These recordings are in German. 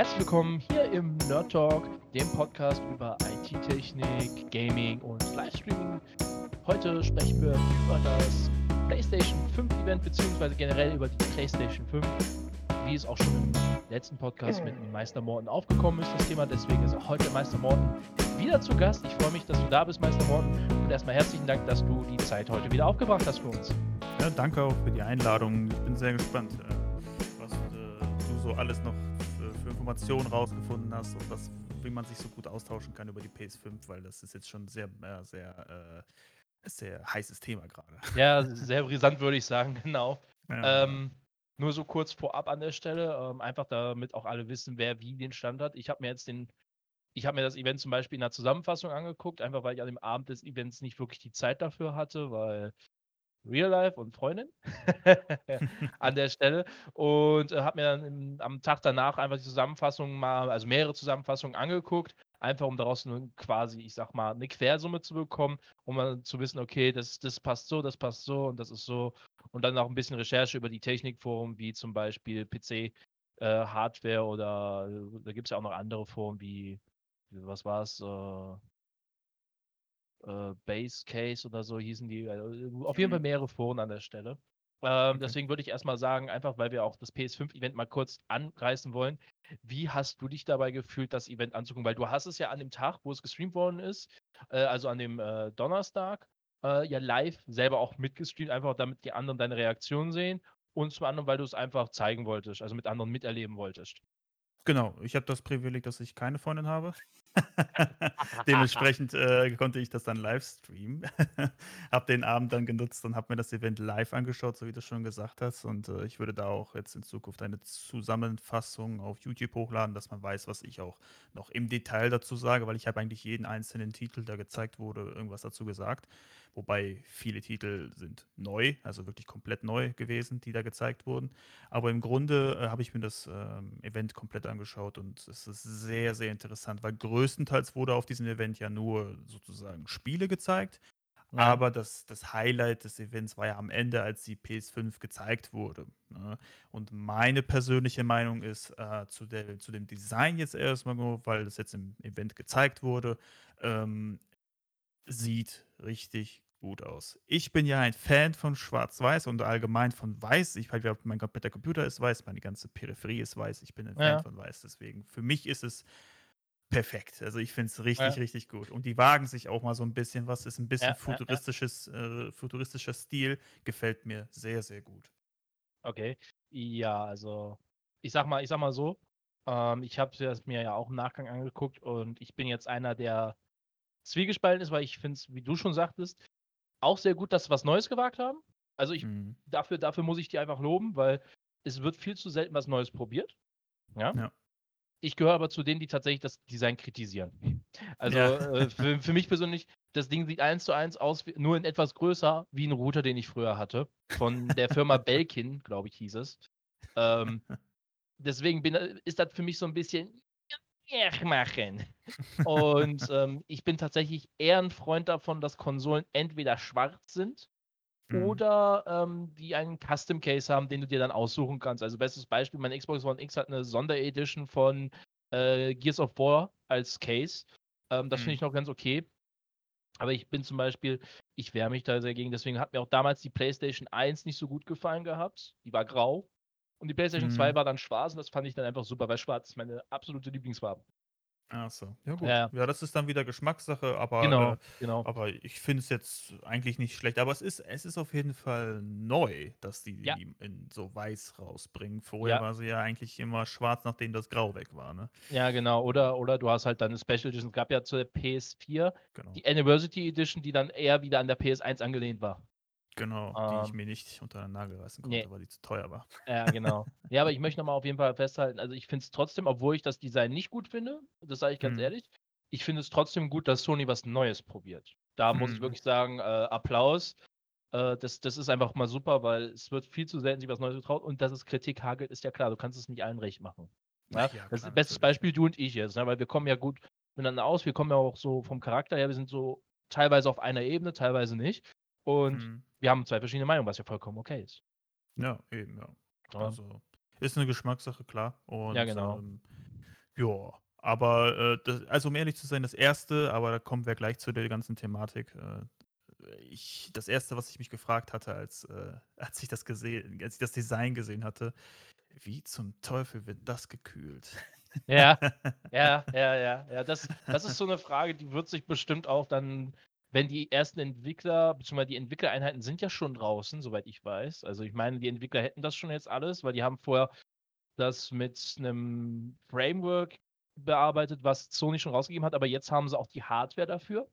Herzlich willkommen hier im Nerd Talk, dem Podcast über IT-Technik, Gaming und Livestreaming. Heute sprechen wir über das PlayStation 5 Event, beziehungsweise generell über die PlayStation 5, wie es auch schon im letzten Podcast mit Meister Morten aufgekommen ist, das Thema. Deswegen ist auch heute Meister Morten wieder zu Gast. Ich freue mich, dass du da bist, Meister Morten. Und erstmal herzlichen Dank, dass du die Zeit heute wieder aufgebracht hast für uns. Ja, danke auch für die Einladung. Ich bin sehr gespannt, äh, was äh, du so alles noch Informationen rausgefunden hast und was, wie man sich so gut austauschen kann über die PS5, weil das ist jetzt schon sehr, äh, sehr, sehr heißes Thema gerade. Ja, sehr brisant würde ich sagen, genau. Ja. Ähm, nur so kurz vorab an der Stelle, ähm, einfach damit auch alle wissen, wer wie den Stand hat. Ich habe mir jetzt den, ich habe mir das Event zum Beispiel in der Zusammenfassung angeguckt, einfach weil ich an dem Abend des Events nicht wirklich die Zeit dafür hatte, weil Real Life und Freundin an der Stelle und äh, habe mir dann im, am Tag danach einfach die Zusammenfassung mal, also mehrere Zusammenfassungen angeguckt, einfach um daraus nur quasi, ich sag mal, eine Quersumme zu bekommen, um mal zu wissen, okay, das, das passt so, das passt so und das ist so. Und dann auch ein bisschen Recherche über die Technikforen, wie zum Beispiel PC, äh, Hardware oder äh, da gibt es ja auch noch andere Foren wie, was war es, äh, äh, Base Case oder so hießen die. Also auf jeden Fall mhm. mehrere Foren an der Stelle. Ähm, okay. Deswegen würde ich erstmal sagen, einfach weil wir auch das PS5-Event mal kurz anreißen wollen. Wie hast du dich dabei gefühlt, das Event anzugucken? Weil du hast es ja an dem Tag, wo es gestreamt worden ist, äh, also an dem äh, Donnerstag, äh, ja live selber auch mitgestreamt, einfach damit die anderen deine Reaktion sehen. Und zum anderen, weil du es einfach zeigen wolltest, also mit anderen miterleben wolltest. Genau, ich habe das Privileg, dass ich keine Freundin habe. Dementsprechend äh, konnte ich das dann live streamen. habe den Abend dann genutzt und habe mir das Event live angeschaut, so wie du schon gesagt hast. Und äh, ich würde da auch jetzt in Zukunft eine Zusammenfassung auf YouTube hochladen, dass man weiß, was ich auch noch im Detail dazu sage, weil ich habe eigentlich jeden einzelnen Titel, der gezeigt wurde, irgendwas dazu gesagt. Wobei viele Titel sind neu, also wirklich komplett neu gewesen, die da gezeigt wurden. Aber im Grunde äh, habe ich mir das ähm, Event komplett angeschaut und es ist sehr, sehr interessant, weil größtenteils wurde auf diesem Event ja nur sozusagen Spiele gezeigt. Ja. Aber das, das Highlight des Events war ja am Ende, als die PS5 gezeigt wurde. Ne? Und meine persönliche Meinung ist äh, zu, der, zu dem Design jetzt erstmal nur, weil das jetzt im Event gezeigt wurde, ähm, sieht richtig gut aus. Ich bin ja ein Fan von Schwarz-Weiß und allgemein von Weiß. Ich halt, mein kompletter Computer ist weiß, meine ganze Peripherie ist weiß. Ich bin ein ja. Fan von Weiß. Deswegen, für mich ist es perfekt. Also ich finde es richtig, ja. richtig gut. Und die wagen sich auch mal so ein bisschen was. Ist ein bisschen ja, futuristisches, äh, futuristischer Stil. Gefällt mir sehr, sehr gut. Okay. Ja, also ich sag mal, ich sag mal so. Ähm, ich habe es mir ja auch im Nachgang angeguckt und ich bin jetzt einer, der zwiegespalten ist, weil ich finde es, wie du schon sagtest, auch sehr gut, dass sie was Neues gewagt haben. Also ich, mhm. dafür, dafür muss ich die einfach loben, weil es wird viel zu selten was Neues probiert. Ja. ja. Ich gehöre aber zu denen, die tatsächlich das Design kritisieren. Also ja. äh, für, für, mich persönlich, das Ding sieht eins zu eins aus, wie, nur in etwas größer, wie ein Router, den ich früher hatte. Von der Firma Belkin, glaube ich, hieß es. Ähm, deswegen bin, ist das für mich so ein bisschen, machen. Und ähm, ich bin tatsächlich eher ein Freund davon, dass Konsolen entweder schwarz sind mhm. oder ähm, die einen Custom Case haben, den du dir dann aussuchen kannst. Also bestes Beispiel, mein Xbox One X hat eine Sonderedition von äh, Gears of War als Case. Ähm, das mhm. finde ich noch ganz okay. Aber ich bin zum Beispiel, ich wehre mich da sehr gegen, deswegen hat mir auch damals die PlayStation 1 nicht so gut gefallen gehabt. Die war grau. Und die PlayStation mhm. 2 war dann schwarz und das fand ich dann einfach super, weil schwarz ist meine absolute Lieblingsfarbe. Ach so. Ja, gut. Ja. Ja, das ist dann wieder Geschmackssache, aber, Genau, äh, genau. aber ich finde es jetzt eigentlich nicht schlecht. Aber es ist, es ist auf jeden Fall neu, dass die Ja, die in so weiß rausbringen. Vorher ja, war sie ja eigentlich immer schwarz, nachdem das Grau weg war, ne? ja, genau. Oder, oder du hast halt dann eine Special Edition. Es gab ja zur PS4 Genau. die Anniversary Edition, die dann eher wieder an der PS1 angelehnt war. Genau, die ich ähm. mir nicht unter den Nagel reißen Ne. konnte, weil die zu teuer war. Ja, genau. Ja, aber ich möchte nochmal auf jeden Fall festhalten, also ich finde es trotzdem, obwohl ich das Design nicht gut finde, das sage ich ganz Mhm. ehrlich, ich finde es trotzdem gut, dass Sony was Neues probiert. Da muss ich mhm. wirklich sagen, äh, Applaus. Äh, das, das ist einfach mal super, weil es wird viel zu selten sich was Neues getraut und dass es Kritik hagelt, ist ja klar. Du kannst es nicht allen recht machen. Ja? Ja, Das klar, bestes Beispiel du und ich jetzt, ne? weil wir kommen ja gut miteinander aus. Wir kommen ja auch so vom Charakter her, wir sind so teilweise auf einer Ebene, teilweise nicht. Und Mhm wir haben zwei verschiedene Meinungen, was ja vollkommen okay ist. Ja, eben, ja. Ja. Also ist eine Geschmackssache, klar. Ja, genau. ähm, Ja, aber, äh, das also, um ehrlich zu sein, das erste aber da kommen wir gleich zu der ganzen Thematik. Äh, ich das erste, was ich mich gefragt hatte, als, äh als ich das gesehen als ich das Design gesehen hatte: „Wie zum Teufel wird das gekühlt?“ Ja, ja, ja, ja, ja. Das das ist so 'ne Frage, die wird sich bestimmt auch dann, wenn die ersten Entwickler beziehungsweise die Entwicklereinheiten sind ja schon draußen, soweit ich weiß. Also, ich meine, die Entwickler hätten das schon jetzt alles, weil die haben vorher das mit 'nem Framework bearbeitet, was Sony schon rausgegeben hat, aber jetzt haben sie auch die Hardware dafür.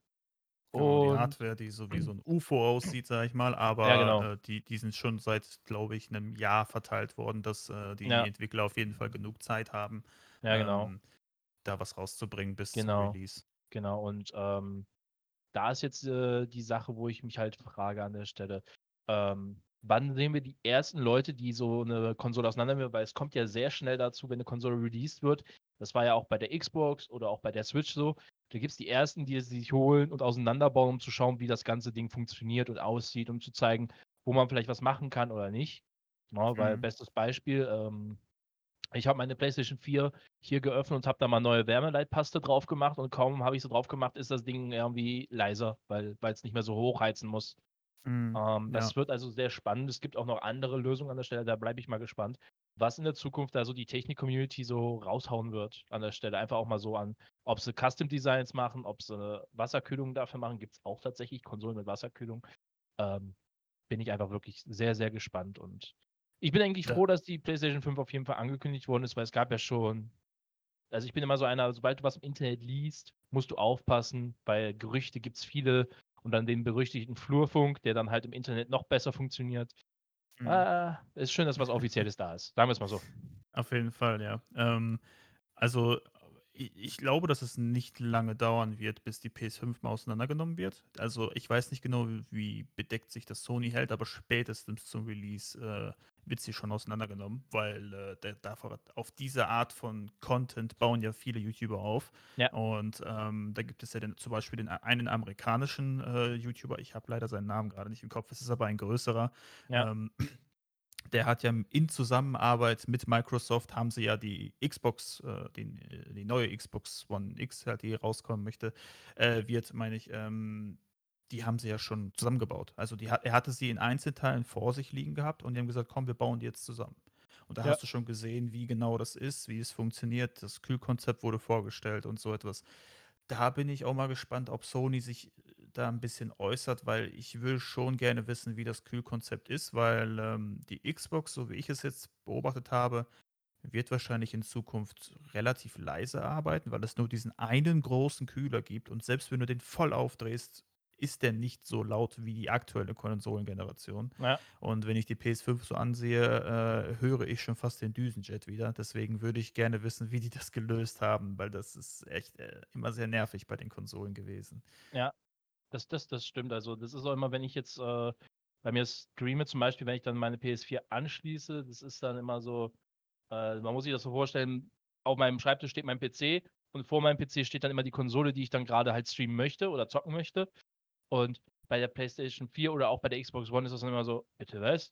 Genau, die Hardware, die so wie so 'n UFO aussieht, sage ich mal, Ja, genau. aber, äh, die die sind schon seit, glaube ich, 'nem Jahr verteilt worden, dass, äh, die Ja. Entwickler auf jeden Fall genug Zeit haben, Ja, genau. ähm, da was rauszubringen bis zum Genau, Release. genau. Und, ähm, da ist jetzt, äh, die Sache, wo ich mich halt frage an der Stelle, ähm, wann sehen wir die ersten Leute, die so 'ne Konsole auseinandernehmen? Weil es kommt ja sehr schnell dazu, wenn 'ne Konsole released wird. Das war ja auch bei der Xbox oder auch bei der Switch so. Da gibt's die Ersten, die sie sich holen und auseinanderbauen, um zu schauen, wie das ganze Ding funktioniert und aussieht, um zu zeigen, wo man vielleicht was machen kann oder nicht, ne? Weil Mhm. bestes Beispiel, ähm, ich habe meine PlayStation 4 hier geöffnet und habe da mal neue Wärmeleitpaste drauf gemacht und kaum habe ich sie drauf gemacht, ist das Ding irgendwie leiser, weil weil's nicht mehr so hochheizen muss. Mhm, Ähm, ja. das wird also sehr spannend. Es gibt auch noch andere Lösungen an der Stelle, da bleibe ich mal gespannt, was in der Zukunft da so die Technik-Community so raushauen wird an der Stelle. Einfach auch mal so an ob sie Custom Designs machen, ob sie Wasserkühlung dafür machen, gibt's auch tatsächlich Konsolen mit Wasserkühlung. Ähm, bin ich einfach wirklich sehr, sehr gespannt und ich bin eigentlich Da froh, dass die PlayStation 5 auf jeden Fall angekündigt worden ist, weil es gab ja schon also, ich bin immer so einer, sobald du was im Internet liest, musst du aufpassen, weil Gerüchte gibt's viele und dann den berüchtigten Flurfunk, der dann halt im Internet noch besser funktioniert. Mhm. Ah, ist schön, dass was Offizielles da ist. Sagen wir's mal so. Auf jeden Fall, ja. Ähm, also, ich glaube, dass es nicht lange dauern wird, bis die PS5 mal auseinandergenommen wird. Also, ich weiß nicht genau, wie bedeckt sich das Sony hält, aber spätestens zum Release, äh, wird sie schon auseinandergenommen, weil, äh, der auf diese Art von Content bauen ja viele YouTuber auf. Ja. Und, ähm, da gibt es ja den zum Beispiel den einen amerikanischen, äh, YouTuber, ich habe leider seinen Namen grade nicht im Kopf, es ist aber ein größerer, Ja. ähm, der hat ja in Zusammenarbeit mit Microsoft haben sie ja die Xbox, äh, den äh, die neue Xbox One X halt, die rauskommen möchte, äh, wird, meine ich, ähm die haben sie ja schon zusammengebaut. Also, die er hatte sie in Einzelteilen vor sich liegen gehabt und die haben gesagt: „Komm, wir bauen die jetzt zusammen.“ Und da Ja. hast du schon gesehen, wie genau das ist, wie es funktioniert. Das Kühlkonzept wurde vorgestellt und so etwas. Da bin ich auch mal gespannt, ob Sony sich da 'n bisschen äußert, weil ich will schon gerne wissen, wie das Kühlkonzept ist, weil, ähm, die Xbox, so wie ich es jetzt beobachtet habe, wird wahrscheinlich in Zukunft relativ leise arbeiten, weil es nur diesen einen großen Kühler gibt und selbst wenn du den voll aufdrehst, ist der nicht so laut wie die aktuelle Konsolengeneration. Ja. Und wenn ich die PS5 so ansehe, äh, höre ich schon fast den Düsenjet wieder. Deswegen würde ich gerne wissen, wie die das gelöst haben, weil das ist echt, äh, immer sehr nervig bei den Konsolen gewesen. Ja, das das das stimmt. Also, das ist auch immer, wenn ich jetzt, äh, bei mir streame zum Beispiel, wenn ich dann meine PS4 anschließe, das ist dann immer so äh, man muss sich das so vorstellen, auf meinem Schreibtisch steht mein PC und vor meinem PC steht dann immer die Konsole, die ich dann grade halt streamen möchte oder zocken möchte. Und bei der PlayStation 4 oder auch bei der Xbox One ist das dann immer so: „Bitte was?“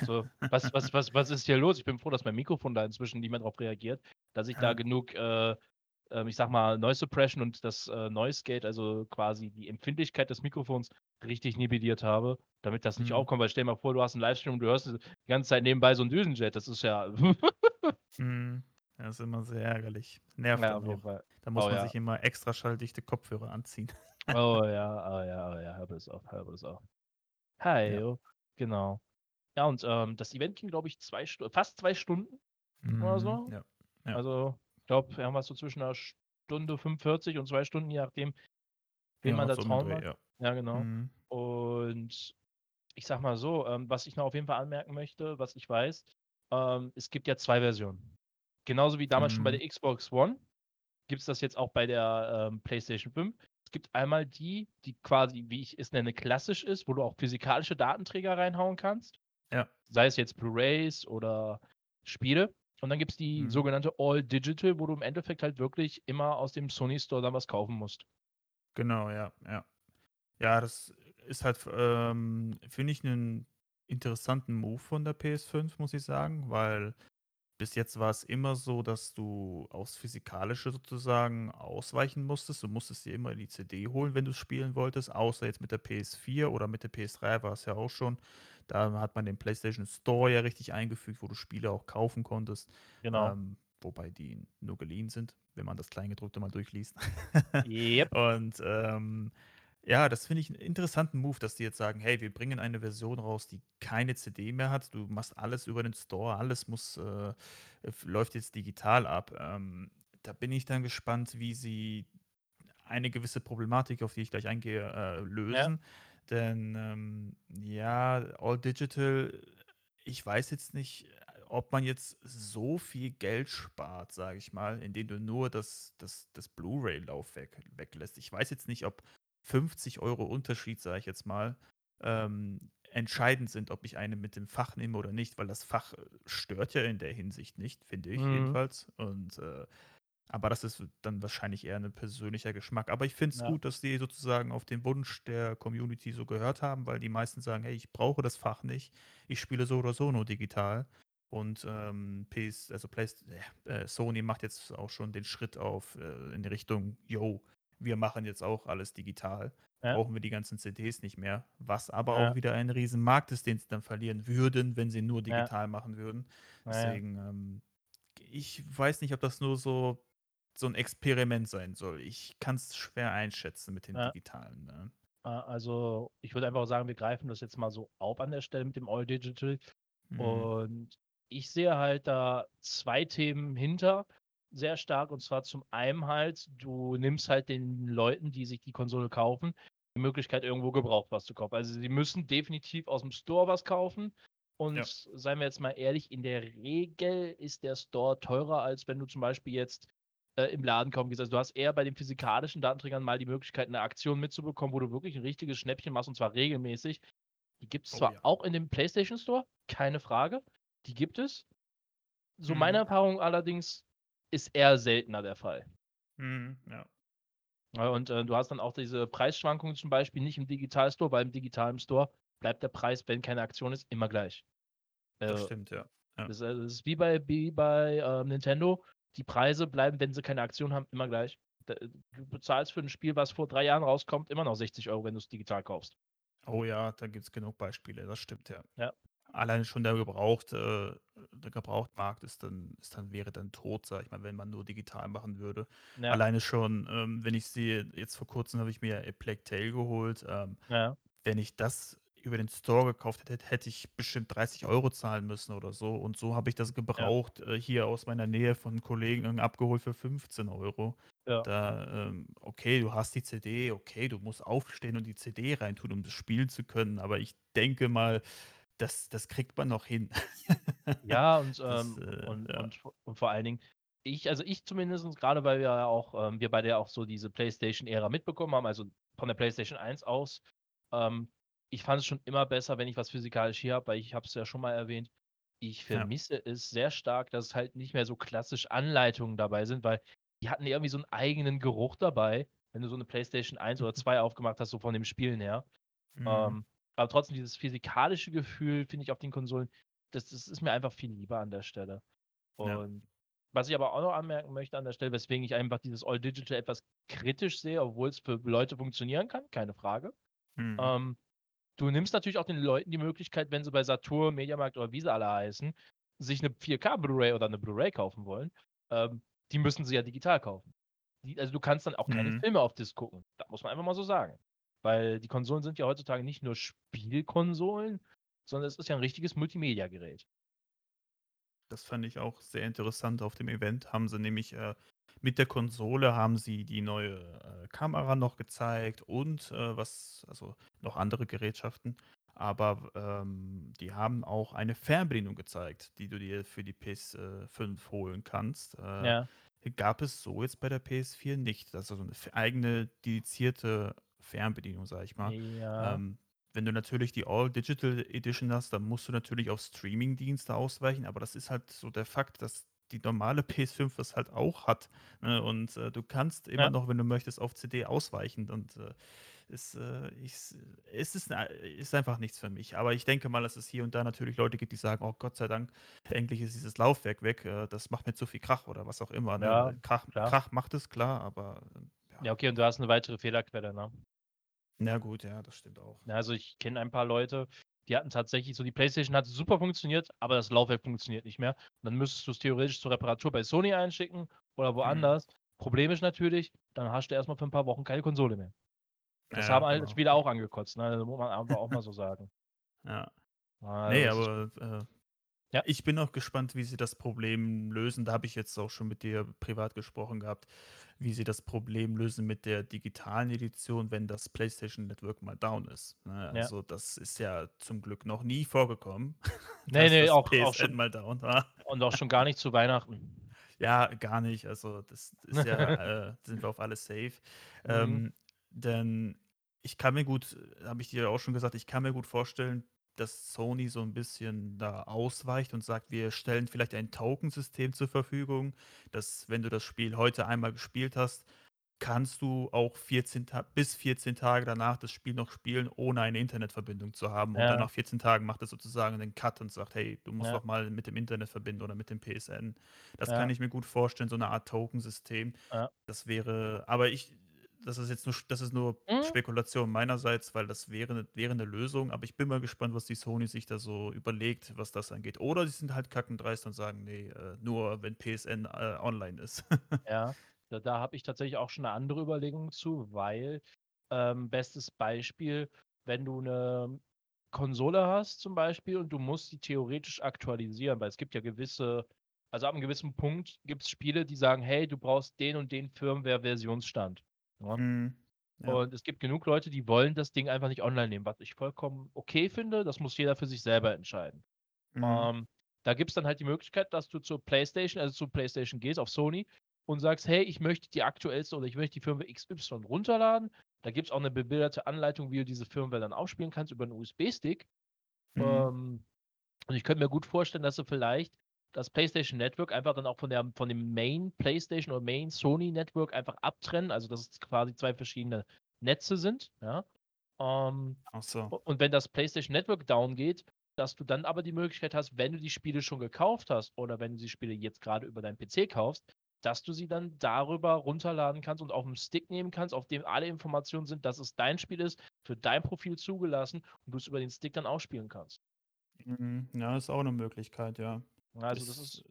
So, was was was was ist hier los? Ich bin froh, dass mein Mikrofon da inzwischen nicht mehr drauf reagiert, dass ich da genug, äh, ähm, ich sage mal, Noise Suppression und das, äh, Noise Gate, also quasi die Empfindlichkeit des Mikrofons richtig nivelliert habe, damit das nicht Mhm. aufkommt. Weil stell dir mal vor, du hast 'n Livestream und du hörst die ganze Zeit nebenbei so 'n Düsenjet. Das ist ja Mhm. Ja, ist immer sehr ärgerlich. Nervt Ja. Da muss Oh man ja. sich immer extraschalldichte Kopfhörer anziehen. Oh ja, oh ja, oh ja, hör bloß auf, hör bloß auf. Ja. Heio, genau. Ja, und, ähm, das Event ging, glaube ich, 2 Stu fast 2 Stunden oder Mhm, so. ja, ja. Also, ich glaube, irgendwas so zwischen 'ner Stunde 45 und 2 Stunden, je nachdem, wen man Ja, da trauen Dreh, ja. Ja, genau. Mhm. Und ich sage mal so, ähm, was ich noch auf jeden Fall anmerken möchte, was ich weiß, ähm, es gibt ja 2 Versionen. Genauso wie damals schon bei Mhm. der Xbox One gibt's das jetzt auch bei der, ähm, PlayStation 5. Es gibt einmal die, die quasi, wie ich es nenne, klassisch ist, wo du auch physikalische Datenträger reinhauen kannst. Ja. Sei es jetzt Blu-rays oder Spiele. Und dann gibt's die Mhm. sogenannte All Digital, wo du im Endeffekt halt wirklich immer aus dem Sony Store dann was kaufen musst. Genau, ja, ja. Ja, das ist halt, ähm, finde ich 'nen interessanten Move von der PS5, muss ich sagen, weil bis jetzt war es immer so, dass du aufs Physikalische sozusagen ausweichen musstest. Du musstest dir immer die CD holen, wenn du spielen wolltest, außer jetzt mit der PS4 oder mit der PS3 war es ja auch schon. Da hat man den PlayStation Store ja richtig eingefügt, wo du Spiele auch kaufen konntest. Genau. Ähm, wobei die nur geliehen sind, wenn man das Kleingedruckte mal durchliest. Yep. Und ähm, ja, das finde ich einen interessanten Move, dass die jetzt sagen: „Hey, wir bringen eine Version raus, die keine CD mehr hat. Du machst alles über den Store, alles muss äh, f läuft jetzt digital ab.“ Ähm, da bin ich dann gespannt, wie sie eine gewisse Problematik, auf die ich gleich eingehe, äh, Ja. lösen. Denn, ähm, ja, all digital, ich weiß jetzt nicht, ob man jetzt so viel Geld spart, sage ich mal, indem du nur das das das Blu-ray-Laufwerk weglässt. Ich weiß jetzt nicht, ob 50 Euro Unterschied, sage ich jetzt mal, ähm, entscheidend sind, ob ich eine mit dem Fach nehme oder nicht, weil das Fach äh, stört ja in der Hinsicht nicht, finde ich Mhm. jedenfalls. Und äh, aber das ist dann wahrscheinlich eher ein persönlicher Geschmack. Aber ich finde es Ja. gut, dass die sozusagen auf den Wunsch der Community so gehört haben, weil die meisten sagen: „Hey, ich brauche das Fach nicht. Ich spiele so oder so nur digital.“ Und, ähm, PS also Playst äh, Sony macht jetzt auch schon den Schritt auf äh, in die Richtung: „Jo, wir machen jetzt auch alles digital. Ja. Brauchen wir die ganzen CDs nicht mehr.“ Was aber auch Ja. wieder ein Riesenmarkt ist, den sie dann verlieren würden, wenn sie nur Ja. digital machen würden. Ja, ja. Deswegen, ähm, ich weiß nicht, ob das nur so so 'n Experiment sein soll. Ich kann es schwer einschätzen mit den Ja. Digitalen, ne? Äh, also, ich würde einfach sagen, wir greifen das jetzt mal so auf an der Stelle mit dem All Digital. Mhm. Und ich sehe halt da 2 Themen hinter sehr stark. Und zwar zum einen halt, du nimmst halt den Leuten, die sich die Konsole kaufen, die Möglichkeit, irgendwo gebraucht was zu kaufen. Also, sie müssen definitiv aus dem Store was kaufen. Und Ja. seien wir jetzt mal ehrlich, in der Regel ist der Store teurer, als wenn du zum Beispiel jetzt äh, im Laden kaufen gehst. Also, du hast eher bei den physikalischen Datenträgern mal die Möglichkeit, eine Aktion mitzubekommen, wo du wirklich ein richtiges Schnäppchen machst und zwar regelmäßig. Die gibt es Oh zwar ja. auch in dem PlayStation Store, keine Frage. Die gibt es. So meine Mhm. Erfahrung allerdings ist eher seltener der Fall. Mhm, ja. Ja, und, äh, du hast dann auch diese Preisschwankungen zum Beispiel nicht im Digital-Store, weil im digitalen Store bleibt der Preis, wenn keine Aktion ist, immer gleich. Das Äh, stimmt, ja. Ja. das, äh, das ist wie bei wie bei, ähm, Nintendo. Die Preise bleiben, wenn sie keine Aktion haben, immer gleich. Du bezahlst für 'n Spiel, was vor 3 Jahren rauskommt, immer noch 60 Euro, wenn du's digital kaufst. Oh ja, da gibt's genug Beispiele, das stimmt, ja. Ja. Alleine schon der gebraucht äh, der Gebrauchtmarkt ist dann ist dann wäre dann tot, sage ich mal, wenn man nur digital machen würde. Ja. Alleine schon, ähm, wenn ich sehe jetzt vor Kurzem habe ich mir ja A Plague Tale geholt. Ähm, Ja. wenn ich das über den Store gekauft hätte, hätte ich bestimmt 30 Euro zahlen müssen oder so. Und so habe ich das Ja. gebraucht, äh, hier aus meiner Nähe von Kollegen abgeholt für 15 Euro. Ja. Da, ähm okay, du hast die CD, okay, du musst aufstehen und die CD reintun, um das spielen zu können, aber ich denke mal, das das kriegt man noch hin. Ja, und, Das, ähm, äh, und ja. und und vor allen Dingen, ich also ich zumindestens, grade weil wir ja auch ähm, wir beide ja auch so diese PlayStation-Ära mitbekommen haben, also von der PlayStation 1 aus, ähm, ich fand es schon immer besser, wenn ich was physikalisch hier habe, weil ich habe es ja schon mal erwähnt, ich Ja. vermisse es sehr stark, dass halt nicht mehr so klassisch Anleitungen dabei sind, weil die hatten irgendwie so 'n eigenen Geruch dabei, wenn du so 'ne PlayStation 1 oder 2 aufgemacht hast, so von dem Spielen her. Mhm. Ähm, aber trotzdem dieses physikalische Gefühl, finde ich auf den Konsolen, das das ist mir einfach viel lieber an der Stelle. Ja. Und was ich aber auch noch anmerken möchte an der Stelle, weswegen ich einfach dieses All Digital etwas kritisch sehe, obwohl's für Leute funktionieren kann, keine Frage. Mhm. Ähm, du nimmst natürlich auch den Leuten die Möglichkeit, wenn sie bei Saturn, Mediamarkt oder wie sie alle heißen, sich 'ne 4K Blu-ray oder 'ne Blu-ray kaufen wollen, ähm, die müssen sie ja digital kaufen. Die also, du kannst dann auch keine Mhm. Filme auf Disc gucken. Das muss man einfach mal so sagen. Weil die Konsolen sind ja heutzutage nicht nur Spielkonsolen, sondern es ist ja 'n richtiges Multimediagerät. Das fand ich auch sehr interessant. Auf dem Event haben sie nämlich, äh mit der Konsole haben sie die neue, äh, Kamera noch gezeigt und, äh, was also noch andere Gerätschaften. Aber, ähm, die haben auch eine Fernbedienung gezeigt, die du dir für die PS äh, 5 holen kannst. Äh, Ja. gab es so jetzt bei der PS4 nicht. Also, so 'ne f eigene dedizierte Fernbedienung, sage ich mal. Ja. Ähm, wenn du natürlich die All Digital Edition hast, dann musst du natürlich auf Streamingdienste ausweichen, aber das ist halt so der Fakt, dass die normale PS5 das halt auch hat, ne? Und, äh, du kannst immer Ja. noch, wenn du möchtest, auf CD ausweichen und, äh, ist, äh, ich, es ist, ist einfach nichts für mich. Aber ich denke mal, dass es hier und da natürlich Leute gibt, die sagen, oh Gott sei Dank, endlich ist dieses Laufwerk weg, äh, das macht mir zu viel Krach oder was auch immer. Ne? Ja, Krach. Krach macht es, klar, aber ja. Ja, okay, und du hast eine weitere Fehlerquelle, ne? Na gut, ja, das stimmt auch. Also ich kenne ein paar Leute, die hatten tatsächlich so, die Playstation hat super funktioniert, aber das Laufwerk funktioniert nicht mehr. Und dann müsstest du es theoretisch zur Reparatur bei Sony einschicken oder mhm. woanders. Mhm. Problem ist natürlich, dann hast du erstmal für ein paar Wochen keine Konsole mehr. Das ja, haben alle genau. Spieler auch angekotzt, ne? Das muss man einfach auch mal so sagen. Ja. Also nee, aber äh, ja. ich bin auch gespannt, wie sie das Problem lösen. Da habe ich jetzt auch schon mit dir privat gesprochen gehabt, wie sie das Problem lösen mit der digitalen Edition, wenn das PlayStation Network mal down ist. Ne? Also ja. das ist ja zum Glück noch nie vorgekommen. Nee, nee, auch, auch schon mal down war. Und auch schon gar nicht zu Weihnachten. Ja, gar nicht. Also das ist ja, äh, sind wir auf alles safe. Mhm. Ähm, denn ich kann mir gut, habe ich dir auch schon gesagt, ich kann mir gut vorstellen, dass Sony so ein bisschen da ausweicht und sagt, wir stellen vielleicht ein Token-System zur Verfügung, dass wenn du das Spiel heute einmal gespielt hast, kannst du auch 14 bis 14 Tage danach das Spiel noch spielen, ohne eine Internetverbindung zu haben. Und dann nach 14 Tagen macht es sozusagen einen Cut und sagt, hey, du musst Ja. doch mal mit dem Internet verbinden oder mit dem PSN. Das kann ich mir gut vorstellen, so eine Art Token-System. Ja. Das wäre, aber ich, das ist jetzt nur, das ist nur Mhm. Spekulation meinerseits, weil das wäre, wäre eine Lösung. Aber ich bin mal gespannt, was die Sony sich da so überlegt, was das angeht. Oder sie sind halt kackendreist und sagen, nee, äh, nur wenn PSN äh, online ist. Ja. Da, da habe ich tatsächlich auch schon eine andere Überlegung zu, weil ähm, bestes Beispiel, wenn du eine Konsole hast zum Beispiel und du musst sie theoretisch aktualisieren, weil es gibt ja gewisse, also ab einem gewissen Punkt gibt es Spiele, die sagen, hey, du brauchst den und den Firmware-Versionsstand. Ja? Mhm. Ja. Und es gibt genug Leute, die wollen das Ding einfach nicht online nehmen, was ich vollkommen okay finde. Das muss jeder für sich selber entscheiden. Mhm. Ähm, da gibt es dann halt die Möglichkeit, dass du zur PlayStation, also zur PlayStation gehst, auf Sony und sagst, hey, ich möchte die aktuellste oder ich möchte die Firmware XY runterladen. Da gibt es auch eine bebilderte Anleitung, wie du diese Firmware dann aufspielen kannst über einen USB-Stick. Mhm. Ähm, und ich könnte mir gut vorstellen, dass du vielleicht das PlayStation Network einfach dann auch von, der, von dem Main PlayStation oder Main Sony Network einfach abtrennen, also dass es quasi zwei verschiedene Netze sind. Ja? Ähm, Ach so. Und wenn das PlayStation Network down geht, dass du dann aber die Möglichkeit hast, wenn du die Spiele schon gekauft hast oder wenn du die Spiele jetzt gerade über deinen PC kaufst, dass du sie dann darüber runterladen kannst und auf dem Stick nehmen kannst, auf dem alle Informationen sind, dass es dein Spiel ist, für dein Profil zugelassen und du es über den Stick dann ausspielen kannst. Mhm. Ja, ist auch eine Möglichkeit, ja. Also das, das ist.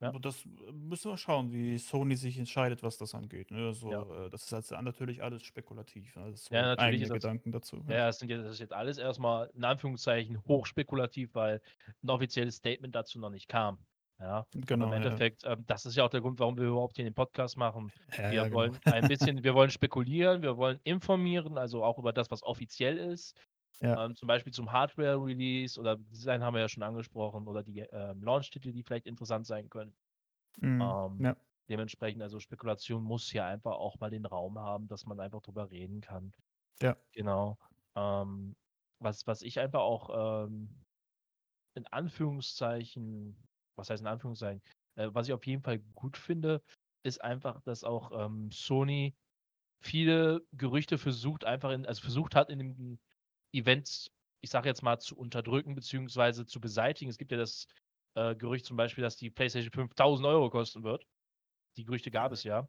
Ja. Das müssen wir schauen, wie Sony sich entscheidet, was das angeht. Ne? Also, ja. Äh, das ist halt natürlich alles spekulativ. Ne? Das ja, natürlich eigene Gedanken dazu. Ja, das, sind jetzt, das ist jetzt alles erstmal in Anführungszeichen hochspekulativ, weil ein offizielles Statement dazu noch nicht kam. Ja, genau. Im Endeffekt, ja. ähm, das ist ja auch der Grund, warum wir überhaupt hier den Podcast machen. Ja, wir ja, genau. wollen ein bisschen, wir wollen spekulieren, wir wollen informieren, also auch über das, was offiziell ist. Ähm, zum Beispiel zum Hardware-Release oder Design haben wir ja schon angesprochen oder die ähm, Launch-Titel, die vielleicht interessant sein können. Mhm. Ähm, dementsprechend, also Spekulation muss ja einfach auch mal den Raum haben, dass man einfach drüber reden kann. Ja. Genau. Ähm, was, was ich einfach auch ähm, in Anführungszeichen was heißt in Anführungszeichen, äh, was ich auf jeden Fall gut finde, ist einfach, dass auch ähm, Sony viele Gerüchte versucht, einfach in, also versucht hat, in den Events, ich sage jetzt mal, zu unterdrücken bzw. zu beseitigen. Es gibt ja das äh, Gerücht zum Beispiel, dass die PlayStation 5000 Euro kosten wird. Die Gerüchte gab es ja.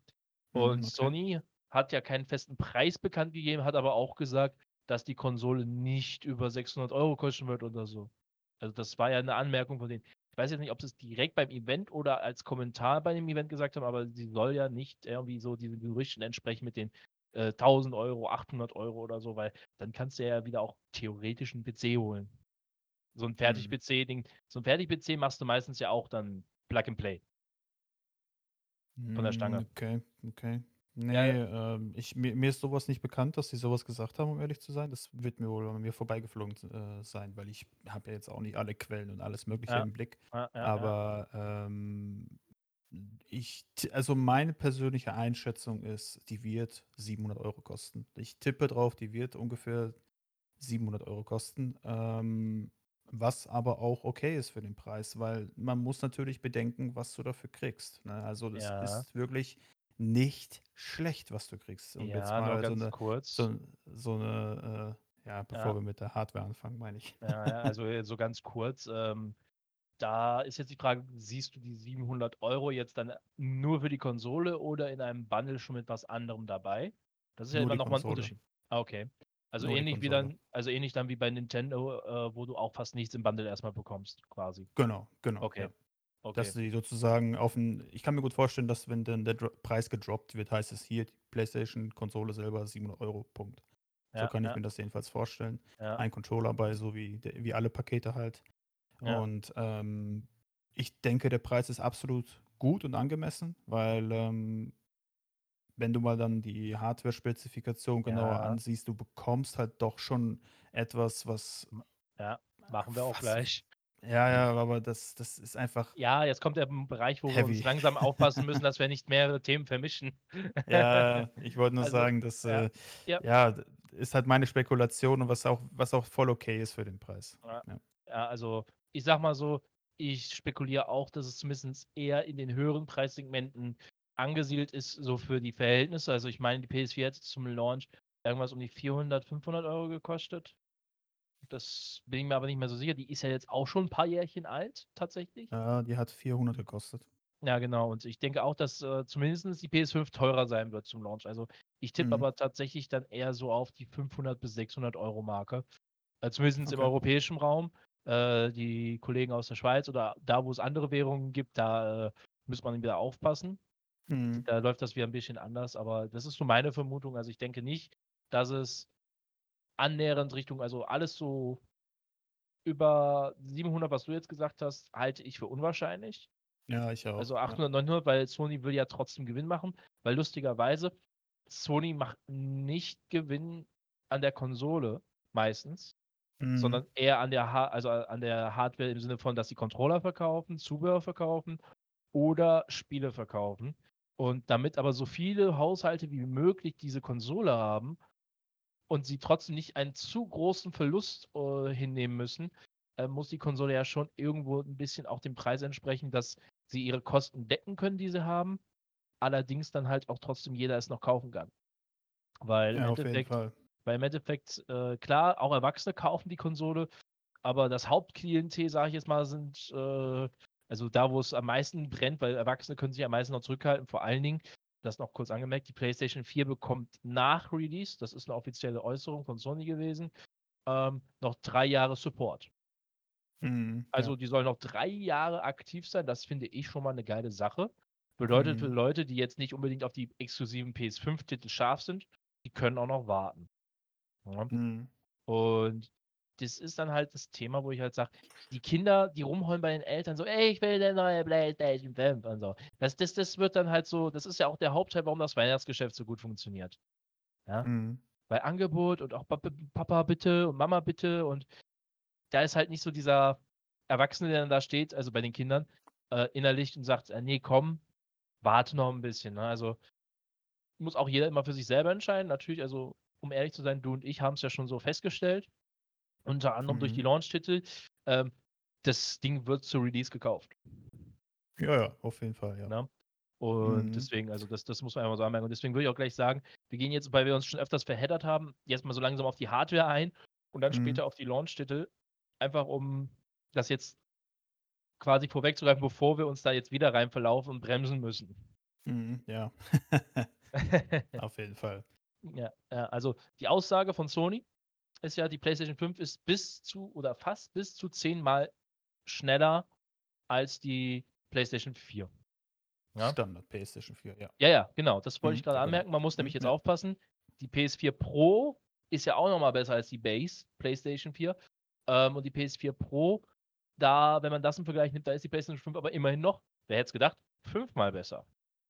Mhm, Und okay. Sony hat ja keinen festen Preis bekannt gegeben, hat aber auch gesagt, dass die Konsole nicht über 600 Euro kosten wird oder so. Also das war ja eine Anmerkung von denen. Ich weiß jetzt nicht, ob sie es direkt beim Event oder als Kommentar bei dem Event gesagt haben, aber sie soll ja nicht irgendwie so diesen Gerüchten entsprechen mit den äh, 1000 Euro, 800 Euro oder so, weil dann kannst du ja wieder auch theoretisch einen PC holen. So ein Fertig-PC-Ding. Mhm. So ein Fertig-PC machst du meistens ja auch dann Plug and Play. Von der Stange. Hm, okay, okay. Nee, ja, ähm, ich, mir, mir ist sowas nicht bekannt, dass sie sowas gesagt haben, um ehrlich zu sein. Das wird mir wohl an mir vorbeigeflogen äh, sein, weil ich habe ja jetzt auch nicht alle Quellen und alles Mögliche ja. im Blick. Ja, Aber ähm, ich, also meine persönliche Einschätzung ist, die wird 700 Euro kosten. Ich tippe drauf, die wird ungefähr 700 Euro kosten. Ähm, was aber auch okay ist für den Preis, weil man muss natürlich bedenken, was du dafür kriegst. Ne? Also das ist wirklich nicht schlecht, was du kriegst. Um ja, nur ganz so eine, kurz. So, so eine, äh, ja, bevor ja. wir mit der Hardware anfangen, meine ich. Ja, ja also äh, so ganz kurz. Ähm, da ist jetzt die Frage, siehst du die 700 Euro jetzt dann nur für die Konsole oder in einem Bundle schon mit was anderem dabei? Das ist ja immer nochmal ein Unterschied. Ah, okay. Also nur ähnlich wie dann, also ähnlich dann wie bei Nintendo, äh, wo du auch fast nichts im Bundle erstmal bekommst, quasi. Genau, genau. Okay. Ja. okay. Dass sie sozusagen auf ein, ich kann mir gut vorstellen, dass wenn dann der Preis gedroppt wird, heißt es hier, die PlayStation-Konsole selber 700 Euro, Punkt. Ja, so kann ich mir das jedenfalls vorstellen. Ein Controller bei, so wie, wie alle Pakete halt. Und ähm, ich denke, der Preis ist absolut gut und angemessen, weil ähm, wenn du mal dann die Hardware-Spezifikation genauer ja. ansiehst, du bekommst halt doch schon etwas, was. Ja, machen wir auch gleich. Ja, ja, aber das, das ist einfach. Ja, jetzt kommt der Bereich, wo heavy. wir uns langsam aufpassen müssen, dass wir nicht mehrere Themen vermischen. Ja, ich wollte nur also, sagen, dass ja. Äh, ja. ja. ist halt meine Spekulation und was auch, was auch voll okay ist für den Preis. Ja, ja also ich sag mal so, ich spekuliere auch, dass es zumindest eher in den höheren Preissegmenten angesiedelt ist, so für die Verhältnisse. Also ich meine, die PS4 hat zum Launch irgendwas um die 400, 500 Euro gekostet. Das bin ich mir aber nicht mehr so sicher. Die ist ja jetzt auch schon ein paar Jährchen alt, tatsächlich. Ja, die hat 400 gekostet. Ja, genau. Und ich denke auch, dass äh, zumindest die PS5 teurer sein wird zum Launch. Also ich tippe mhm. aber tatsächlich dann eher so auf die 500 bis 600 Euro Marke. Äh, zumindest okay. im europäischen Raum. Äh, die Kollegen aus der Schweiz oder da, wo es andere Währungen gibt, da äh, muss man wieder aufpassen. Mhm. Da läuft das wieder ein bisschen anders, aber das ist so meine Vermutung. Also ich denke nicht, dass es annähernd Richtung, also alles so über 700, was du jetzt gesagt hast, halte ich für unwahrscheinlich. Ja, ich auch. Also 800, ja. 900, weil Sony will ja trotzdem Gewinn machen, weil lustigerweise Sony macht nicht Gewinn an der Konsole meistens, mhm. sondern eher an der, ha also an der Hardware im Sinne von, dass sie Controller verkaufen, Zubehör verkaufen oder Spiele verkaufen. Und damit aber so viele Haushalte wie möglich diese Konsole haben und sie trotzdem nicht einen zu großen Verlust äh, hinnehmen müssen, äh, muss die Konsole ja schon irgendwo ein bisschen auch dem Preis entsprechen, dass sie ihre Kosten decken können, die sie haben. Allerdings dann halt auch trotzdem jeder es noch kaufen kann. Weil ja, im Endeffekt, weil im Endeffekt, äh, klar, auch Erwachsene kaufen die Konsole, aber das Hauptklientel, sage ich jetzt mal, sind, äh, also da, wo es am meisten brennt, weil Erwachsene können sich am meisten noch zurückhalten, vor allen Dingen, das noch kurz angemerkt, die PlayStation 4 bekommt nach Release, das ist eine offizielle Äußerung von Sony gewesen, ähm, noch drei Jahre Support. Mhm, also ja. die soll noch drei Jahre aktiv sein, das finde ich schon mal eine geile Sache. Bedeutet mhm. für Leute, die jetzt nicht unbedingt auf die exklusiven PS5-Titel scharf sind, die können auch noch warten. Ja. Mhm. Und das ist dann halt das Thema, wo ich halt sage, die Kinder, die rumholen bei den Eltern so, ey, ich will eine neue PlayStation 5 und so. Das, das, das wird dann halt so, das ist ja auch der Hauptteil, warum das Weihnachtsgeschäft so gut funktioniert. Ja. Mhm. Weil Angebot und auch Papa bitte und Mama bitte und da ist halt nicht so dieser Erwachsene, der dann da steht, also bei den Kindern, äh, innerlich und sagt, äh, nee, komm, warte noch ein bisschen. Ne? Also muss auch jeder immer für sich selber entscheiden. Natürlich, also um ehrlich zu sein, du und ich haben es ja schon so festgestellt, unter anderem mhm. durch die mhm. Launch-Titel. Ähm, das Ding wird zu Release gekauft. Ja, ja, auf jeden Fall, ja. Na? Ne? Und mhm. deswegen, also das, das muss man einmal so anmerken. Und deswegen würde ich auch gleich sagen, wir gehen jetzt, weil wir uns schon öfters verheddert haben, jetzt mal so langsam auf die Hardware ein und dann mhm. später auf die Launch-Titel. Einfach um das jetzt quasi vorwegzugreifen, bevor wir uns da jetzt wieder rein verlaufen und bremsen müssen. Mhm, ja. auf jeden Fall. Ja, also die Aussage von Sony ist ja, die PlayStation 5 ist bis zu oder fast bis zu zehnmal schneller als die PlayStation 4. Ja? Standard PlayStation 4, ja. Ja, ja, genau. Das wollte mhm, ich gerade anmerken. Man muss nämlich jetzt ja. aufpassen. Die PS4 Pro ist ja auch nochmal besser als die Base PlayStation 4. Ähm, und die PS4 Pro, da, wenn man das im Vergleich nimmt, da ist die PlayStation 5 aber immerhin noch, wer hätte es gedacht, fünfmal besser.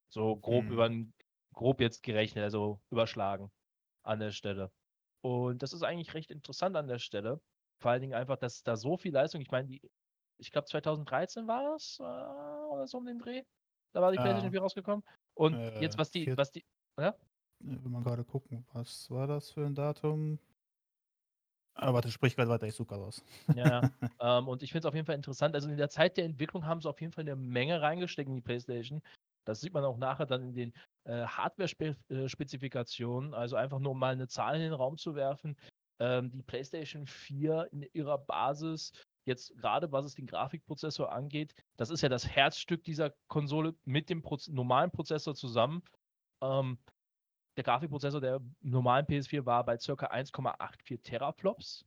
So grob mhm. über grob jetzt gerechnet, also überschlagen an der Stelle. Und das ist eigentlich recht interessant an der Stelle. Vor allen Dingen einfach, dass da so viel Leistung, ich meine, ich glaube 2013 war es äh, oder so um den Dreh. Da war die PlayStation 4 rausgekommen. Und äh, jetzt, was die, was die, ja? Wenn man gerade gucken, was war das für ein Datum? Aber warte, sprich gerade weiter, ich suche gerade aus. Ja, ja. ähm, und ich finde es auf jeden Fall interessant. Also in der Zeit der Entwicklung haben sie auf jeden Fall eine Menge reingesteckt in die PlayStation. Das sieht man auch nachher dann in den äh, Hardware-Spezifikationen. Also einfach nur mal eine Zahl in den Raum zu werfen. Ähm, die PlayStation 4 in ihrer Basis, jetzt gerade was es den Grafikprozessor angeht, das ist ja das Herzstück dieser Konsole mit dem Proz normalen Prozessor zusammen. Ähm, der Grafikprozessor der normalen PS4 war bei ca. 1,84 Teraflops.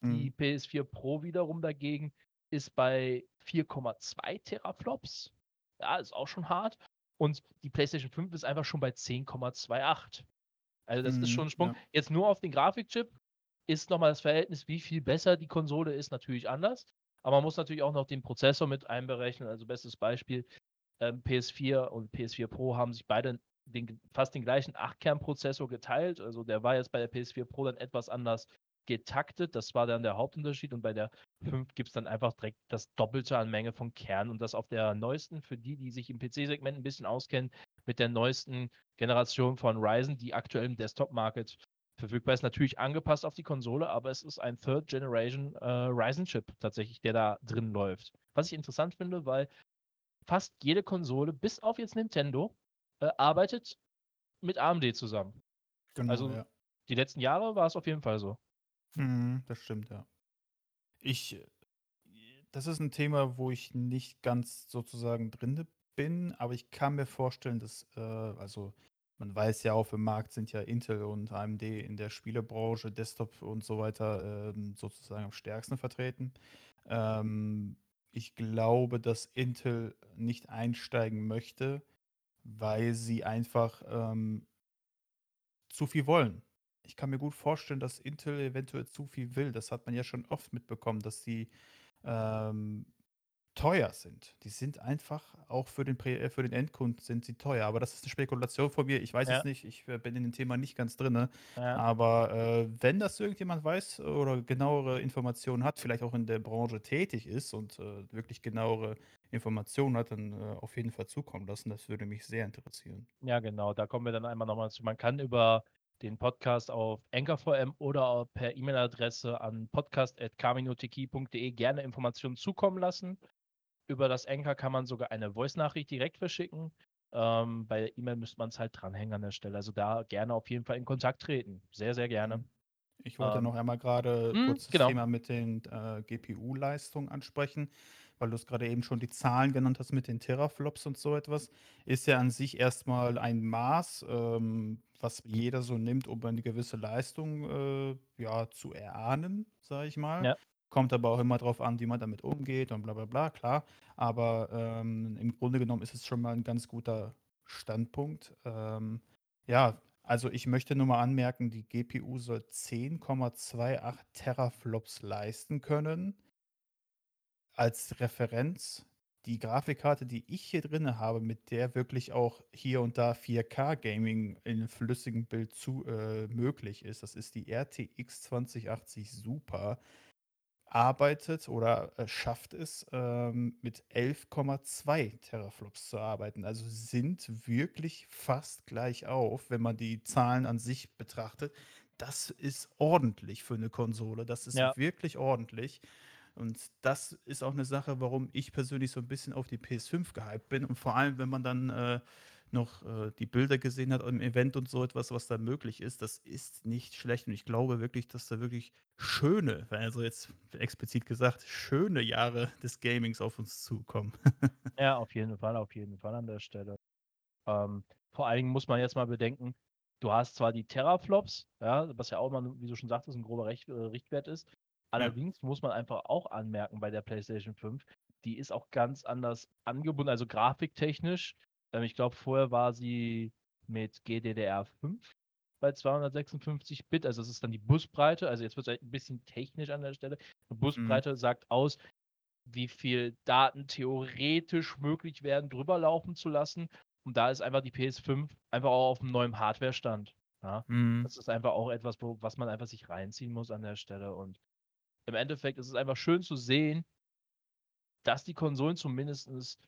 Mhm. Die PS4 Pro wiederum dagegen ist bei 4,2 Teraflops. Ja, ist auch schon hart. Und die PlayStation 5 ist einfach schon bei 10,28. Also das mhm, ist schon ein Sprung. Ja. Jetzt nur auf den Grafikchip ist nochmal das Verhältnis, wie viel besser die Konsole ist, natürlich anders. Aber man muss natürlich auch noch den Prozessor mit einberechnen. Also bestes Beispiel, ähm, PS4 und PS4 Pro haben sich beide den, fast den gleichen 8-Kern-Prozessor geteilt. Also der war jetzt bei der PS4 Pro dann etwas anders getaktet. Das war dann der Hauptunterschied. Und bei der 5 gibt es dann einfach direkt das Doppelte an Menge von Kern. Und das auf der neuesten, für die, die sich im PC-Segment ein bisschen auskennen, mit der neuesten Generation von Ryzen, die aktuell im Desktop-Market verfügbar ist. Natürlich angepasst auf die Konsole, aber es ist ein Third Generation äh, Ryzen-Chip tatsächlich, der da drin läuft. Was ich interessant finde, weil fast jede Konsole, bis auf jetzt Nintendo, äh, arbeitet mit AMD zusammen. Genau, also ja. die letzten Jahre war es auf jeden Fall so. Mhm, das stimmt, ja. Ich, das ist ein Thema, wo ich nicht ganz sozusagen drin bin, aber ich kann mir vorstellen, dass, äh, also man weiß ja auf dem Markt sind ja Intel und AMD in der Spielebranche, Desktop und so weiter ähm, sozusagen am stärksten vertreten. Ähm, ich glaube, dass Intel nicht einsteigen möchte, weil sie einfach ähm, zu viel wollen. Ich kann mir gut vorstellen, dass Intel eventuell zu viel will. Das hat man ja schon oft mitbekommen, dass sie ähm, teuer sind. Die sind einfach, auch für den, äh, für den Endkunden sind sie teuer. Aber das ist eine Spekulation von mir. Ich weiß ja. es nicht. Ich äh, bin in dem Thema nicht ganz drin. Ja. Aber äh, wenn das irgendjemand weiß oder genauere Informationen hat, vielleicht auch in der Branche tätig ist und äh, wirklich genauere Informationen hat, dann äh, auf jeden Fall zukommen lassen. Das würde mich sehr interessieren. Ja, genau. Da kommen wir dann einmal nochmal zu. Man kann über den Podcast auf Anchor.fm oder per E-Mail-Adresse an podcast.kaminoteki.de gerne Informationen zukommen lassen. Über das Anchor kann man sogar eine Voice-Nachricht direkt verschicken. Ähm, bei E-Mail müsste man es halt dranhängen an der Stelle. Also da gerne auf jeden Fall in Kontakt treten. Sehr, sehr gerne. Ich wollte ähm, noch einmal gerade hm, kurz das genau. Thema mit den äh, GPU-Leistungen ansprechen weil du es gerade eben schon die Zahlen genannt hast mit den Teraflops und so etwas, ist ja an sich erstmal ein Maß, ähm, was jeder so nimmt, um eine gewisse Leistung äh, ja, zu erahnen, sage ich mal. Ja. Kommt aber auch immer darauf an, wie man damit umgeht und bla bla bla, klar. Aber ähm, im Grunde genommen ist es schon mal ein ganz guter Standpunkt. Ähm, ja, also ich möchte nur mal anmerken, die GPU soll 10,28 Teraflops leisten können als Referenz die Grafikkarte, die ich hier drin habe, mit der wirklich auch hier und da 4K-Gaming in flüssigem Bild zu, äh, möglich ist. Das ist die RTX 2080 Super. Arbeitet oder äh, schafft es, ähm, mit 11,2 Teraflops zu arbeiten. Also sind wirklich fast gleich auf, wenn man die Zahlen an sich betrachtet. Das ist ordentlich für eine Konsole. Das ist ja. wirklich ordentlich. Und das ist auch eine Sache, warum ich persönlich so ein bisschen auf die PS5 gehypt bin. Und vor allem, wenn man dann äh, noch äh, die Bilder gesehen hat im Event und so etwas, was da möglich ist, das ist nicht schlecht. Und ich glaube wirklich, dass da wirklich schöne, also jetzt explizit gesagt, schöne Jahre des Gamings auf uns zukommen. ja, auf jeden Fall, auf jeden Fall an der Stelle. Ähm, vor allen Dingen muss man jetzt mal bedenken, du hast zwar die Teraflops, ja, was ja auch mal, wie du schon sagtest, ein grober Richt, äh, Richtwert ist, Allerdings muss man einfach auch anmerken bei der PlayStation 5, die ist auch ganz anders angebunden, also grafiktechnisch. Ähm, ich glaube, vorher war sie mit GDDR5 bei 256 Bit, also das ist dann die Busbreite, also jetzt wird es ein bisschen technisch an der Stelle. Die mhm. Busbreite mhm. sagt aus, wie viel Daten theoretisch möglich werden, drüber laufen zu lassen. Und da ist einfach die PS5 einfach auch auf einem neuen Hardware-Stand. Ja? Mhm. Das ist einfach auch etwas, wo, was man einfach sich reinziehen muss an der Stelle. Und im Endeffekt ist es einfach schön zu sehen, dass die Konsolen zumindest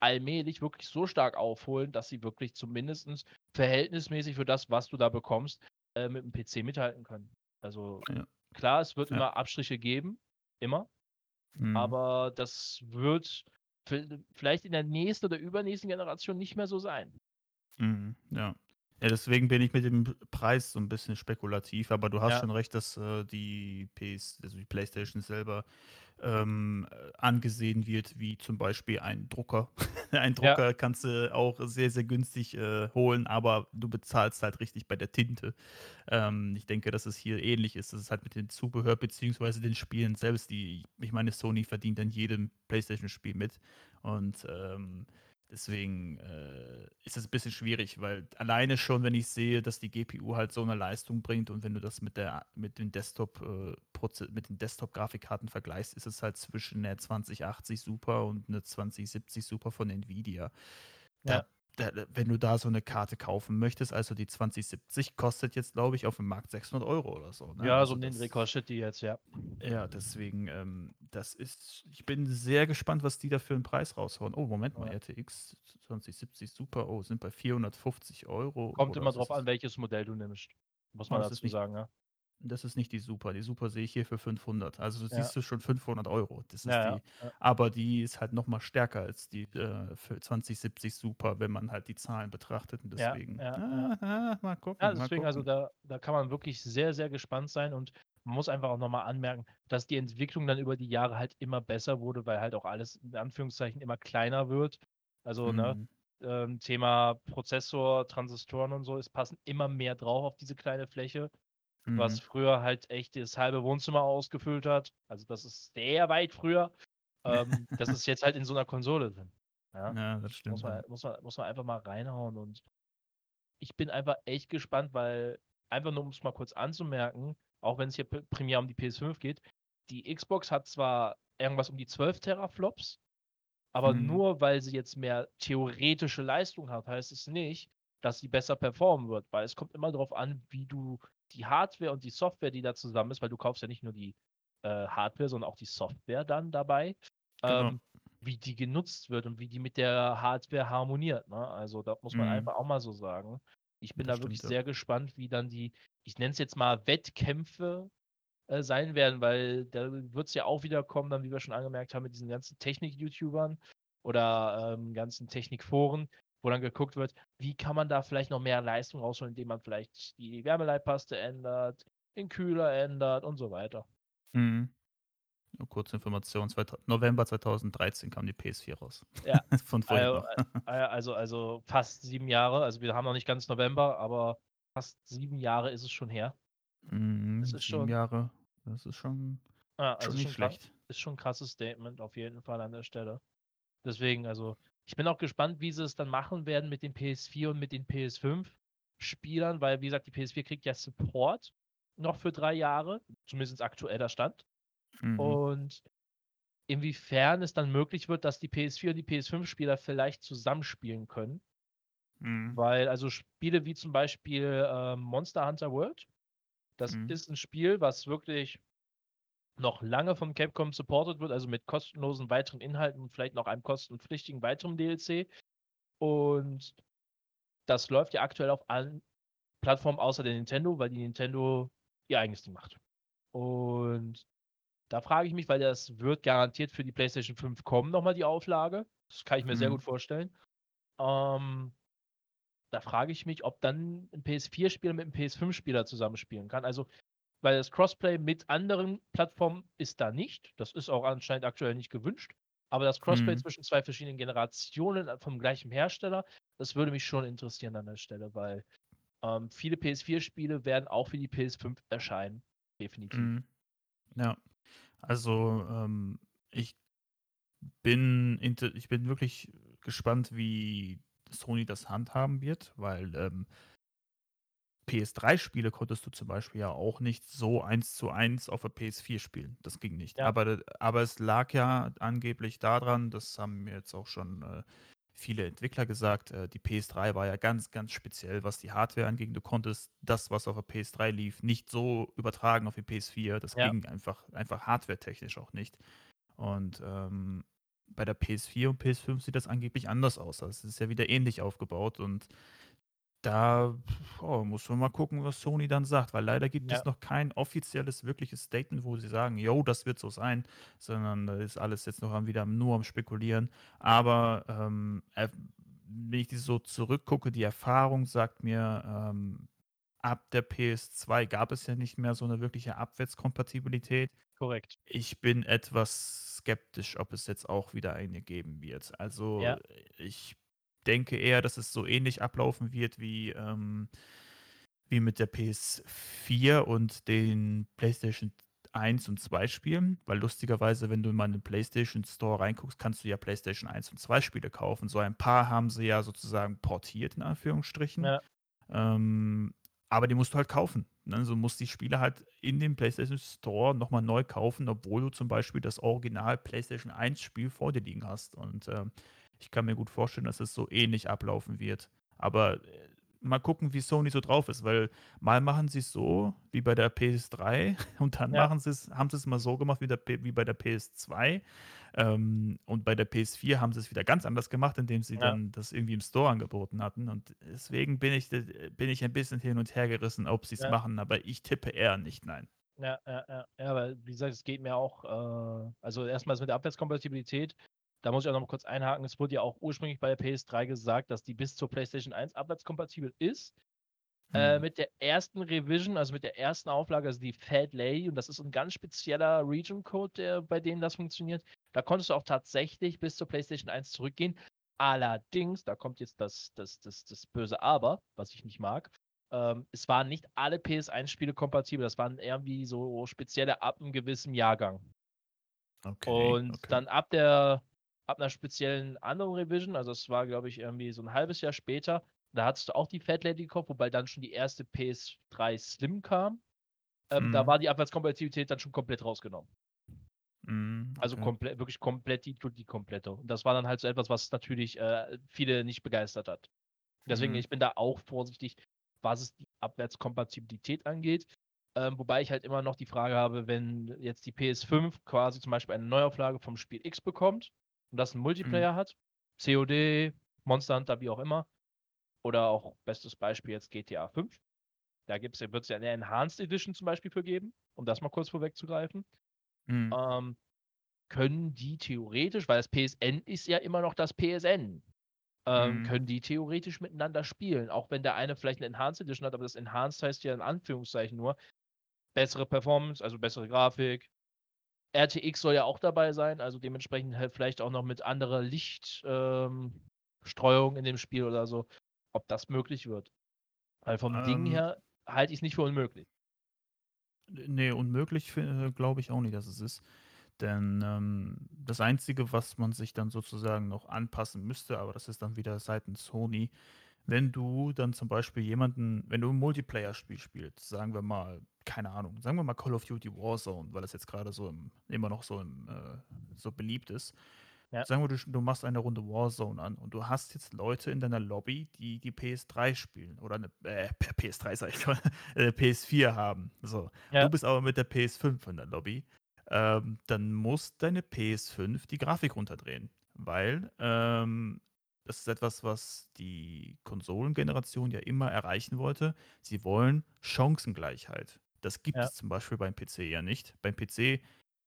allmählich wirklich so stark aufholen, dass sie wirklich zumindest verhältnismäßig für das, was du da bekommst, äh, mit dem PC mithalten können. Also ja. klar, es wird ja. immer Abstriche geben, immer. Mhm. Aber das wird vielleicht in der nächsten oder übernächsten Generation nicht mehr so sein. Mhm, ja. Ja, deswegen bin ich mit dem Preis so ein bisschen spekulativ, aber du hast Ja. schon recht, dass, äh, die PS also die PlayStation selber, ähm, äh, angesehen wird wie zum Beispiel ein Drucker. Ein Ja. Drucker kannst du auch sehr, sehr günstig, äh, holen, aber du bezahlst halt richtig bei der Tinte. Ähm, ich denke, dass es hier ähnlich ist. Das ist halt mit dem Zubehör beziehungsweise den Spielen selbst, die ich meine, Sony verdient an jedem PlayStation-Spiel mit und, ähm Deswegen äh, ist es ein bisschen schwierig, weil alleine schon, wenn ich sehe, dass die GPU halt so eine Leistung bringt und wenn du das mit der mit den Desktop äh, mit den Desktop Grafikkarten vergleichst, ist es halt zwischen der 2080 Super und eine 2070 Super von Nvidia. Da ja wenn du da so eine Karte kaufen möchtest, also die 2070 kostet jetzt, glaube ich, auf dem Markt 600 Euro oder so. Ne? Ja, also so um den kostet die jetzt, ja. Ja, deswegen, ähm, das ist, ich bin sehr gespannt, was die da für einen Preis raushauen. Oh, Moment mal, ja. RTX 2070 Super, oh, sind bei 450 Euro. Kommt immer drauf an, welches Modell du nimmst. Muss man dazu sagen, ja. Das ist nicht die Super. Die Super sehe ich hier für 500. Also ja. siehst du schon 500 Euro. Das ist ja, die, ja. Aber die ist halt nochmal stärker als die äh, für 2070 Super, wenn man halt die Zahlen betrachtet. Und deswegen, ah, mal gucken. Ja, deswegen, also gucken. also da, da kann man wirklich sehr, sehr gespannt sein. Und man muss einfach auch nochmal anmerken, dass die Entwicklung dann über die Jahre halt immer besser wurde, weil halt auch alles in Anführungszeichen immer kleiner wird. Also, ne, mhm. ne, ähm, Thema Prozessor, Transistoren und so, es passen immer mehr drauf auf diese kleine Fläche mhm. was früher halt echt das halbe Wohnzimmer ausgefüllt hat. Also das ist sehr weit früher. Ähm, das ist jetzt halt in so einer Konsole drin. Ja, ja das stimmt. Muss man, muss, man, muss man einfach mal reinhauen und ich bin einfach echt gespannt, weil einfach nur um es mal kurz anzumerken, auch wenn es hier primär um die PS5 geht, die Xbox hat zwar irgendwas um die 12 Teraflops, aber mhm. nur weil sie jetzt mehr theoretische Leistung hat, heißt es nicht, dass sie besser performen wird, weil es kommt immer darauf an, wie du die Hardware und die Software, die da zusammen ist, weil du kaufst ja nicht nur die äh, Hardware, sondern auch die Software dann dabei, genau. ähm, wie die genutzt wird und wie die mit der Hardware harmoniert. Ne? Also da muss man mhm. einfach auch mal so sagen. Ich bin das da wirklich stimmt, sehr ja. gespannt, wie dann die, ich nenne es jetzt mal Wettkämpfe äh, sein werden, weil da wird es ja auch wieder kommen, dann wie wir schon angemerkt haben, mit diesen ganzen Technik-YouTubern oder ähm, ganzen Technikforen, wo dann geguckt wird, wie kann man da vielleicht noch mehr Leistung rausholen, indem man vielleicht die Wärmeleitpaste ändert, den Kühler ändert und so weiter. Mhm. Nur kurze Information, November 2013 kam die PS4 raus. Ja. Von vorher also, äh, äh, also, also fast sieben Jahre, also wir haben noch nicht ganz November, aber fast sieben Jahre ist es schon her. Mhm, das ist sieben schon, Jahre, das ist schon, ja, also schon nicht schlecht. Ist schon ein krasses Statement auf jeden Fall an der Stelle. Deswegen, also ich bin auch gespannt, wie sie es dann machen werden mit den PS4 und mit den PS5-Spielern, weil, wie gesagt, die PS4 kriegt ja Support noch für drei Jahre, zumindest aktueller Stand. Mhm. Und inwiefern es dann möglich wird, dass die PS4 und die PS5-Spieler vielleicht zusammenspielen können. Mhm. Weil, also Spiele wie zum Beispiel äh, Monster Hunter World, das mhm. ist ein Spiel, was wirklich noch lange vom Capcom supported wird, also mit kostenlosen weiteren Inhalten und vielleicht noch einem kostenpflichtigen weiteren DLC. Und das läuft ja aktuell auf allen Plattformen außer der Nintendo, weil die Nintendo ihr eigenes Ding macht. Und da frage ich mich, weil das wird garantiert für die PlayStation 5 kommen, nochmal die Auflage. Das kann ich mir mhm. sehr gut vorstellen. Ähm, da frage ich mich, ob dann ein PS4-Spieler mit einem PS5-Spieler zusammenspielen kann. Also weil das Crossplay mit anderen Plattformen ist da nicht. Das ist auch anscheinend aktuell nicht gewünscht. Aber das Crossplay mhm. zwischen zwei verschiedenen Generationen vom gleichen Hersteller, das würde mich schon interessieren an der Stelle, weil ähm, viele PS4-Spiele werden auch für die PS5 erscheinen. Definitiv. Mhm. Ja. Also, ähm, ich bin, ich bin wirklich gespannt, wie Sony das handhaben wird, weil ähm, PS3-Spiele konntest du zum Beispiel ja auch nicht so eins zu eins auf der PS4 spielen. Das ging nicht. Ja. Aber, aber es lag ja angeblich daran, das haben mir jetzt auch schon äh, viele Entwickler gesagt, äh, die PS3 war ja ganz, ganz speziell, was die Hardware anging. Du konntest das, was auf der PS3 lief, nicht so übertragen auf die PS4. Das ja. ging einfach, einfach hardware-technisch auch nicht. Und ähm, bei der PS4 und PS5 sieht das angeblich anders aus. Das ist ja wieder ähnlich aufgebaut und da oh, muss man mal gucken, was Sony dann sagt, weil leider gibt Ja. es noch kein offizielles, wirkliches Statement, wo sie sagen: „Jo, das wird so sein“, sondern da ist alles jetzt noch am wieder nur am Spekulieren. Aber, ähm, äh, wenn ich so zurückgucke, die Erfahrung sagt mir, ähm, ab der PS2 gab es ja nicht mehr so eine wirkliche Abwärtskompatibilität. Korrekt. Ich bin etwas skeptisch, ob es jetzt auch wieder eine geben wird. Also, Ja. ich denke eher, dass es so ähnlich ablaufen wird wie, ähm wie mit der PS4 und den PlayStation 1 und 2 Spielen, weil lustigerweise, wenn du mal in den PlayStation Store reinguckst, kannst du ja PlayStation 1 und 2 Spiele kaufen. So ein paar haben sie ja sozusagen portiert in Anführungsstrichen. Ja. Ähm, aber die musst du halt kaufen. Ne? So musst die Spiele halt in dem PlayStation Store nochmal neu kaufen, obwohl du zum Beispiel das Original PlayStation 1 Spiel vor dir liegen hast. Und ähm, ich kann mir gut vorstellen, dass es so ähnlich ablaufen wird. Aber äh, mal gucken, wie Sony so drauf ist, weil mal machen sie es so wie bei der PS3 und dann Ja. machen sie es, haben sie es mal so gemacht wie, der, wie bei der PS2. Ähm, und bei der PS4 haben sie es wieder ganz anders gemacht, indem sie Ja. dann das irgendwie im Store angeboten hatten. Und deswegen bin ich, bin ich ein bisschen hin und her gerissen, ob sie es Ja. machen, aber ich tippe eher nicht nein. Ja, ja, ja, ja, weil, wie gesagt, es geht mir auch, äh, also erstmal das mit der Abwärtskompatibilität, da muss ich auch noch mal kurz einhaken, es wurde ja auch ursprünglich bei der PS3 gesagt, dass die bis zur PlayStation 1 abwärtskompatibel ist. Äh, Hm. mit der ersten Revision, also mit der ersten Auflage, also die Fat Lay, und das ist ein ganz spezieller Region-Code, bei dem das funktioniert, da konntest du auch tatsächlich bis zur PlayStation 1 zurückgehen. Allerdings, da kommt jetzt das, das, das, das böse Aber, was ich nicht mag. Ähm, es waren nicht alle PS1-Spiele kompatibel, das waren irgendwie so spezielle ab einem gewissen Jahrgang. Okay. Und okay. dann ab der, ab einer speziellen anderen Revision, also es war, glaube ich, irgendwie so ein halbes Jahr später, da hattest du auch die Fat Lady gekauft, wobei dann schon die erste PS3 Slim kam. Ähm, Da Mhm. war die Abwärtskompatibilität dann schon komplett rausgenommen. Mhm, Also okay. komplett, wirklich komplett die, die komplette. Und das war dann halt so etwas, was natürlich äh, viele nicht begeistert hat. Deswegen, Mhm. ich bin da auch vorsichtig, was es die Abwärtskompatibilität angeht. Ähm, wobei ich halt immer noch die Frage habe, wenn jetzt die PS5 quasi zum Beispiel eine Neuauflage vom Spiel X bekommt und das einen Multiplayer hat, COD, Monster Hunter, wie auch immer, oder auch bestes Beispiel jetzt GTA 5. Da wird es ja eine Enhanced Edition zum Beispiel für geben, um das mal kurz vorwegzugreifen. Mhm. Ähm, können die theoretisch, weil das PSN ist ja immer noch das PSN, ähm, Mhm. können die theoretisch miteinander spielen, auch wenn der eine vielleicht eine Enhanced Edition hat, aber das Enhanced heißt ja in Anführungszeichen nur bessere Performance, also bessere Grafik. RTX soll ja auch dabei sein, also dementsprechend halt vielleicht auch noch mit anderer Lichtstreuung ähm, in dem Spiel oder so, ob das möglich wird. Weil vom Ding Ähm, her halte ich es nicht für unmöglich. Nee, unmöglich äh, glaube ich auch nicht, dass es ist. Denn ähm, das Einzige, was man sich dann sozusagen noch anpassen müsste, aber das ist dann wieder seitens Sony, wenn du dann zum Beispiel jemanden, wenn du ein Multiplayer-Spiel spielst, sagen wir mal, keine Ahnung, sagen wir mal Call of Duty Warzone, weil das jetzt gerade so im, immer noch so, im, äh, so beliebt ist. Ja. Sagen wir, du, du machst eine Runde Warzone an und du hast jetzt Leute in deiner Lobby, die die PS3 spielen oder eine äh, PS3 sag ich mal, äh, PS4 haben. So. Ja. Du bist aber mit der PS5 in der Lobby. Ähm, dann muss deine PS5 die Grafik runterdrehen, weil ähm, das ist etwas, was die Konsolengeneration ja immer erreichen wollte. Sie wollen Chancengleichheit. Das gibt Ja. es zum Beispiel beim PC ja nicht. Beim PC,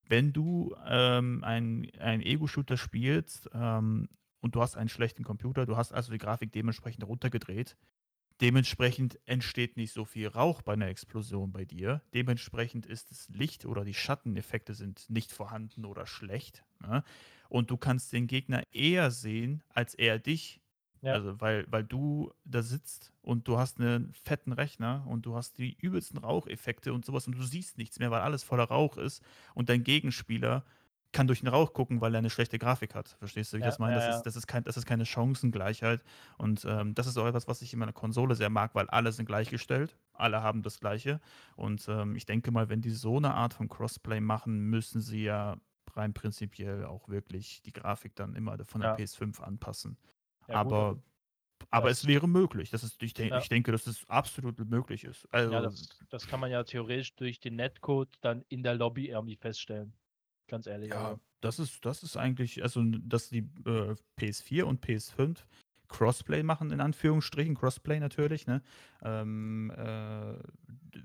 wenn du ähm, ein, ein Ego-Shooter spielst ähm, und du hast einen schlechten Computer, du hast also die Grafik dementsprechend runtergedreht, dementsprechend entsteht nicht so viel Rauch bei einer Explosion bei dir. Dementsprechend ist das Licht oder die Schatteneffekte sind nicht vorhanden oder schlecht. Ne? Und du kannst den Gegner eher sehen als er dich. Ja. Also, weil, weil du da sitzt und du hast einen fetten Rechner und du hast die übelsten Raucheffekte und sowas und du siehst nichts mehr, weil alles voller Rauch ist und dein Gegenspieler kann durch den Rauch gucken, weil er eine schlechte Grafik hat. Verstehst du, wie ich Ja, das meine? ja, Das, ja. ist, das, ist kein, das ist keine Chancengleichheit. Und ähm, das ist auch etwas, was ich in meiner Konsole sehr mag, weil alle sind gleichgestellt. Alle haben das Gleiche. Und ähm, ich denke mal, wenn die so eine Art von Crossplay machen, müssen sie ja rein prinzipiell auch wirklich die Grafik dann immer von der Ja. PS5 anpassen. Ja, gut, aber aber es wäre möglich. Das ist, ich, Ja. ich denke, dass es absolut möglich ist. Also, Ja, das, das kann man ja theoretisch durch den Netcode dann in der Lobby irgendwie feststellen. Ganz ehrlich. Ja, also. das ist, das ist eigentlich, also dass die äh, PS4 und PS5 Crossplay machen, in Anführungsstrichen, Crossplay natürlich, ne? Ähm, äh,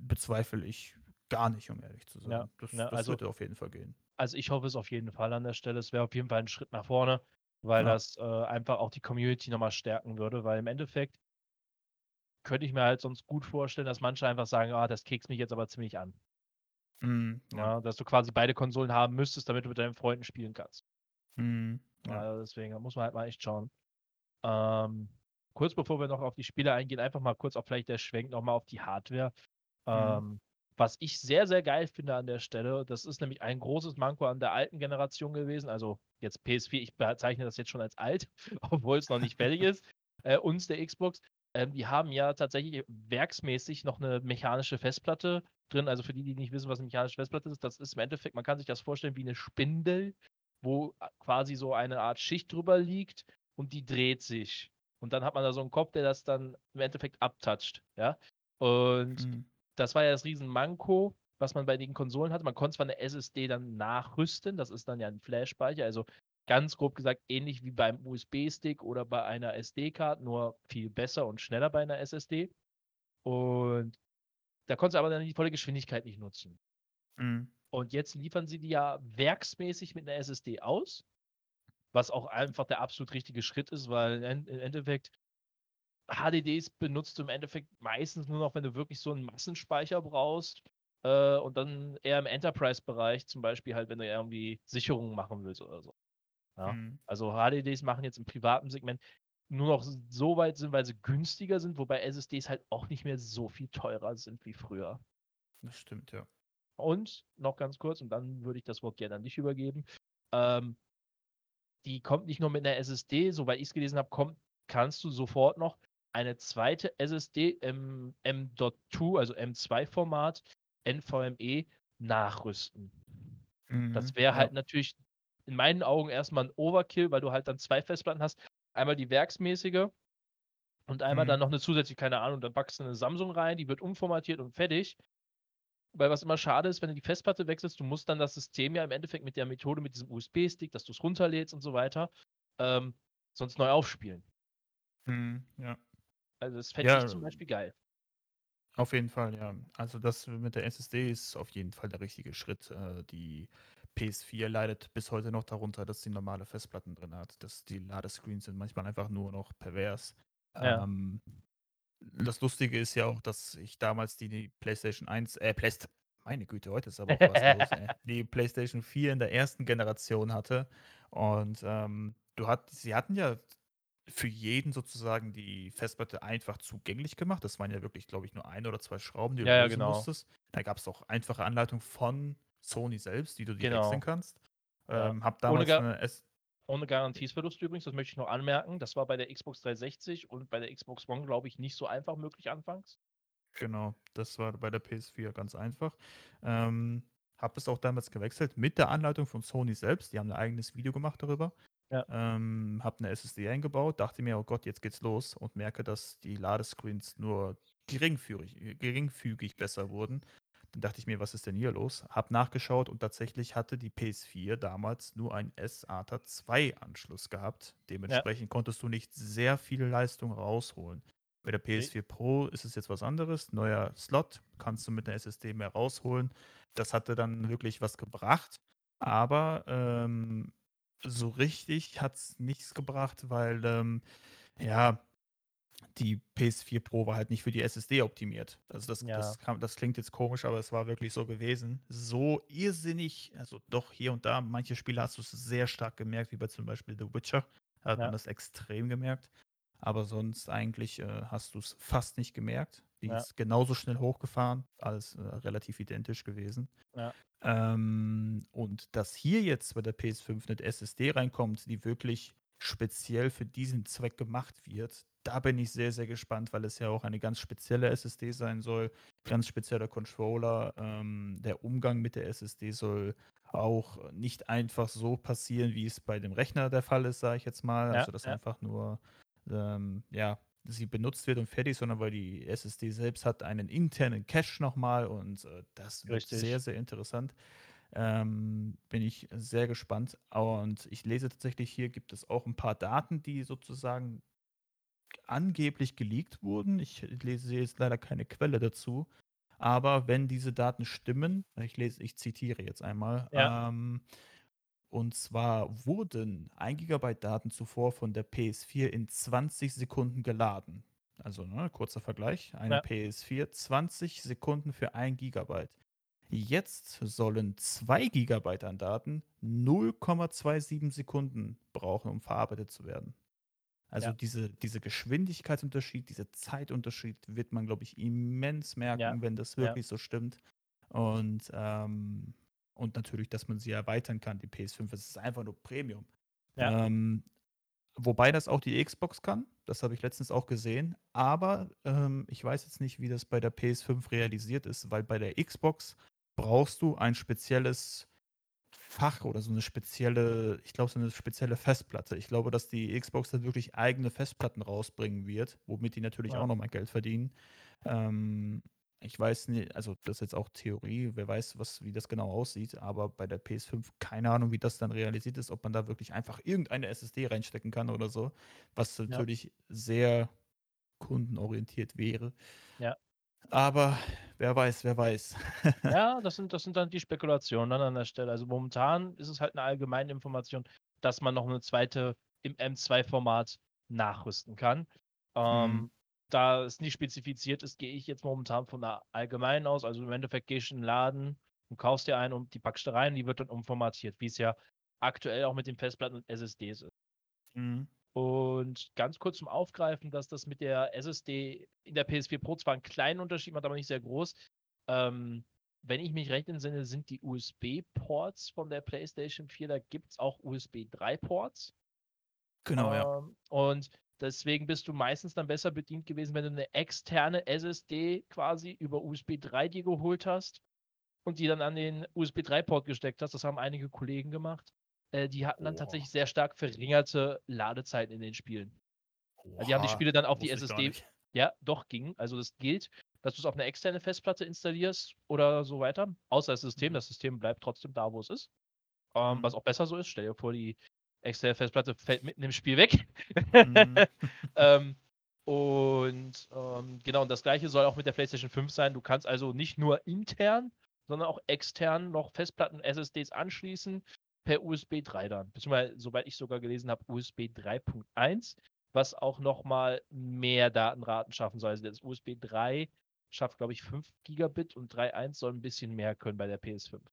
bezweifle ich gar nicht, um ehrlich zu sein. Ja, das, ja, das also, würde auf jeden Fall gehen. Also ich hoffe es auf jeden Fall an der Stelle. Es wäre auf jeden Fall ein Schritt nach vorne, weil Ja. das äh, einfach auch die Community nochmal stärken würde, weil im Endeffekt könnte ich mir halt sonst gut vorstellen, dass manche einfach sagen, ah, das kekst mich jetzt aber ziemlich an. Mhm, ja. Ja, dass du quasi beide Konsolen haben müsstest, damit du mit deinen Freunden spielen kannst. Mhm, ja. Ja, deswegen muss man halt mal echt schauen. Ähm, kurz bevor wir noch auf die Spiele eingehen, einfach mal kurz auch vielleicht der Schwenk nochmal auf die Hardware. Mhm. Ähm, was ich sehr, sehr geil finde an der Stelle, das ist nämlich ein großes Manko an der alten Generation gewesen. Also jetzt PS4, ich bezeichne das jetzt schon als alt, obwohl es noch nicht fertig ist. Äh, uns der Xbox. Ähm, die haben ja tatsächlich werksmäßig noch eine mechanische Festplatte drin. Also für die, die nicht wissen, was eine mechanische Festplatte ist, das ist im Endeffekt, man kann sich das vorstellen wie eine Spindel, wo quasi so eine Art Schicht drüber liegt und die dreht sich. Und dann hat man da so einen Kopf, der das dann im Endeffekt abtoucht. Ja. Und Mhm. das war ja das Riesenmanko, was man bei den Konsolen hatte. Man konnte zwar eine SSD dann nachrüsten, das ist dann ja ein Flash-Speicher, also ganz grob gesagt ähnlich wie beim USB-Stick oder bei einer SD-Card, nur viel besser und schneller bei einer SSD. Und da konntest du aber dann die volle Geschwindigkeit nicht nutzen. Mhm. Und jetzt liefern sie die ja werksmäßig mit einer SSD aus, was auch einfach der absolut richtige Schritt ist, weil im Endeffekt HDDs benutzt du im Endeffekt meistens nur noch, wenn du wirklich so einen Massenspeicher brauchst äh, und dann eher im Enterprise-Bereich, zum Beispiel halt, wenn du irgendwie Sicherungen machen willst oder so. Ja? Mhm. Also HDDs machen jetzt im privaten Segment nur noch so weit Sinn, weil sie günstiger sind, wobei SSDs halt auch nicht mehr so viel teurer sind wie früher. Das stimmt, ja. Und noch ganz kurz, und dann würde ich das Wort gerne an dich übergeben. Ähm, die kommt nicht nur mit einer SSD, soweit ich es gelesen habe, kommt, kannst du sofort noch eine zweite SSD im M.2, also M2-Format, NVMe, nachrüsten. Das Mhm, wäre ja. halt natürlich in meinen Augen erstmal ein Overkill, weil du halt dann zwei Festplatten hast. Einmal die werksmäßige und einmal Mhm. dann noch eine zusätzliche, keine Ahnung, dann packst du eine Samsung rein, die wird umformatiert und fertig. Weil was immer schade ist, wenn du die Festplatte wechselst, du musst dann das System ja im Endeffekt mit der Methode, mit diesem USB-Stick, dass du es runterlädst und so weiter, ähm, sonst neu aufspielen. Mhm, ja. Also das fände Ja, ich zum Beispiel geil. Auf jeden Fall, ja. Also das mit der SSD ist auf jeden Fall der richtige Schritt. Äh, die PS4 leidet bis heute noch darunter, dass sie normale Festplatten drin hat. Dass die Ladescreens sind manchmal einfach nur noch pervers. Ja. Ähm, das Lustige ist ja auch, dass ich damals die, die PlayStation 1, äh, Playst meine Güte, heute ist aber auch was los, ey. Die PlayStation 4 in der ersten Generation hatte. Und ähm, du hat, sie hatten ja für jeden sozusagen die Festplatte einfach zugänglich gemacht. Das waren ja wirklich, glaube ich, nur ein oder zwei Schrauben, die du Ja, ja, lösen genau. musstest. Da gab es auch einfache Anleitungen von Sony selbst, die du dir Genau. wechseln kannst. Ähm, hab Ohne damals Ga- eine S Ohne Garantiesverlust übrigens, das möchte ich noch anmerken. Das war bei der Xbox 360 und bei der Xbox One, glaube ich, nicht so einfach möglich anfangs. Genau, das war bei der PS4 ganz einfach. Ähm, habe es auch damals gewechselt mit der Anleitung von Sony selbst. Die haben ein eigenes Video gemacht darüber. Ja. Ähm, habe eine SSD eingebaut, dachte mir, oh Gott, jetzt geht's los und merke, dass die Ladescreens nur geringfügig, geringfügig besser wurden. Dann dachte ich mir, was ist denn hier los? Hab nachgeschaut und tatsächlich hatte die PS4 damals nur einen SATA 2 Anschluss gehabt. Dementsprechend konntest du nicht sehr viel Leistung rausholen. Bei der PS4 Pro ist es jetzt was anderes. Neuer Slot, kannst du mit einer SSD mehr rausholen. Das hatte dann wirklich was gebracht. Aber ähm, so richtig hat es nichts gebracht, weil ähm, ja, die PS4 Pro war halt nicht für die SSD optimiert. Also das, Ja. das, kam, das klingt jetzt komisch, aber es war wirklich so gewesen. So irrsinnig, also doch hier und da, manche Spiele hast du es sehr stark gemerkt, wie bei zum Beispiel The Witcher. Hat Ja. man das extrem gemerkt. Aber sonst eigentlich äh, hast du es fast nicht gemerkt. Die Ja. ist genauso schnell hochgefahren, alles äh, relativ identisch gewesen. Ja. Ähm, und dass hier jetzt bei der PS5 eine SSD reinkommt, die wirklich speziell für diesen Zweck gemacht wird, da bin ich sehr, sehr gespannt, weil es ja auch eine ganz spezielle SSD sein soll, ganz spezieller Controller. Ähm, der Umgang mit der SSD soll auch nicht einfach so passieren, wie es bei dem Rechner der Fall ist, sage ich jetzt mal. Ja, also, dass ja. einfach nur, ähm, ja, sie benutzt wird und fertig, sondern weil die SSD selbst hat einen internen Cache nochmal und äh, das wird Richtig. sehr, sehr interessant. Ähm, bin ich sehr gespannt. Und ich lese tatsächlich hier, gibt es auch ein paar Daten, die sozusagen angeblich geleakt wurden. Ich lese jetzt leider keine Quelle dazu. Aber wenn diese Daten stimmen, ich lese, ich zitiere jetzt einmal, Ja. ähm, und zwar wurden 1 Gigabyte Daten zuvor von der PS4 in 20 Sekunden geladen. Also, ne, kurzer Vergleich. Eine Ja. PS4 20 Sekunden für 1 Gigabyte. Jetzt sollen 2 Gigabyte an Daten 0,27 Sekunden brauchen, um verarbeitet zu werden. Also Ja. diese, diese Geschwindigkeitsunterschied, dieser Zeitunterschied wird man, glaube ich, immens merken, Ja. wenn das Ja. wirklich so stimmt. Und, ähm, und natürlich, dass man sie erweitern kann, die PS5. Es ist einfach nur Premium. Ja. Ähm, wobei das auch die Xbox kann. Das habe ich letztens auch gesehen. Aber ähm, ich weiß jetzt nicht, wie das bei der PS5 realisiert ist, weil bei der Xbox brauchst du ein spezielles Fach oder so eine spezielle, ich glaube, so eine spezielle Festplatte. Ich glaube, dass die Xbox dann wirklich eigene Festplatten rausbringen wird, womit die natürlich Ja. auch nochmal Geld verdienen. Ähm, ich weiß nicht, also das ist jetzt auch Theorie, wer weiß, was, wie das genau aussieht, aber bei der PS5 keine Ahnung, wie das dann realisiert ist, ob man da wirklich einfach irgendeine SSD reinstecken kann oder so, was natürlich sehr kundenorientiert wäre. Ja. Aber wer weiß, wer weiß. Ja, das sind, das sind dann die Spekulationen dann an der Stelle. Also momentan ist es halt eine allgemeine Information, dass man noch eine zweite im M2-Format nachrüsten kann. Ähm, Mhm. Da es nicht spezifiziert ist, gehe ich jetzt momentan von der allgemeinen aus. Also im Endeffekt gehst du in den Laden und kaufst dir einen und die packst du rein, die wird dann umformatiert, wie es ja aktuell auch mit den Festplatten und SSDs ist. Mhm. Und ganz kurz zum Aufgreifen, dass das mit der SSD in der PS4 Pro zwar einen kleinen Unterschied macht, aber nicht sehr groß. Ähm, wenn ich mich recht entsinne, sind die USB-Ports von der PlayStation 4, da gibt es auch USB 3-Ports. Genau, ja. Ähm, und deswegen bist du meistens dann besser bedient gewesen, wenn du eine externe SSD quasi über USB 3 dir geholt hast und die dann an den USB 3-Port gesteckt hast. Das haben einige Kollegen gemacht. Äh, die hatten dann Boah. tatsächlich sehr stark verringerte Ladezeiten in den Spielen. Also die haben die Oha, Spiele dann auf die SSD. Ja, doch ging. Also das gilt, dass du es auf eine externe Festplatte installierst oder so weiter. Außer das System. Mhm. Das System bleibt trotzdem da, wo es ist. Ähm, Mhm. Was auch besser so ist. Stell dir vor, die externe Festplatte fällt mitten im Spiel weg. Mhm. ähm, und ähm, genau, und das gleiche soll auch mit der PlayStation 5 sein. Du kannst also nicht nur intern, sondern auch extern noch Festplatten, SSDs anschließen per USB 3 dann. Beziehungsweise, soweit ich sogar gelesen habe, USB 3.1, was auch nochmal mehr Datenraten schaffen soll. Also das USB 3 schafft, glaube ich, 5 Gigabit und 3.1 soll ein bisschen mehr können bei der PS5.